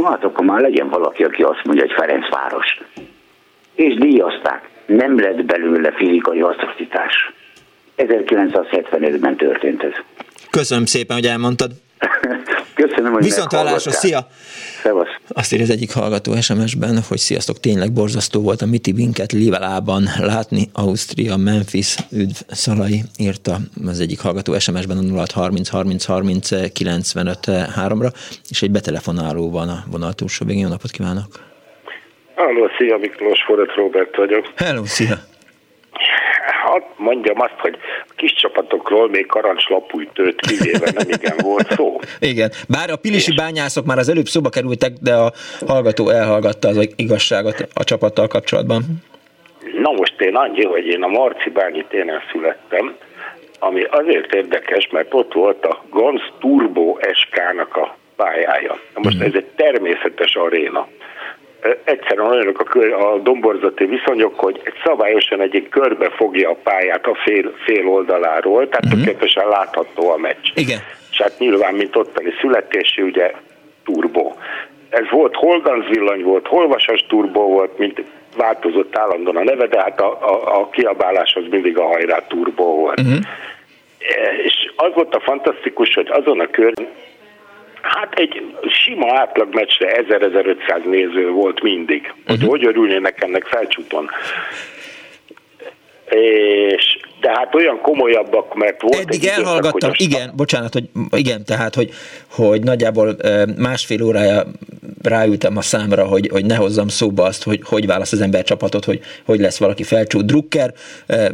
hát akkor már legyen valaki, aki azt mondja, hogy Ferencváros. És díjazták. Nem lett belőle fizikai atrocitás. 1975-ben történt ez. Köszönöm szépen, hogy elmondtad. <laughs> Köszönöm, hogy Viszont hallásra, szia! Szevasz. Azt írja az egyik hallgató SMS-ben, hogy sziasztok, tényleg borzasztó volt a Miti Binket Livelában látni, Ausztria, Memphis, üdv Szalai írta az egyik hallgató SMS-ben a 0630 30 30 95 3-ra, és egy betelefonáló van a vonal túlsó végén. Jó napot kívánok! Halló, szia Miklós, Forrest Robert vagyok. Hello, szia! Hadd mondjam azt, hogy a kis csapatokról még karancslapújtőt kivéve nem igen volt szó. <laughs> Igen, bár a pilisi bányászok már az előbb szóba kerültek, de a hallgató elhallgatta az igazságot a csapattal kapcsolatban. Na most én annyi, hogy én a Marci Bányi téren születtem, ami azért érdekes, mert ott volt a Gans Turbo SK-nak a pályája. Na most ez egy természetes aréna egyszerűen olyanok a, a domborzati viszonyok, hogy egy szabályosan egyik körbe fogja a pályát a fél, fél oldaláról, tehát uh-huh. tökéletesen látható a meccs. Igen. És hát nyilván, mint ottani születési, ugye turbo. Ez volt hol villany volt, hol vasas turbo volt, mint változott állandóan a neve, de hát a, a, a kiabálás az mindig a hajrá turbo volt. Uh-huh. És az volt a fantasztikus, hogy azon a körön Hát egy sima átlag meccsre 1000-1500 néző volt mindig. Hogy uh-huh. hogy örülnének ennek felcsúton. És de hát olyan komolyabbak, mert volt Eddig egy elhallgattam, hogy igen, bocsánat, hogy igen, tehát, hogy, hogy nagyjából másfél órája ráültem a számra, hogy, hogy ne hozzam szóba azt, hogy hogy válasz az ember csapatot, hogy hogy lesz valaki felcsút drukker,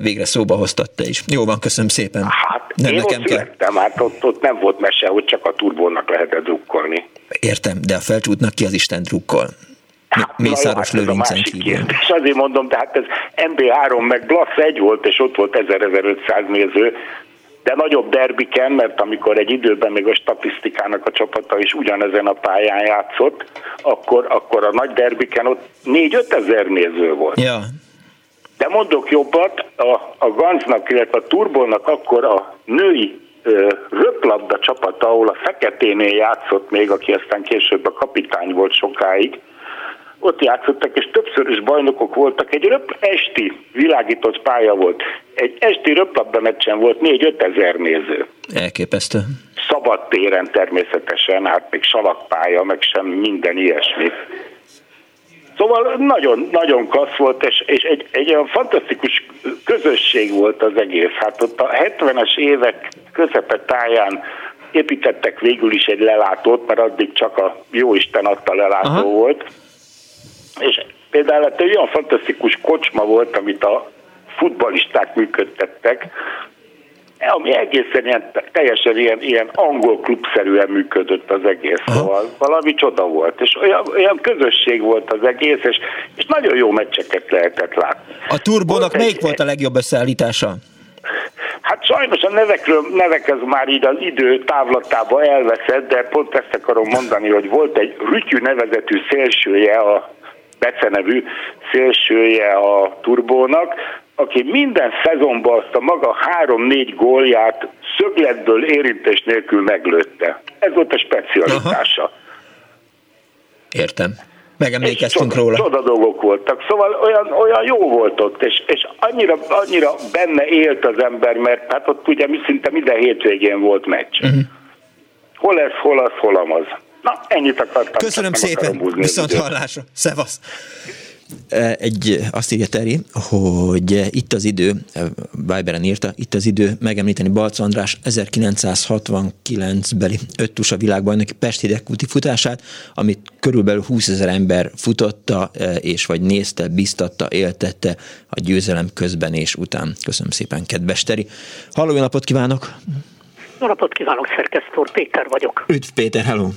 végre szóba hoztatta is. Jó van, köszönöm szépen. Hát nem én nekem ott kell. Lettem, hát ott, ott nem volt mese, hogy csak a turbónak lehetett drukkolni. Értem, de a felcsútnak ki az Isten drukkol? Mészáros hát Lőrincen kívül. És azért mondom, tehát ez MB3 meg Blasz egy volt, és ott volt 1000-1500 néző, de nagyobb derbiken, mert amikor egy időben még a statisztikának a csapata is ugyanezen a pályán játszott, akkor, akkor a nagy derbiken ott 4-5 ezer néző volt. Ja. De mondok jobbat, a, a Ganznak, illetve a Turbónak akkor a női ö, röplabda csapata, ahol a Feketénél játszott még, aki aztán később a kapitány volt sokáig, ott játszottak, és többször is bajnokok voltak. Egy röp esti világított pálya volt. Egy esti röplabda meccsen volt 4-5 ezer néző. Elképesztő. Szabad téren természetesen, hát még salakpálya, meg sem minden ilyesmi. Szóval nagyon, nagyon klassz volt, és, és egy, egy olyan fantasztikus közösség volt az egész. Hát ott a 70-es évek közepe táján építettek végül is egy lelátót, mert addig csak a jóisten adta lelátó Aha. volt és például hát egy olyan fantasztikus kocsma volt, amit a futbalisták működtettek, ami egészen ilyen, teljesen ilyen, ilyen angol klubszerűen működött az egész, szóval valami csoda volt, és olyan, olyan közösség volt az egész, és, és nagyon jó meccseket lehetett látni. A turbónak volt melyik egy, volt a legjobb összeállítása? Hát sajnos a nevekről, nevek ez már így az idő távlatába elveszett, de pont ezt akarom mondani, hogy volt egy Rütyű nevezetű szélsője a Bece nevű szélsője a turbónak, aki minden szezonban azt a maga három-négy gólját szögletből érintés nélkül meglőtte. Ez volt a specialitása. Aha. Értem. Megemlékeztünk csoda, róla. Csoda dolgok voltak. Szóval olyan, olyan jó volt ott, és, és annyira, annyira benne élt az ember, mert hát ott ugye mi szinte minden hétvégén volt meccs. Uh-huh. Hol ez, hol az, hol amaz. Na, ennyit akartam. Köszönöm szépen, viszont hallásra. Szevasz. Egy, azt írja Teri, hogy itt az idő, Viberen írta, itt az idő megemlíteni Balc András 1969-beli öttusa világbajnoki Pest hidegkúti futását, amit körülbelül 20 ezer ember futotta, és vagy nézte, biztatta, éltette a győzelem közben és után. Köszönöm szépen, kedves Teri. Halló, napot kívánok! Jó napot kívánok, szerkesztő Péter vagyok. Üdv Péter, hello!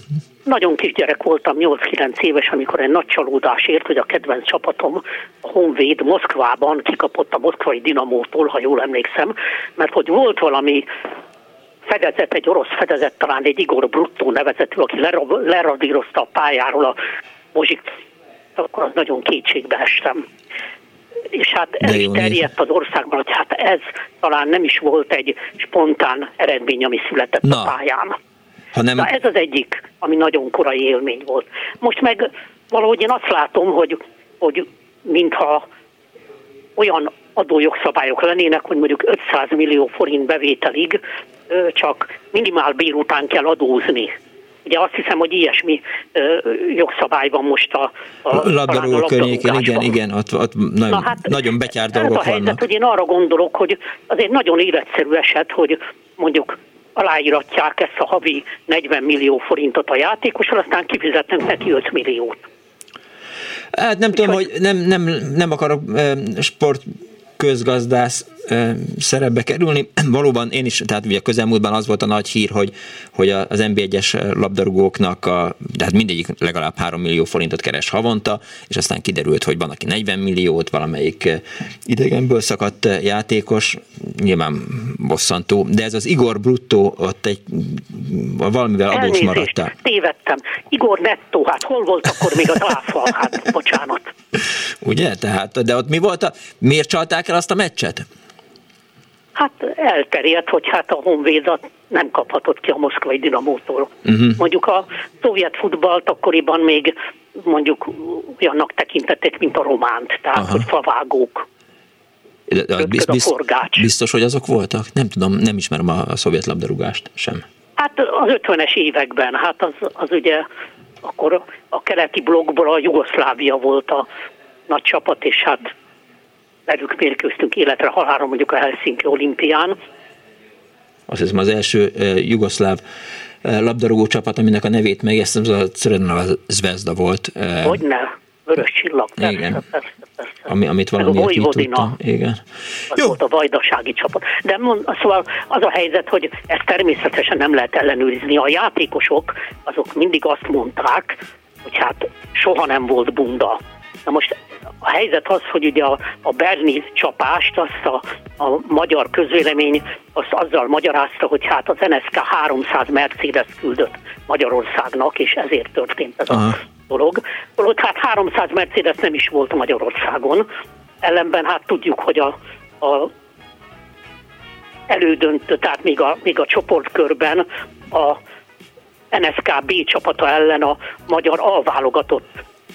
Nagyon kisgyerek voltam, 8-9 éves, amikor egy nagy csalódás ért, hogy a kedvenc csapatom, a Honvéd Moszkvában kikapott a moszkvai Dinamótól, ha jól emlékszem, mert hogy volt valami fedezet, egy orosz fedezet, talán egy Igor Bruttó nevezetű, aki leradírozta a pályáról a mozsik, akkor az nagyon kétségbe estem és hát el is terjedt az országban, hogy hát ez talán nem is volt egy spontán eredmény, ami született Na. a pályán. Ha nem... Na ez az egyik, ami nagyon korai élmény volt. Most meg valahogy én azt látom, hogy, hogy mintha olyan adójogszabályok lennének, hogy mondjuk 500 millió forint bevételig csak minimál bér után kell adózni. Ugye azt hiszem, hogy ilyesmi ö, jogszabály van most a, a labdarúgó környékén, igen, igen, ott, ott nagyon, Na hát, nagyon betyár dolgok a helyzet, vannak. hogy én arra gondolok, hogy az egy nagyon életszerű eset, hogy mondjuk aláíratják ezt a havi 40 millió forintot a játékosra, aztán kifizetnek neki 5 milliót. Hát nem tudom, hogy nem, nem, nem akarok sport közgazdász szerepbe kerülni. <clears throat> Valóban én is, tehát ugye közelmúltban az volt a nagy hír, hogy, hogy az NB1-es labdarúgóknak, a, tehát mindegyik legalább 3 millió forintot keres havonta, és aztán kiderült, hogy van, aki 40 milliót, valamelyik idegenből szakadt játékos, nyilván bosszantó, de ez az Igor Bruttó ott egy valamivel adós maradta. tévedtem. Igor Nettó, hát hol volt akkor még az áfa? Hát bocsánat. <laughs> Ugye? Tehát, de ott mi volt a, miért csalták el azt a meccset? Hát elterjedt, hogy hát a Honvédat nem kaphatott ki a moszkvai dinamótól. Uh-huh. Mondjuk a szovjet futballt akkoriban még mondjuk olyannak tekintették, mint a románt, tehát Aha. hogy favágók. De, de biz, biztos, hogy azok voltak? Nem tudom, nem ismerem a, a szovjet labdarúgást sem. Hát az 50-es években, hát az, az ugye akkor a keleti blokkból a Jugoszlávia volt a nagy csapat, és hát velük mérkőztünk életre halálra mondjuk a Helsinki olimpián. Azt hiszem az első uh, jugoszláv uh, labdarúgó csapat, aminek a nevét megesztem, az a Crvena Zvezda volt. Uh, Hogyne, vörös csillag, persze, igen. persze, persze. Ami, amit valamiért nyitottam. Igen. Az Jó. volt a vajdasági csapat. De mond, szóval az a helyzet, hogy ezt természetesen nem lehet ellenőrizni. A játékosok azok mindig azt mondták, hogy hát soha nem volt bunda. Na most a helyzet az, hogy ugye a, a Berni csapást, azt a, a magyar közvélemény azt azzal magyarázta, hogy hát az NSK 300 Mercedes küldött Magyarországnak, és ezért történt ez Aha. a dolog. Holott hát 300 Mercedes nem is volt Magyarországon, ellenben hát tudjuk, hogy a, a elődöntő, tehát még a, még a csoportkörben a NSK B csapata ellen a magyar alválogatott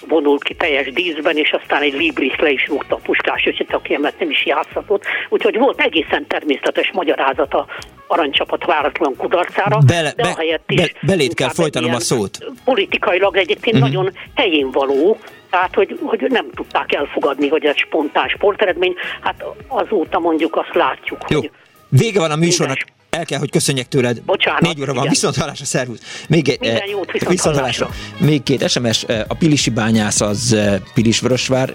vonult ki teljes díszben, és aztán egy Libris le is rúgta a puskás öcsit, aki emet nem is játszhatott. Úgyhogy volt egészen természetes magyarázat a aranycsapat váratlan kudarcára, Bele, de be, helyett is... Be, belét kell folytanom a szót. Politikailag egyébként uh-huh. nagyon helyén való, tehát, hogy, hogy nem tudták elfogadni, hogy ez spontán sporteredmény. Hát azóta mondjuk azt látjuk, Jó. hogy Vége van a műsornak el kell, hogy köszönjek tőled. Bocsánat. Négy óra van, viszont hallásra, szervusz. Még, eh, Minden jót, viszont, viszont hallásra. Még két SMS, eh, a Pilisi bányász az eh, Pilisvörösvár,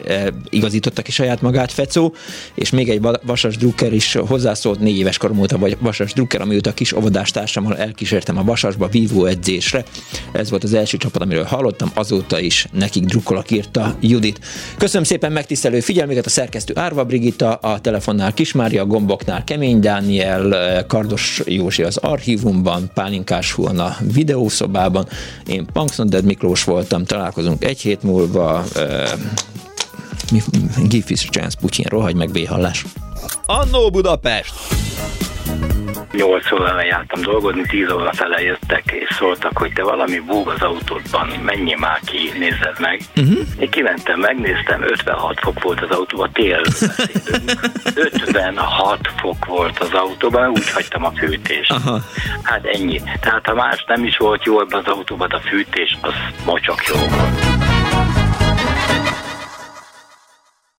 igazította ki saját magát Fecó, és még egy Vasas Drucker is hozzászólt, négy éves korom óta vagy Vasas Drucker, amióta kis óvodástársammal elkísértem a Vasasba vívó edzésre. Ez volt az első csapat, amiről hallottam, azóta is nekik drukkolak írta Judit. Köszönöm szépen megtisztelő figyelmüket a szerkesztő Árva Brigitta, a telefonnál Kismária, a gomboknál Kemény Dániel, Kardos Józsi az archívumban, Pálinkás Huan a videószobában, én Punksnoded Miklós voltam, találkozunk egy hét múlva, uh, Give Chance, Putyin, rohagy meg, béhallás. Annó Budapest! 8 óra jártam dolgozni, 10 óra fele jöttek, és szóltak, hogy te valami búg az autódban, menjél már ki, nézzed meg. Uh-huh. Én kimentem, megnéztem, 56 fok volt az autóban, tél 56 fok volt az autóban, úgy hagytam a fűtést. Aha. Hát ennyi. Tehát ha más nem is volt jó ebben az autóban, a fűtés az mocsak jó volt.